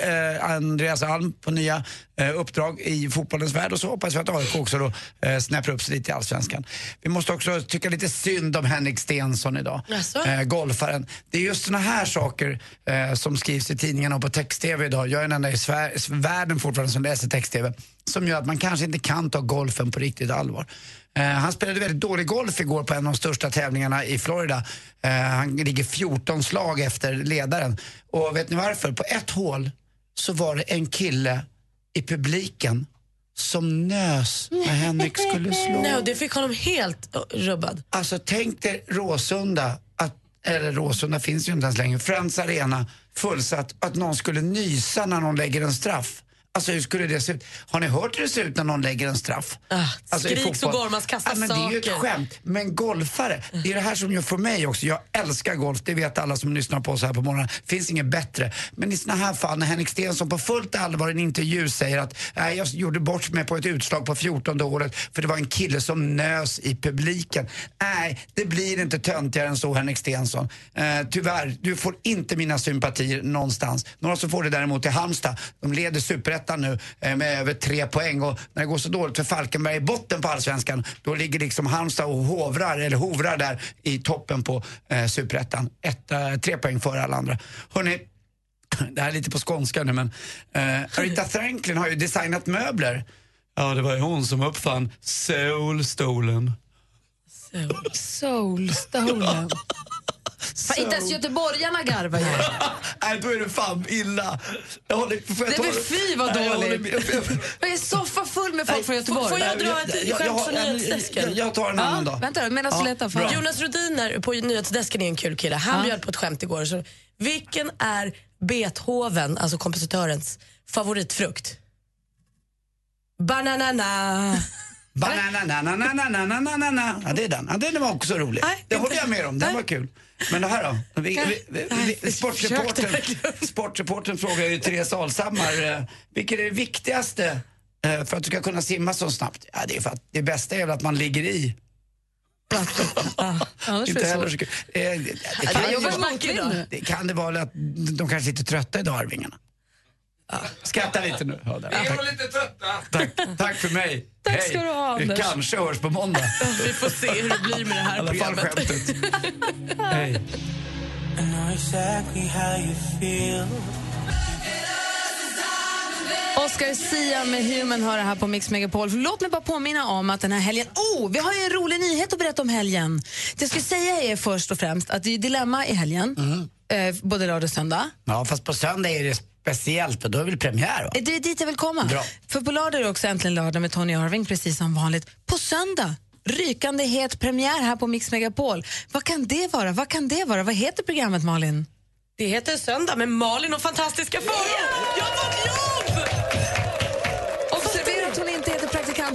Andreas Alm på nya eh, uppdrag i fotbollens värld och så hoppas vi att AIK också då eh, snäpper upp sig lite i Allsvenskan. Vi måste också tycka lite synd om Henrik Stensson idag. Eh, golfaren. Det är just såna här saker eh, som skrivs i tidningarna och på text-tv idag. Jag är den enda i Sver- världen fortfarande som läser text-tv. Som gör att man kanske inte kan ta golfen på riktigt allvar. Eh, han spelade väldigt dålig golf igår på en av de största tävlingarna i Florida. Eh, han ligger 14 slag efter ledaren. Och vet ni varför? På ett hål så var det en kille i publiken som nös när Henrik skulle slå. Nej, det fick honom helt uh, rubbad. Alltså tänk dig Råsunda, att, eller Råsunda finns ju inte ens längre, Friends Arena fullsatt, att någon skulle nysa när någon lägger en straff. Alltså hur skulle det se ut? Har ni hört hur det ser ut när någon lägger en straff? Alltså, i Ah, skriks fotboll. och gormas, kastas ja, men Det är ju ett skämt. Men golfare, det är det här som gör för mig också. Jag älskar golf, det vet alla som lyssnar på oss här på morgonen. finns inget bättre. Men i såna här fall när Henrik Stenson på fullt allvar i en intervju säger att Nej, jag gjorde bort mig på ett utslag på 14 året för det var en kille som nös i publiken. Nej, det blir inte töntigare än så Henrik Stensson. Eh, tyvärr, du får inte mina sympatier någonstans. Några som får det däremot är Halmstad. De leder superettan nu eh, med över tre poäng och när det går så dåligt för Falkenberg i botten på allsvenskan då ligger liksom Halmstad och hovrar, eller hovrar där i toppen på eh, superettan. Ett, eh, tre poäng före alla andra. Hörrni, det här är lite på skånska nu men eh, Aretha Franklin har ju designat möbler. Ja, det var ju hon som uppfann Soulstolen. Soulstolen. Fan, inte ens göteborgarna garvar ju. Nej, då är det fan illa. Jag håller, får jag ta men fy vad dåligt. Jag är soffa full med folk från Göteborg. Får jag dra ett skämt från nyhetsdesken? jag- jag tar en annan dag. Vänta då, medan du letar. Jonas Rodiner på nyhetsdesken är en kul kille. Han Ja. bjöd på ett skämt igår. Så, vilken är Beethoven, alltså kompositörens, favoritfrukt? Bananana. Bananananananananana. Ja, det är den. Ja, den var också rolig. det håller jag med om. Den var kul. Men det här då? Vi, vi, vi, vi, sportreportern, sportreportern frågar ju Therese Alshammar, eh, vilket är det viktigaste eh, för att du ska kunna simma så snabbt? Ja, det är för att det bästa är väl att man ligger i. Inte heller så kul. Eh, det, kan ju det kan det vara att de kanske är lite trötta idag, Arvingarna. Skratta lite nu. Ja, där. tack. lite trötta. Tack, tack för mig. Tack Hej. ska du ha, Vi Anders. kanske hörs på måndag. Vi får se hur det blir med det I här alla fall programmet. skämtet. Hej. I know exactly how you feel. Oscar Sia med Human hör det här på Mix Megapol. Låt mig bara påminna om att den här helgen... Oh, vi har ju en rolig nyhet att berätta om helgen. Det jag skulle säga är först och främst att det är Dilemma i helgen, eh, både lördag och söndag. Ja, fast på söndag är det speciellt, för då är väl premiär va? Eh, Det är dit jag vill komma. Bra. För på lördag är det också äntligen lördag med Tony Irving, precis som vanligt. På söndag, rykande het premiär här på Mix Megapol. Vad kan det vara? Vad kan det vara? Vad heter programmet, Malin? Det heter Söndag med Malin och fantastiska Farao. Jag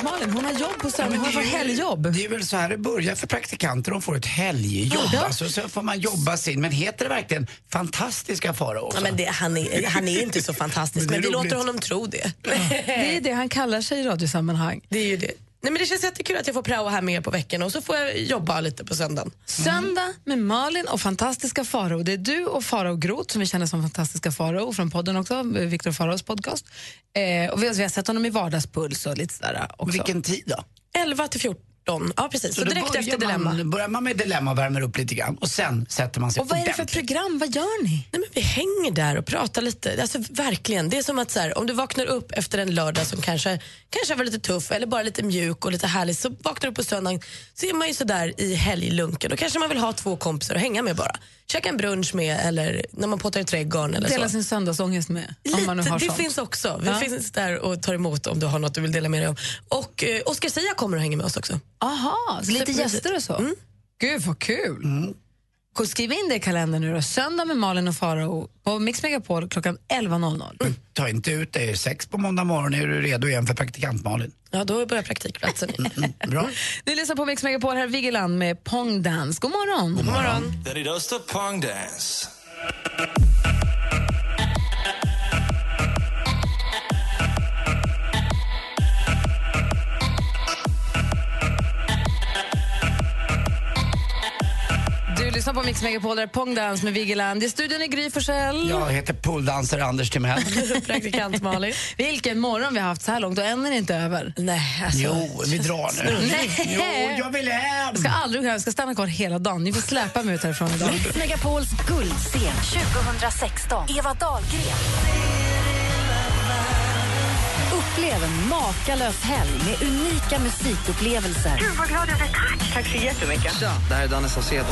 Malin. Hon har jobb på söndag. Hon får helgjobb. Det är väl så här det börjar för praktikanter. De får ett helgjobb. Ja. Alltså, så får man jobba sin. Men heter det verkligen fantastiska Farao också? Ja, men det, han, är, han är inte så fantastisk, Men det men vi roligt. låter honom tro det. Det är det han kallar sig i radiosammanhang. Det är ju det. Nej, men det känns jättekul att jag får praoa här med er på veckan och så får jag jobba lite på söndagen. Söndag med Malin och fantastiska Farao. Det är du och Farao Groth som vi känner som fantastiska Farao från podden också, Viktor Faraos podcast. Eh, och vi, har, vi har sett honom i Vardagspuls och lite sådär också. Vilken tid då? 11 till 14. Ja, precis. Så, då direkt börjar efter Dilemma. Man, börjar man med Dilemma och värmer upp lite grann och sen sätter man sig Och vad är det för program? Vad gör ni? Nej, men vi hänger där och pratar lite. Alltså, verkligen. Det är som att så här, om du vaknar upp efter en lördag som kanske, kanske var lite tuff eller bara lite mjuk och lite härlig så vaknar du upp på söndagen så är man ju sådär i helglunken. Då kanske man vill ha två kompisar att hänga med bara. Käka en brunch med eller när man pottar i trädgården eller Dela så. sin söndagsångest med? Lite, om man nu har det sånt. finns också. Vi Ja. finns där och tar emot om du har något du vill dela med dig om. Och eh, Oscar Sia kommer och hänger med oss också. Aha, så lite gäster och så? Mm. Gud vad kul! Gå- Skriv in det i kalendern nu då. Söndag med Malin och Farao på Mix Megapol klockan 11.00. Ta inte ut dig. Sex på måndag morgon är du redo igen för praktikant Malin. Ja, då börjar praktikplatsen. Bra. Ni lyssnar på Mix Megapol, här är Vigeland med Pong Dance. God morgon! God morgon. Then he Mix Megapol, där är Pong Dance med Vigeland. I studion är Gry Forssell. Jag heter pooldancer Anders Timell. Praktikant Malin. Vilken morgon vi har haft så här långt och än är det inte över. Nej, alltså. Jo, vi drar nu. Nej. Jo, jag vill hem! Jag ska aldrig jag ska stanna kvar hela dagen. Ni får släpa mig ut härifrån idag. Mix Megapols guldscen 2016. Eva Dahlgren. Upplev en makalös helg med unika musikupplevelser. Gud vad glad jag blir. Tack. Tack så jättemycket. Det här är Danne Saucedo.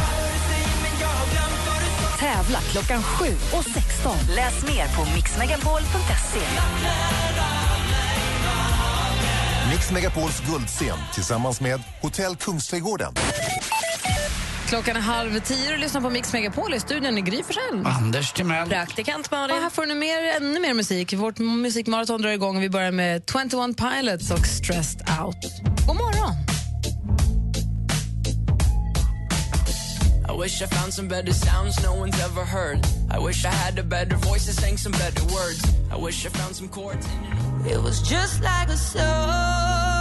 Tävla klockan 7 och 16. Läs mer på mixmegapol.se. Mix Megapols guldscen tillsammans med Hotell Kungsträdgården. Klockan är halv tio och lyssnar på Mix Megapol i studion i Gry Forssell. Anders Timell. Praktikant Och Malin. här får ni mer, ännu mer musik. Vårt musikmaraton drar igång och vi börjar med 21 Pilots och Stressed Out. God morgon! Wish I found some better sounds no one's ever heard. I wish I had a better voice that sang some better words. I wish I found some chords. It was just like a song.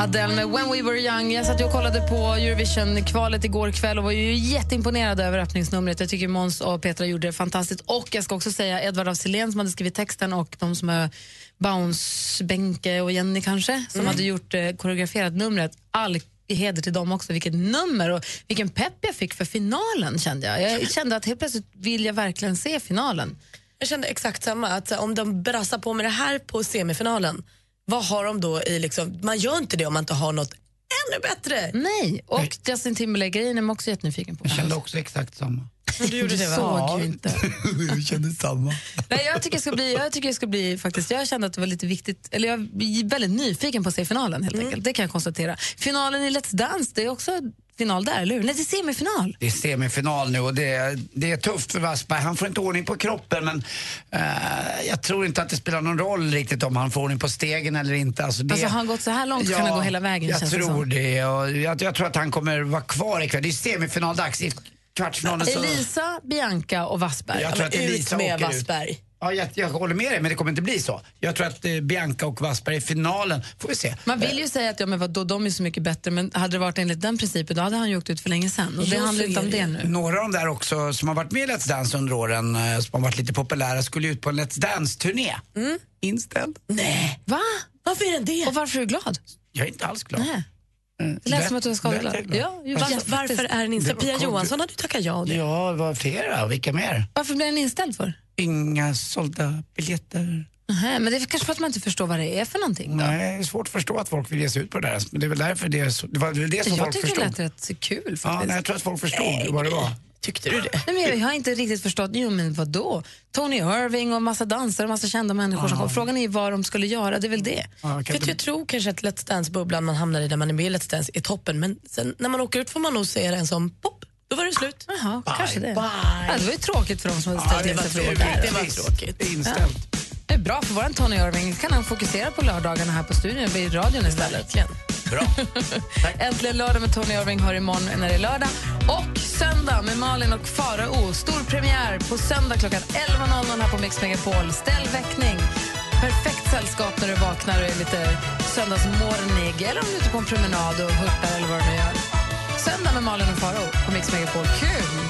Adele med When We Were Young. Jag satt och kollade på Eurovision-kvalet igår kväll och var ju jätteimponerad över öppningsnumret. Jag tycker Måns och Petra gjorde det fantastiskt. Och jag ska också säga Edvard af Sillén som hade skrivit texten och de som är Bounce, Benke och Jenny kanske, som hade gjort eh, koreograferat numret. All i heder till dem också. Vilket nummer och vilken pepp jag fick för finalen kände jag. Jag kände att helt plötsligt vill jag verkligen se finalen. Jag kände exakt samma, att om de brassar på med det här på semifinalen, vad har de då i liksom, man gör inte det om man inte har något ännu bättre. Nej, och Justin Timberlake-grejen är man också jättenyfiken på. Jag kände också exakt samma. Du gjorde det va? såg ju inte. jag kände samma. Nej, jag tycker det ska bli, jag tycker det ska bli faktiskt, jag kände att det var lite viktigt, eller jag är väldigt nyfiken på att se finalen helt enkelt. Det kan jag konstatera. Finalen i Let's Dance, det är också final där, eller hur? Nej, det är semifinal. Det är semifinal nu och det är, det är tufft för Wassberg. Han får inte ordning på kroppen men eh, jag tror inte att det spelar någon roll riktigt om han får ordning på stegen eller inte. Alltså, det, Alltså har han gått så här långt så kan han gå hela vägen jag känns det tror som. det. Och jag, jag tror att han kommer vara kvar ikväll. Det är semifinaldags i kvartsfinalen. så- Elisa, Bianca och Wassberg. Jag tror att Elisa åker ut. Ja, jag, jag håller med dig, men det kommer inte bli så. Jag tror att eh, Bianca och Wassberg i finalen, får vi se. Man vill ju säga att ja, men vadå, de är så mycket bättre, men hade det varit enligt den principen då hade han ju åkt ut för länge sedan. Och det Jo, handlar så inte om det nu. Några av de där också som har varit med i Let's Dance under åren, eh, som har varit lite populära, skulle ut på en Let's Dance-turné. Inställd. Nej. Va? Varför är den det? Och varför är du glad? Jag är inte alls glad. Nej. Mm. Det lät som att du var skadeglad. glad. Ja, ju, Varför, är den inställd? Var Pia konstigt. Johansson hade ju tackat ja. och det. Ja, vad flera? Vilka mer? Varför blir den inställd för? Inga sålda biljetter. Nähä, men det är kanske för att man inte förstår vad det är för någonting. Då. Nej, det är svårt att förstå att folk vill ge sig ut på det där. Men det är väl därför det, är så, det var väl det som jag folk tycker det förstod. lät rätt kul faktiskt. Ja, nej, jag tror att folk förstod vad det var. Tyckte du det? Nej, men jag, jag har inte riktigt förstått. Jo, men vad då? Tony Irving och massa dansare och massa kända människor. Som kom. Frågan är vad de skulle göra. Det är väl det. För att jag tror kanske att Let's Dance-bubblan man hamnar i när man är med i Let's Dance är toppen, men sen när man åker ut får man nog se den som pop, då var det slut. Jaha, kanske det. bye. Ja, det var ju tråkigt för dem som hade Ja, ställt det in var sig för tråkigt. det. Var tråkigt. Inställt. Det är bra för vår Tony Irving. kan han fokusera på lördagarna här på studion i radion istället. Bra. Äntligen lördag med Tony Irving har imorgon när det är lördag. Och söndag med Malin och Farao. Stor premiär på söndag klockan 11.00 här på Mix Megapol. Ställ väckning. Perfekt sällskap när du vaknar och är lite söndagsmorgnig eller om du är ute på en promenad och hurtar eller vad du nu gör. Söndag med Malin och Farao på Mix Megapol. Kul!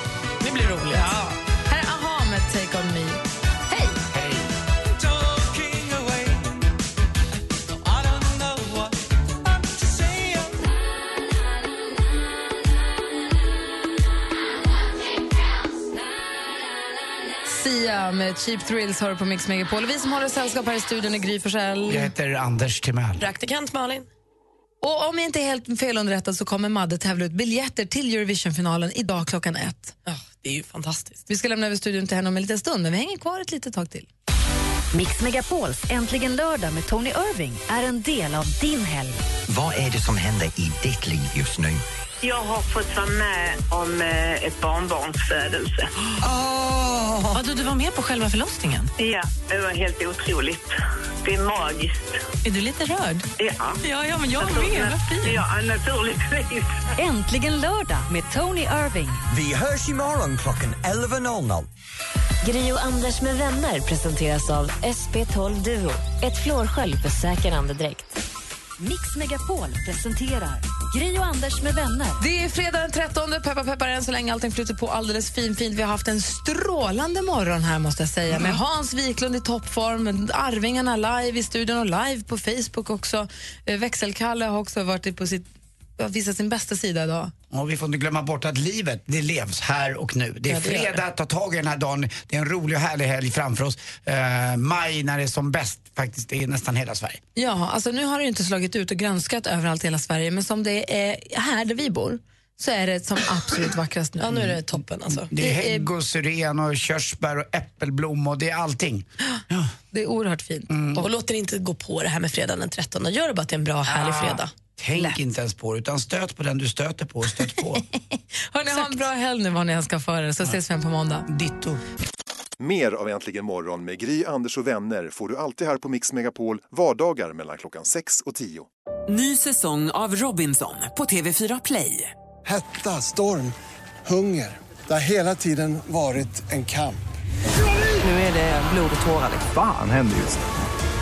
Det blir roligt. Ja. Här är Aha med Take On Me. Hej! Sia med Cheap Thrills har du på Mix Megapol. Vi som håller sällskap här i studion är Gry Forssell. Jag heter Anders Timell. Praktikant Malin. Och om jag inte är helt felunderrättad så kommer Madde tävla ut biljetter till Eurovisionfinalen idag klockan ett. det är ju fantastiskt. Vi ska lämna över studion till henne om en liten stund, men vi hänger kvar ett litet tag till. Mix Megapols Äntligen lördag med Tony Irving är en del av din helg. Vad är det som händer i ditt liv just nu? Jag har fått vara med om eh, ett barnbarns födelse. Oh. Vadå, du var med på själva förlossningen? Ja, det var helt otroligt. Det är magiskt. Är du lite rörd? Ja. Ja, ja men jag med. Vad fint. Ja, naturligtvis. Äntligen lördag med Tony Irving. Vi hörs imorgon klockan 11.00. Gri och Anders med vänner presenteras av SP12 Duo. Ett flårskölj för säker andedräkt. Mix Megapol presenterar Gri och Anders med vänner. Det är fredag den 13, peppar peppar än så länge allting flyter på alldeles fin, fint. Vi har haft en strålande morgon här måste jag säga med Hans Wiklund i toppform, Arvingarna live i studion och live på Facebook också. Eh, Växelkalle har också varit på sitt, har visat sin bästa sida idag. Och vi får inte glömma bort att livet, det levs här och nu. Det är Ja, det fredag, ta tag i den här dagen. Det är en rolig och härlig helg framför oss. Eh, maj när det är som bäst faktiskt i nästan hela Sverige. Ja, alltså nu har det inte slagit ut och grönskat överallt i hela Sverige, men som det är här där vi bor så är det som absolut vackrast nu. Ja, nu är det toppen alltså. Det är hägg och syren och körsbär och äppelblom och det är allting. Det är oerhört fint. Mm. Och låt er inte gå på det här med fredagen den 13. Gör det bara till en bra, härlig Ah, fredag. Tänk inte ens på det, utan stöt på den du stöter på och stöt på. Hörni, ha en bra helg nu vad ni än ska för er, så ses vi på måndag. Ditto. Mer av Äntligen morgon med Gry, Anders och vänner får du alltid här på Mix Megapol vardagar mellan klockan 6 och 10. Ny säsong av Robinson på TV4 Play. Hetta, storm, hunger. Det har hela tiden varit en kamp. Nu är det blod och tårar. liksom. Fan händer just nu.